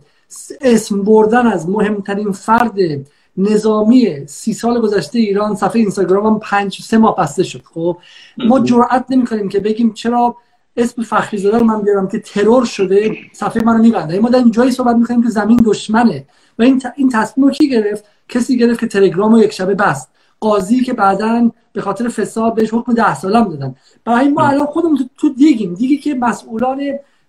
اسم بردن از مهمترین فرد نظامی سی سال گذشته ایران صفحه اینستاگرام هم پنج سه ماه بسته شد خب؟ ما جرئت نمی‌کنیم که بگیم چرا اسم فخری زاده رو من بیارم که ترور شده صفحه منو میبنده. ما در این جایی صحبت می‌کنیم که زمین دشمنه. و این این تصمیم رو کی گرفت؟ کسی گرفت که تلگرام رو یک شبه بست. قاضی که بعدا به خاطر فساد بهش حکم ده سالم دادن. برای ما الان خودمون تو دیگیم. دیگه که مسئولان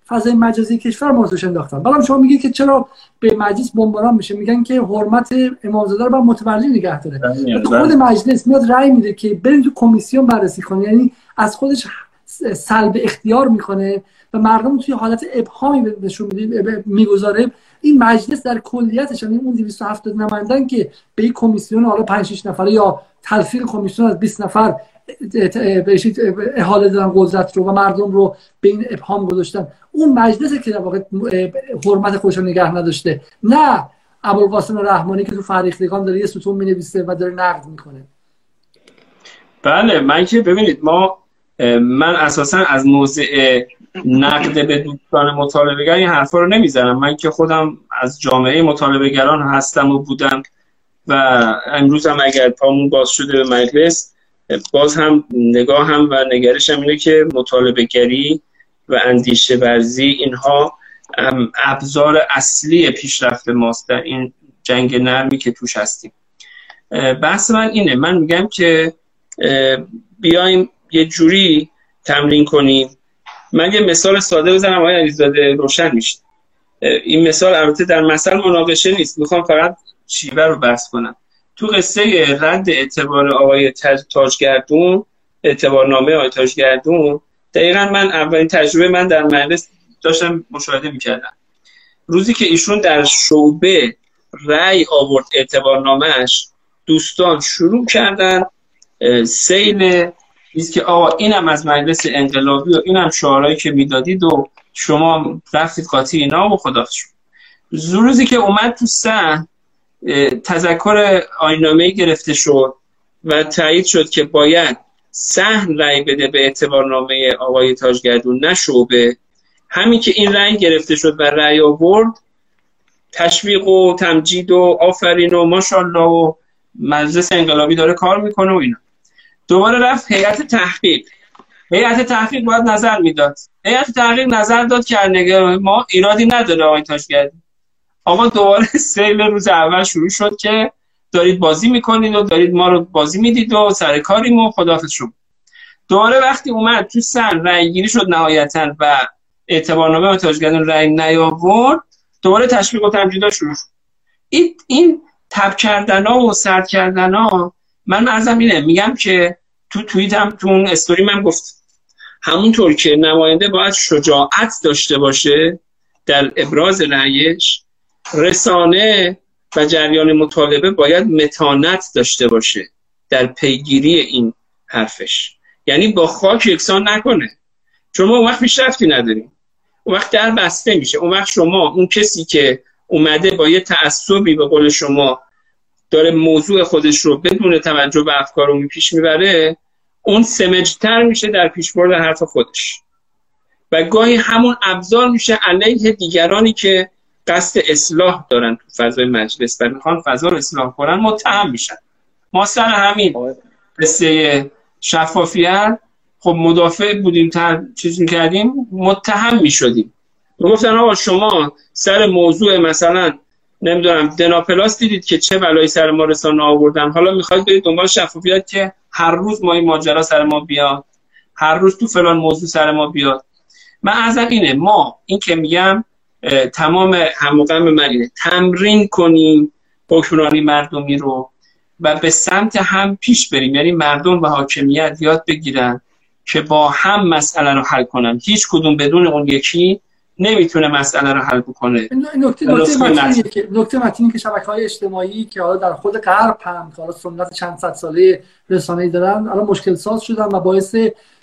فضای مجازی کشور موضوعش انداختن. بعدم شما میگید که چرا به مجلس بمباران میشه؟ میگن که حرمت امامزاده رو باید متولی نگه داره. بله، خود بله. مجلس میاد رأی میده که بریم تو کمیسیون بررسی کنه. یعنی از خودش سلب اختیار می‌کنه و مردم توی حالت ابهامی نشون می‌گذاره. این مجلس در کلیتش یعنی اون 270 نمایندن که به این کمیسیون حالا 5 6 نفره یا تلفیق کمیسیون از 20 نفر احاله دادن قدرت رو و مردم رو به این ابهام گذاشتن. اون مجلس که در واقع حرمت خودش رو نگه نداشته. نه ابوالقاسم رحمانی که تو فریختگان داره یه ستون می‌نویسه و داره نقد می‌کنه. بله من که ببینید ما من اساسا از موضع نقد به دوستان مطالبه این حرفا رو نمی‌زنم. من که خودم از جامعه مطالبه گران هستم و بودم و امروز هم اگر پامون باز شده به مجلس باز هم نگاه هم و نگرش هم اینه که مطالبه گری و اندیشه ورزی اینها ابزار اصلی پیشرفت ماست در این جنگ نرمی که توش هستیم. بحث من اینه. من میگم که بیایم یه جوری تمرین کنیم. من یه مثال ساده بزنم آقای علیزاده روشن میشه. این مثال البته در مثل مناقشه نیست. می‌خوام فقط شیوه رو بحث کنم. تو قصه رد اعتبار آقای تاجگردون اعتبارنامه آقای تاجگردون دقیقا من اولین تجربه من در مجلس داشتم مشاهده می‌کردم. روزی که ایشون در شعبه رأی آورد اعتبارنامهش دوستان شروع کردن سیل نیست که آقا اینم از مجلس انقلابی و اینم شعارهایی که می‌دادید و شما رفتید قاطی اینا و خدا روزی که اومد تو سن تذکر آینامه گرفته شد و تایید شد که باید سهن رأی بده به اعتبارنامه آقای تاجگردون نشوبه همین که این رأی گرفته شد و رأی آورد تشویق و تمجید و آفرین و ماشاءالله و مجلس انقلابی داره کار می‌کنه و اینا. دوباره رفت هیئت تحقیق. هیئت تحقیق باید نظر می‌داد. هیئت تحقیق نظر داد که ما ایرادی نداره آقای تاجگردون. آقا دوباره سیل روز اول شروع شد که دارید بازی می‌کنید و دارید ما رو بازی می‌دید و سر کاریم و خداحافظ شد دوباره وقتی اومد تو سن رأی گیری شد نهایتا و اعتبارنامه و تاجگردان رأی نیاورد دوباره تشویق و تمجیدا شروع شد. این این تب کردن ها و سرد کردن ها من مرزم اینه میگم که تو توییتم تو اون استوری من گفت. همونطور که نماینده باید شجاعت داشته باشه در ابراز رأیش رسانه و جریان مطالبه باید متانت داشته باشه در پیگیری این حرفش. یعنی با خاک یکسان نکنه. چون اون وقت پیشرفتی نداریم اون وقت در بسته میشه. اون وقت شما اون کسی که اومده با یه تعصبی به قول شما داره موضوع خودش رو بدون توجه به افکار رو پیش می‌بره اون سمجتر میشه در پیشبرد حرف خودش. و گاهی همون ابزار میشه علیه دیگرانی که قصد اصلاح دارن تو فضای مجلس و می‌خوان فضا رو اصلاح کنن متهم میشن. ما سر همین قصه شفافیت خب مدافع بودیم تا چیز می‌کردیم متهم می‌شدیم. گفتن آقا شما سر موضوع مثلا نمی‌دونم دناپلاس دیدید که چه بلایی سر ما رسانه آوردن. حالا می‌خواید برید دنبال شفافیت که هر روز ما این ماجرا سر ما بیاد. هر روز تو فلان موضوع سر ما بیاد. من ازم اینه ما این که میگم تمام هموقم من اینه تمرین کنیم حکمرانی مردمی رو و به سمت هم پیش بریم. یعنی مردم و حاکمیت یاد بگیرن که با هم مسئله رو حل کنن. هیچ کدوم بدون اون یکی نمی‌تونه مسئله رو حل بکنه. نکته نکته متینی که شبکه های اجتماعی که حالا در خود غرب هم که حالا سنت چند صد ساله رسانه‌ای دارن الان مشکل ساز شدن و باعث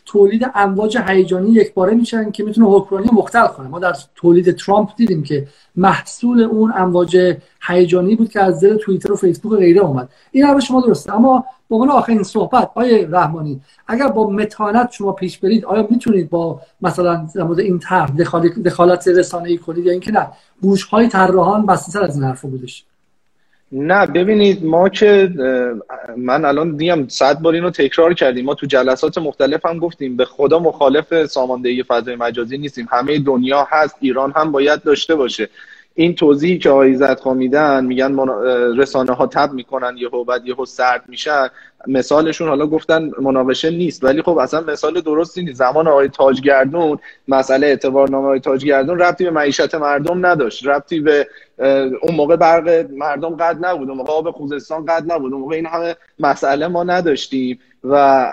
تولید امواج هیجانی یک باره میشن که می‌تونه حکمرانی مختل کنه. ما در تولید ترامپ دیدیم که محصول اون امواج هیجانی بود که از دل توییتر و فیسبوک و غیره اومد. این حرف شما درسته. اما به عنوان آخرین صحبت آیه رحمانی اگر با متانت شما پیش برید آیا می‌تونید با مثلا در مورد این طرح دخالت رسانه‌ای کنید یا اینکه نه؟ گوش های طراحان بسته از این حرف بودش. نه ببینید ما که من الان دیم صد بار اینو تکرار کردیم. ما تو جلسات مختلف هم گفتیم به خدا مخالف ساماندهی فضای مجازی نیستیم. همه دنیا هست ایران هم باید داشته باشه. این توضیحی که آقای عزتخان میدن میگن رسانه ها تب می‌کنن یهو بعد یهو سرد میشن مثالشون حالا گفتن مناقشه نیست ولی خب اصلا مثال درستی نیست. زمان آقای تاجگردون مسئله اعتبارنامه آقای تاجگردون ربطی به معیشت مردم نداشت. ربطی به اون موقع برق مردم قد نبود اون موقع آب خوزستان قد نبود اون موقع این همه مسئله ما نداشتیم. و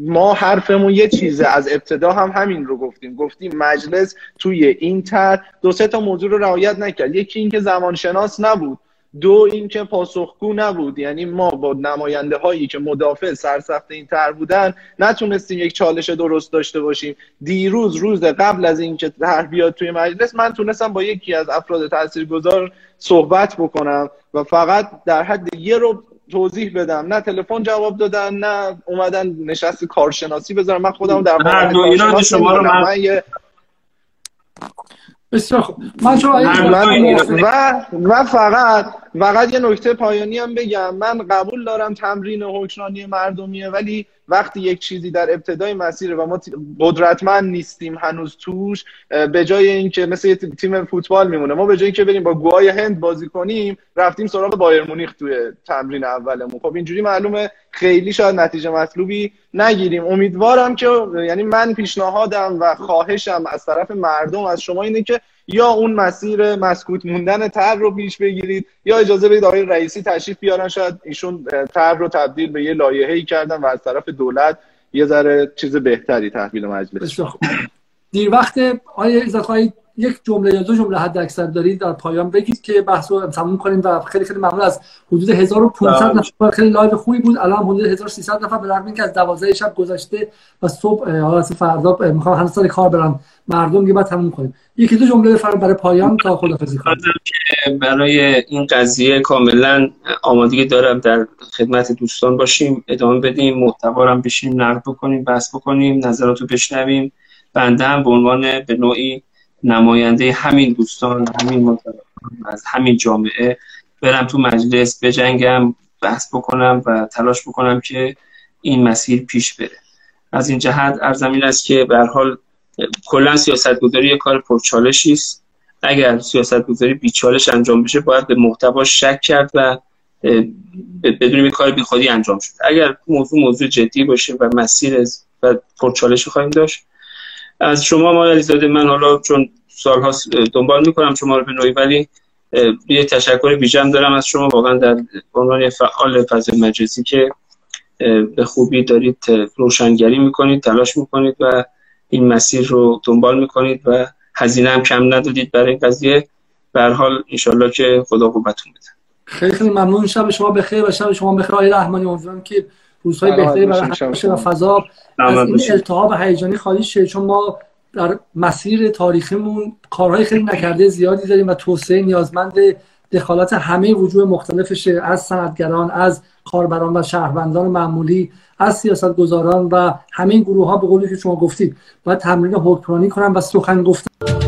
ما حرفمون یه چیزه. از ابتدا هم همین رو گفتیم. گفتیم مجلس توی این تر دو سه تا موضوع رو رعایت نکرد. یکی اینکه زمانشناس نبود. دو اینکه پاسخگو نبود. یعنی ما با نماینده هایی که مدافع سرسخت این تر بودن نتونستیم یک چالش درست داشته باشیم. دیروز روز قبل از اینکه طرح بیاد توی مجلس من تونستم با یکی از افراد تاثیرگذار صحبت بکنم و فقط در حد یه رو توضیح بدم. نه تلفن جواب دادن نه اومدن نشست کارشناسی بذارم من خودم در مورد شما رو من بسیار خوب. من و و فقط فقط یه نکته پایانی هم بگم. من قبول دارم تمرین حکمرانی مردمیه ولی وقتی یک چیزی در ابتدای مسیره و ما قدرتمند نیستیم هنوز توش به جای اینکه مثل تیم فوتبال میمونه. ما به جای اینکه بریم با گوهای هند بازی کنیم رفتیم سراغ بایر مونیخ توی تمرین اولمون. خب اینجوری معلومه خیلی شاید نتیجه مطلوبی نگیریم. امیدوارم که یعنی من پیشنهادم و خواهشم از طرف مردم از شما اینه که یا اون مسیر مسکوت موندن طرح رو پیش بگیرید یا اجازه بدید آقای رئیسی تشریف بیارن شاید ایشون طرح رو تبدیل به یه لایحه‌ای کردن و از طرف دولت یه ذره چیز بهتری تحویل مجلس. دیر وقته آیا یک جمله یا دو جمله حد اکثر دارید در پایان بگید که بحث رو تموم کنیم و خیلی خیلی ممنون از حدود 1500 بله. نفر. خیلی live خوبی بود. الان حدود 1300 نفر. به رغم اینکه از 12 شب گذشته و صبح حالا فردا می‌خوام هنوز سر کار برم. مردم دیگه بعد تموم کنیم. یکی دو جمله بفرمایید برای پایان تا خدافظی کنیم. برای این قضیه کاملا آمادگی دارم. در خدمت دوستان باشیم. ادامه بدیم. محتوا هم بشیم. نقد بکنیم. بحث بکنیم. نظراتو بشنویم. بنده هم به عنوان به نوعی نماینده همین دوستان همین از همین جامعه برم تو مجلس بجنگم بحث بکنم و تلاش بکنم که این مسیر پیش بره. از این جهت ارزمین است که به حال کلا سیاست گذاری کار پرچالشی است. اگر سیاست گذاری بیچالش انجام بشه باید به محتوا شک کرد و بدون این کار بیخودی انجام شد. اگر موضوع موضوع جدی باشه و مسیر و پرچالشی خواهیم داشت از شما ما علیزاده من حالا چون سالها دنبال می‌کنم شما رو به نوعی ولی یه تشکر ویژم دارم از شما. واقعا در عنوان فعال فضای مجلسی که به خوبی دارید روشنگری می‌کنید تلاش می‌کنید و این مسیر رو دنبال می‌کنید و هزینه هم کم ندادید برای این قضیه. به حال انشالله که خدا قوتون بده. خیلی خیلی ممنون. شب شما بخیر و شب شما بخیر. آقای رحمانی امیدوارم که روزهای بهتری برای و فضا. از این التهاب هیجانی خالی شه چون ما در مسیر تاریخیمون کارهای خیلی نکرده زیادی داریم و توسعه نیازمند دخالت همه وجوه مختلفشه. از صنعتگران از کاربران و شهروندان معمولی از سیاستگزاران و همین گروه ها به قولی که شما گفتید. باید تمرین حکمرانی کنن و سخن گفتن.